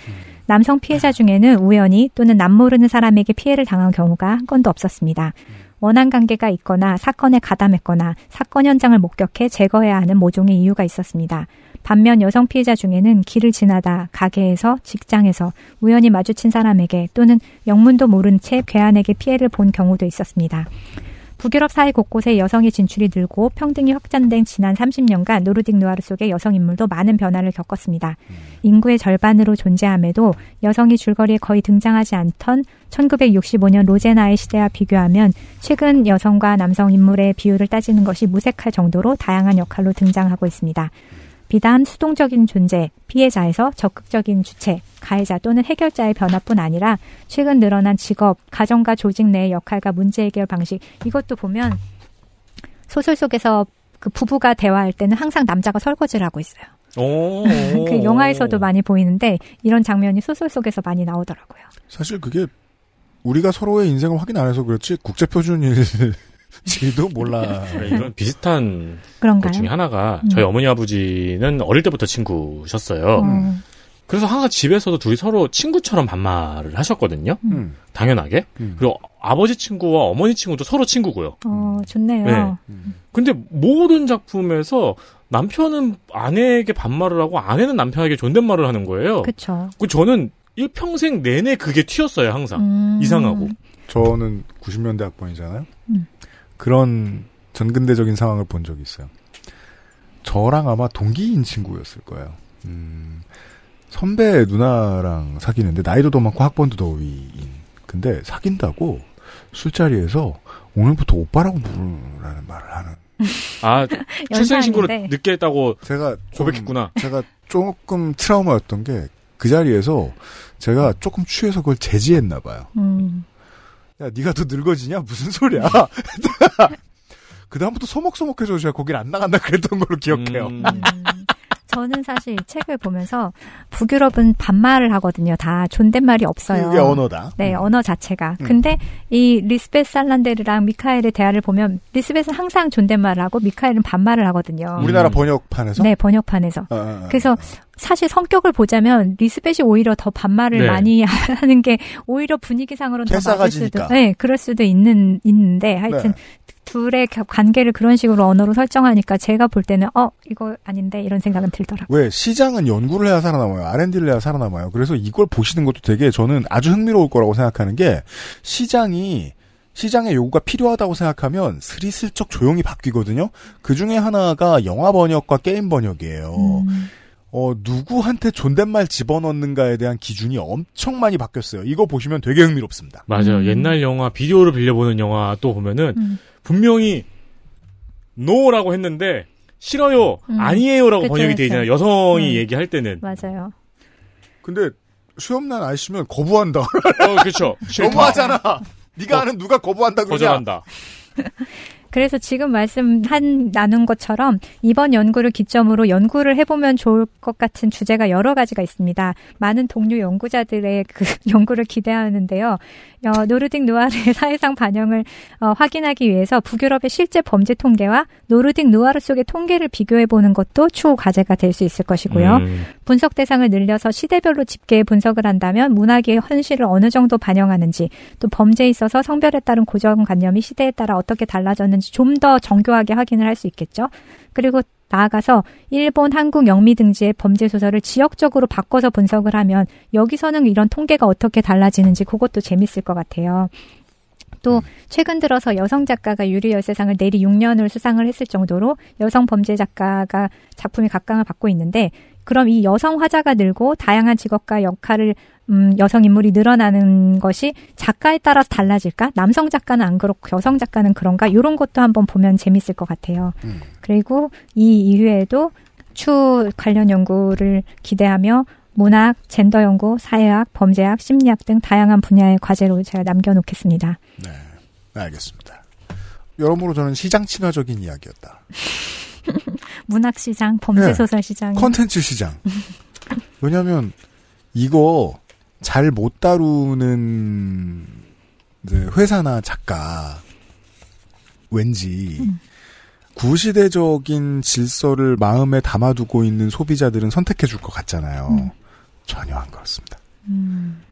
Speaker 11: 남성 피해자 중에는 우연히 또는 남모르는 사람에게 피해를 당한 경우가 한 건도 없었습니다. 원한 관계가 있거나 사건에 가담했거나 사건 현장을 목격해 제거해야 하는 모종의 이유가 있었습니다. 반면 여성 피해자 중에는 길을 지나다 가게에서 직장에서 우연히 마주친 사람에게 또는 영문도 모른 채 괴한에게 피해를 본 경우도 있었습니다. 북유럽 사회 곳곳에 여성의 진출이 늘고 평등이 확장된 지난 30년간 노르딕 누아르 속의 여성 인물도 많은 변화를 겪었습니다. 인구의 절반으로 존재함에도 여성이 줄거리에 거의 등장하지 않던 1965년 로제나의 시대와 비교하면 최근 여성과 남성 인물의 비율을 따지는 것이 무색할 정도로 다양한 역할로 등장하고 있습니다. 비단 수동적인 존재, 피해자에서 적극적인 주체, 가해자 또는 해결자의 변화뿐 아니라 최근 늘어난 직업, 가정과 조직 내의 역할과 문제 해결 방식 이것도 보면 소설 속에서 그 부부가 대화할 때는 항상 남자가 설거지를 하고 있어요.
Speaker 4: 오. [laughs]
Speaker 11: 그 영화에서도 많이 보이는데 이런 장면이 소설 속에서 많이 나오더라고요.
Speaker 2: 사실 그게 우리가 서로의 인생을 확인 안 해서 그렇지 국제 표준일 지도 몰라.
Speaker 4: 네, 이런 비슷한
Speaker 11: 그런가요?
Speaker 4: 것 중에 하나가
Speaker 11: 음.
Speaker 4: 저희 어머니 아버지는 어릴 때부터 친구셨어요.
Speaker 11: 음.
Speaker 4: 그래서 항상 집에서도 둘이 서로 친구처럼 반말을 하셨거든요.
Speaker 2: 음.
Speaker 4: 당연하게. 그리고 아버지 친구와 어머니 친구도 서로 친구고요.
Speaker 11: 어, 좋네요.
Speaker 4: 네. 근데 모든 작품에서 남편은 아내에게 반말을 하고 아내는 남편에게 존댓말을 하는 거예요.
Speaker 11: 그쵸.
Speaker 4: 그 저는 일평생 내내 그게 튀었어요, 항상.
Speaker 11: 음.
Speaker 4: 이상하고.
Speaker 2: 저는 90년대 학번이잖아요.
Speaker 11: 음.
Speaker 2: 그런 전근대적인 상황을 본 적이 있어요. 저랑 아마 동기인 친구였을 거예요. 음, 선배 누나랑 사귀는데 나이도 더 많고 학번도 더 위인. 근데 사귄다고 술자리에서 오늘부터 오빠라고 부르라는 말을 하는.
Speaker 4: 아, [laughs] 출생신고를. 늦게 했다고
Speaker 2: 제가
Speaker 4: 고백했구나.
Speaker 2: 제가 조금 트라우마였던 게 그 자리에서 제가 조금 취해서 그걸 제지했나 봐요.
Speaker 11: 음.
Speaker 2: 야, 네가 더 늙어지냐? 무슨 소리야? 그 다음부터 서먹서먹해서 제가 거길 안 나간다 그랬던 걸로 기억해요.
Speaker 4: 음.
Speaker 11: 저는 사실 이 책을 보면서 북유럽은 반말을 하거든요. 다 존댓말이 없어요.
Speaker 2: 그게 언어다.
Speaker 11: 네,
Speaker 2: 음.
Speaker 11: 언어 자체가.
Speaker 2: 음.
Speaker 11: 근데 이 리스베스 살란데르랑 미카엘의 대화를 보면 리스베스는 항상 존댓말을 하고 미카엘은 반말을 하거든요.
Speaker 2: 우리나라 번역판에서?
Speaker 11: 네, 번역판에서.
Speaker 2: 아, 아, 아.
Speaker 11: 그래서 사실 성격을 보자면 리스벳이 오히려 더 반말을
Speaker 2: 네.
Speaker 11: 많이 [laughs] 하는 게 오히려 분위기상으로는 더 맞을. 수도, 네, 그럴 수도 있는 있는데 하여튼
Speaker 2: 네.
Speaker 11: 둘의 겨- 관계를 그런 식으로 언어로 설정하니까 제가 볼 때는 어 이거 아닌데 이런 생각은 들더라고요.
Speaker 2: 왜 시장은 연구를 해야 살아남아요. R&D를 해야 살아남아요. 그래서 이걸 보시는 것도 되게 저는 아주 흥미로울 거라고 생각하는 게 시장이 시장의 요구가 필요하다고 생각하면 스리슬쩍 조용히 바뀌거든요. 그 중에 하나가 영화 번역과 게임 번역이에요. 어, 누구한테 존댓말 집어넣는가에 대한 기준이 엄청 많이 바뀌었어요. 이거 보시면 되게 흥미롭습니다.
Speaker 4: 맞아요. 옛날 영화, 비디오를 빌려보는 영화 또 보면은
Speaker 11: 음.
Speaker 4: 분명히 no라고 했는데 싫어요,
Speaker 11: 음.
Speaker 4: 아니에요라고
Speaker 11: 그쵸,
Speaker 4: 번역이 있잖아요. 여성이
Speaker 11: 음.
Speaker 4: 얘기할 때는.
Speaker 11: 맞아요.
Speaker 2: 근데 수염난 아저씨면 거부한다.
Speaker 4: 어, 그렇죠. [laughs]
Speaker 2: 너무하잖아. 네가 아는 누가 거부한다 그러냐?
Speaker 4: 거절한다. [laughs]
Speaker 11: 그래서 지금 말씀한 나눈 것처럼 이번 연구를 기점으로 연구를 해보면 좋을 것 같은 주제가 여러 가지가 있습니다. 많은 동료 연구자들의 그 [laughs] 연구를 기대하는데요. 어, 노르딕 누아르의 [laughs] 사회상 반영을 어, 확인하기 위해서 북유럽의 실제 범죄 통계와 노르딕 누아르 속의 통계를 비교해 보는 것도 추후 과제가 될 수 있을 것이고요.
Speaker 17: 음.
Speaker 11: 분석 대상을 늘려서 시대별로 집계 분석을 한다면 문학의 현실을 어느 정도 반영하는지 또 범죄에 있어서 성별에 따른 고정관념이 시대에 따라 어떻게 달라졌는지 좀 더 정교하게 확인을 할 수 있겠죠. 그리고 나아가서 일본, 한국, 영미 등지의 범죄 소설을 지역적으로 바꿔서 분석을 하면 여기서는 이런 통계가 어떻게 달라지는지 그것도 재밌을 것 같아요. 또 최근 들어서 여성 작가가 유리 열쇠상을 내리 6년을 수상을 했을 정도로 여성 범죄 작가가 작품이 각광을 받고 있는데 그럼 이 여성 화자가 늘고 다양한 직업과 역할을 음, 여성 인물이 늘어나는 것이 작가에 따라서 달라질까? 남성 작가는 안 그렇고 여성 작가는 그런가? 이런 것도 한번 보면 재밌을 것 같아요. 그리고 이 이후에도 추 관련 연구를 기대하며 문학, 젠더 연구, 사회학, 범죄학, 심리학 등 다양한 분야의 과제로 제가 남겨놓겠습니다.
Speaker 2: 네, 알겠습니다. 여러모로 저는 시장 친화적인 이야기였다. [laughs]
Speaker 11: 문학 시장, 범죄
Speaker 2: 네.
Speaker 11: 소설 시장,
Speaker 2: 컨텐츠 시장. 왜냐하면 이거 잘 못 다루는 이제 회사나 작가 왠지 구시대적인 질서를 마음에 담아두고 있는 소비자들은 선택해 줄 것 같잖아요. 전혀 안 그렇습니다.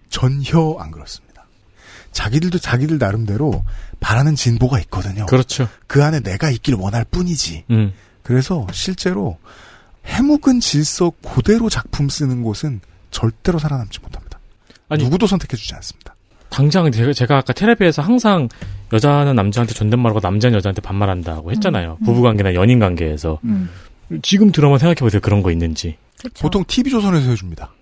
Speaker 2: 전혀 안 그렇습니다. 자기들도 자기들 나름대로 바라는 진보가 있거든요.
Speaker 4: 그렇죠.
Speaker 2: 그 안에 내가 있길 원할 뿐이지.
Speaker 4: 음.
Speaker 2: 그래서 실제로 해묵은 질서 그대로 작품 쓰는 곳은 절대로 살아남지 못합니다. 누구도 선택해주지 않습니다.
Speaker 4: 당장 제가, 제가 아까 테레비에서 항상 여자는 남자한테 존댓말하고 남자는 여자한테 반말한다고 했잖아요.
Speaker 2: 음.
Speaker 4: 부부관계나 연인관계에서.
Speaker 11: 음.
Speaker 4: 지금 드라마 생각해보세요. 그런 거 있는지.
Speaker 2: 보통 TV조선에서 해줍니다.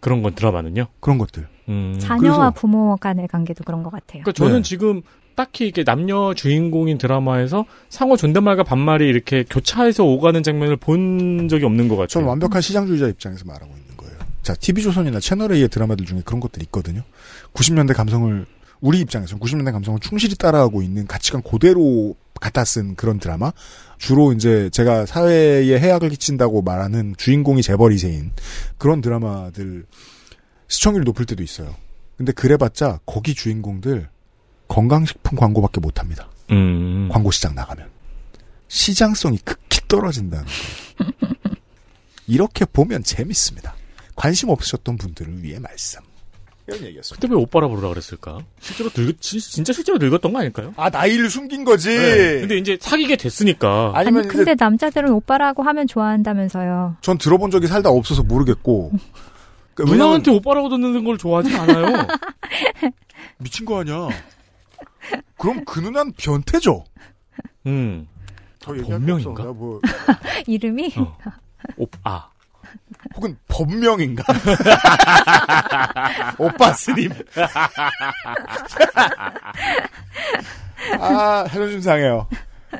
Speaker 4: 그런 건 드라마는요?
Speaker 2: 그런 것들.
Speaker 4: 음.
Speaker 11: 자녀와 부모 간의 관계도 그런 것 같아요.
Speaker 4: 그러니까 저는
Speaker 2: 네.
Speaker 4: 지금 딱히 이게 남녀 주인공인 드라마에서 상호 존댓말과 반말이 이렇게 교차해서 오가는 장면을 본 적이 없는 것 같아요.
Speaker 2: 저는 완벽한 시장주의자 입장에서 말하고 있는. 자, TV조선이나 채널A의 드라마들 중에 그런 것들이 있거든요. 90년대 감성을, 우리 입장에서는 90년대 감성을 충실히 따라하고 있는 가치관 그대로 갖다 쓴 그런 드라마. 주로 이제 제가 사회에 해악을 끼친다고 말하는 주인공이 재벌 2세인 그런 드라마들 시청률이 높을 때도 있어요. 근데 그래봤자 거기 주인공들 건강식품 광고밖에 못 합니다.
Speaker 4: 음.
Speaker 2: 광고 시장 나가면 시장성이 극히 떨어진다는 거예요. [laughs] 이렇게 보면 재밌습니다. 관심 없으셨던 분들을 위해 말씀. 이런 얘기였습니다.
Speaker 4: 근데 왜 오빠라 부르라 그랬을까? 실제로 늙, 진- 진짜 실제로 늙었던 거 아닐까요?
Speaker 2: 아 나이를 숨긴 거지.
Speaker 4: 네. 근데 이제 사귀게 됐으니까.
Speaker 11: 아니, 근데 남자들은 오빠라고 하면 좋아한다면서요.
Speaker 2: 전 들어본 적이 살다 없어서 모르겠고. 그 [laughs]
Speaker 4: 누나한테 오빠라고 듣는 걸 좋아하지 않아요. [laughs]
Speaker 2: 미친 거 아니야. 그럼 그 누난 변태죠.
Speaker 4: 음.
Speaker 2: 더거
Speaker 4: 본명인가?
Speaker 2: 뭐, [laughs]
Speaker 11: 이름이?
Speaker 4: 오, 아.
Speaker 2: 혹은 법명인가? [laughs] 오빠 스님. 아, 해도 좀 상해요.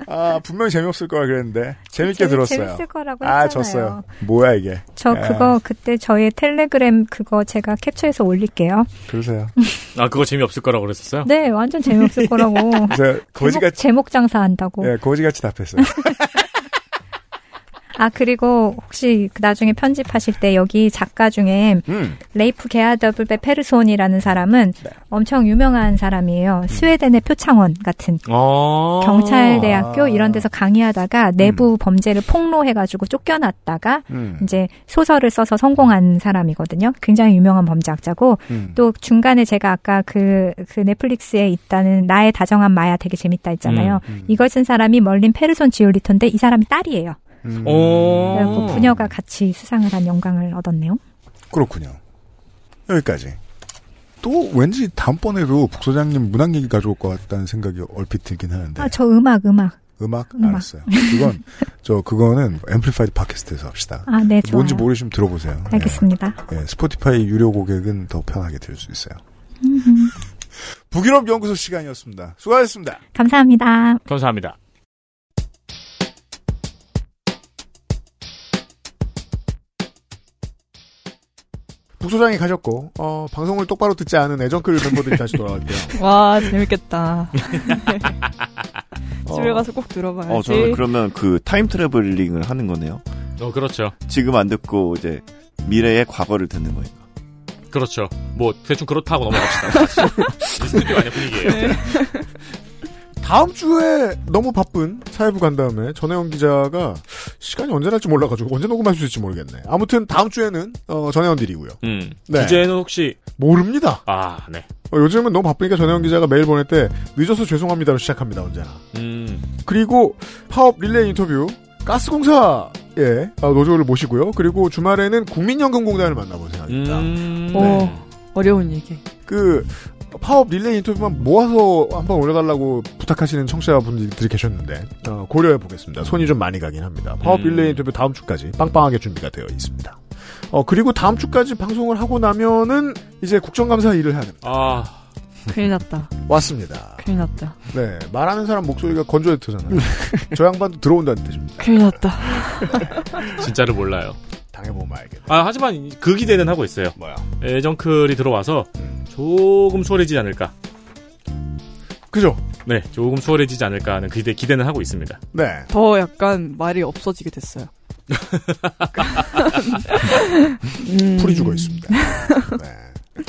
Speaker 2: 아, 분명히 재미없을 거라 그랬는데. 재밌게
Speaker 11: 재미-
Speaker 2: 들었어요.
Speaker 11: 재밌을 거라고
Speaker 2: 아,
Speaker 11: 했잖아요.
Speaker 2: 졌어요. 뭐야, 이게.
Speaker 11: 저
Speaker 2: 야,
Speaker 11: 그거 그때 저희 텔레그램 그거 제가 캡처해서 올릴게요.
Speaker 2: 그러세요. [laughs]
Speaker 4: 아, 그거 재미없을 거라고 그랬었어요?
Speaker 11: 네, 완전 재미없을 거라고. [laughs]
Speaker 2: 제가
Speaker 11: 제목,
Speaker 2: 거지같이,
Speaker 11: 제목 장사한다고.
Speaker 2: 예, 거지같이 답했어요.
Speaker 11: 아 그리고 혹시 그 나중에 편집하실 때 여기 작가 중에
Speaker 2: 음.
Speaker 11: 레이프 게아더블베 페르손이라는 사람은
Speaker 2: 네.
Speaker 11: 엄청 유명한
Speaker 2: 음.
Speaker 11: 사람이에요. 스웨덴의 표창원 같은
Speaker 4: 어.
Speaker 11: 경찰대학교 이런 데서 강의하다가 내부 범죄를 폭로해가지고 쫓겨났다가
Speaker 2: 음.
Speaker 11: 이제 소설을 써서 성공한 사람이거든요. 굉장히 유명한 범죄학자고
Speaker 2: 음.
Speaker 11: 또 중간에 제가 아까 그, 그 넷플릭스에 있다는 나의 다정한 마야 되게 재밌다 했잖아요.
Speaker 2: 음,
Speaker 11: 이걸 쓴 사람이 멀린 페르손 지올리토인데 이 사람이 딸이에요.
Speaker 2: 음.
Speaker 4: 어.
Speaker 11: 그래서 부녀가 같이 수상을 한 영광을 얻었네요.
Speaker 2: 그렇군요. 여기까지. 또 왠지 다음번에도 북소장님 문학 얘기 가져올 것 같다는 생각이 얼핏 들긴 하는데.
Speaker 11: 아, 저 음악, 음악.
Speaker 2: 음악?
Speaker 11: 음악.
Speaker 2: 알았어요. 그건, 저, 그거는 앰플리파이드 팟캐스트에서 합시다.
Speaker 11: 아, 네,
Speaker 2: 뭔지
Speaker 11: 좋아요.
Speaker 2: 모르시면 들어보세요.
Speaker 11: 알겠습니다.
Speaker 2: 예, 예, 스포티파이 유료 고객은 더 편하게 들을 수 있어요. 북유럽 연구소 시간이었습니다. 수고하셨습니다.
Speaker 11: 감사합니다.
Speaker 4: 감사합니다.
Speaker 2: 북소장이 가셨고, 어, 방송을 똑바로 듣지 않은 애정클 멤버들이 다시 돌아갈게요. [laughs]
Speaker 3: 와 재밌겠다. [laughs]
Speaker 2: 어.
Speaker 3: 집에 가서 꼭 들어봐야지.
Speaker 5: 어, 저는 그러면 그 time traveling을 하는 거네요.
Speaker 4: 어, 그렇죠.
Speaker 5: 지금 안 듣고 이제 미래의 과거를 듣는 거예요.
Speaker 4: 그렇죠. 뭐, 대충 그렇다고 넘어갑시다. [laughs] 스튜디오 아니야, 분위기예요
Speaker 2: 다음 주에 너무 바쁜 사회부 간 다음에 전혜원 기자가 시간이 언제 날지 몰라가지고 언제 녹음할 수 있을지 모르겠네. 아무튼 다음 주에는 어, 전혜원 드리고요.
Speaker 4: 음.
Speaker 2: 네.
Speaker 4: 주제는 혹시.
Speaker 2: 모릅니다.
Speaker 4: 아, 네.
Speaker 2: 어, 요즘은 너무 바쁘니까 전혜원 기자가 메일 보낼 때 늦어서 죄송합니다로 시작합니다 언제나.
Speaker 4: 음.
Speaker 2: 그리고 파업 릴레이 인터뷰 가스공사의 어, 노조를 모시고요. 그리고 주말에는 국민연금공단을 만나볼 생각입니다.
Speaker 4: 음.
Speaker 3: 오, 어, 어려운 얘기.
Speaker 2: 그 파업 릴레이 인터뷰만 모아서 한번 올려달라고 부탁하시는 청취자분들이 계셨는데 어, 고려해 보겠습니다. 손이 좀 많이 가긴 합니다. 파업
Speaker 4: 음.
Speaker 2: 릴레이 인터뷰 다음 주까지 빵빵하게 준비가 되어 있습니다. 어 그리고 다음 주까지 방송을 하고 나면은 이제 국정감사 일을 해야 됩니다.
Speaker 4: 아.
Speaker 3: 큰일 났다.
Speaker 2: 왔습니다.
Speaker 3: 큰일 났다.
Speaker 2: 네 말하는 사람 목소리가 건조해트잖아요. 저 양반도 들어온다는 뜻입니다.
Speaker 3: 큰일 났다.
Speaker 4: 진짜를 몰라요.
Speaker 2: 당해보면 알겠네.
Speaker 4: 아, 하지만 그 기대는 하고 있어요.
Speaker 2: 뭐야?
Speaker 4: 애정클이 들어와서 조금 수월해지지 않을까.
Speaker 2: 그죠?
Speaker 4: 네, 조금 수월해지지 않을까 하는 기대, 기대는 하고 있습니다.
Speaker 2: 네.
Speaker 3: 더 약간 말이 없어지게 됐어요. 음. [laughs]
Speaker 2: 풀이 죽어 있습니다. [laughs] 네.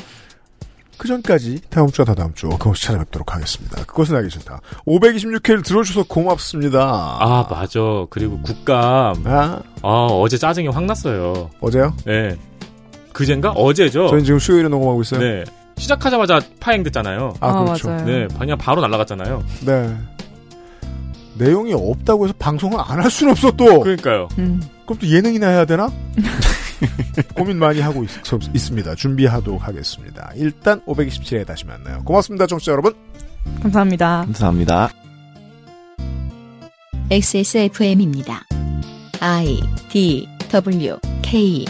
Speaker 2: 그 전까지 다음 주와 다다음 주 어김없이 찾아뵙도록 하겠습니다. 그것은 알기 싫다. 526회를 들어주셔서 고맙습니다.
Speaker 4: 아, 맞아. 그리고 국감.
Speaker 2: 아,
Speaker 4: 아, 어제 짜증이 확 났어요.
Speaker 2: 어제요?
Speaker 4: 네. 그젠가? 어제죠?
Speaker 2: 저희는 지금 수요일에 녹음하고 있어요.
Speaker 4: 네. 시작하자마자 파행됐잖아요.
Speaker 2: 아,
Speaker 3: 아,
Speaker 2: 그렇죠.
Speaker 3: 맞아요.
Speaker 4: 네, 그냥 바로 날아갔잖아요.
Speaker 2: 네. 내용이 없다고 해서 방송을 안 할 수는 없어 또.
Speaker 4: 그러니까요.
Speaker 3: 음.
Speaker 2: 그럼 또 예능이나 해야 되나? [laughs] [laughs] 고민 많이 하고 있, 있습니다. 준비하도록 하겠습니다. 일단 527회 다시 만나요. 고맙습니다, 청취자 여러분.
Speaker 3: 감사합니다.
Speaker 5: 감사합니다.
Speaker 10: XSFM입니다. I D W K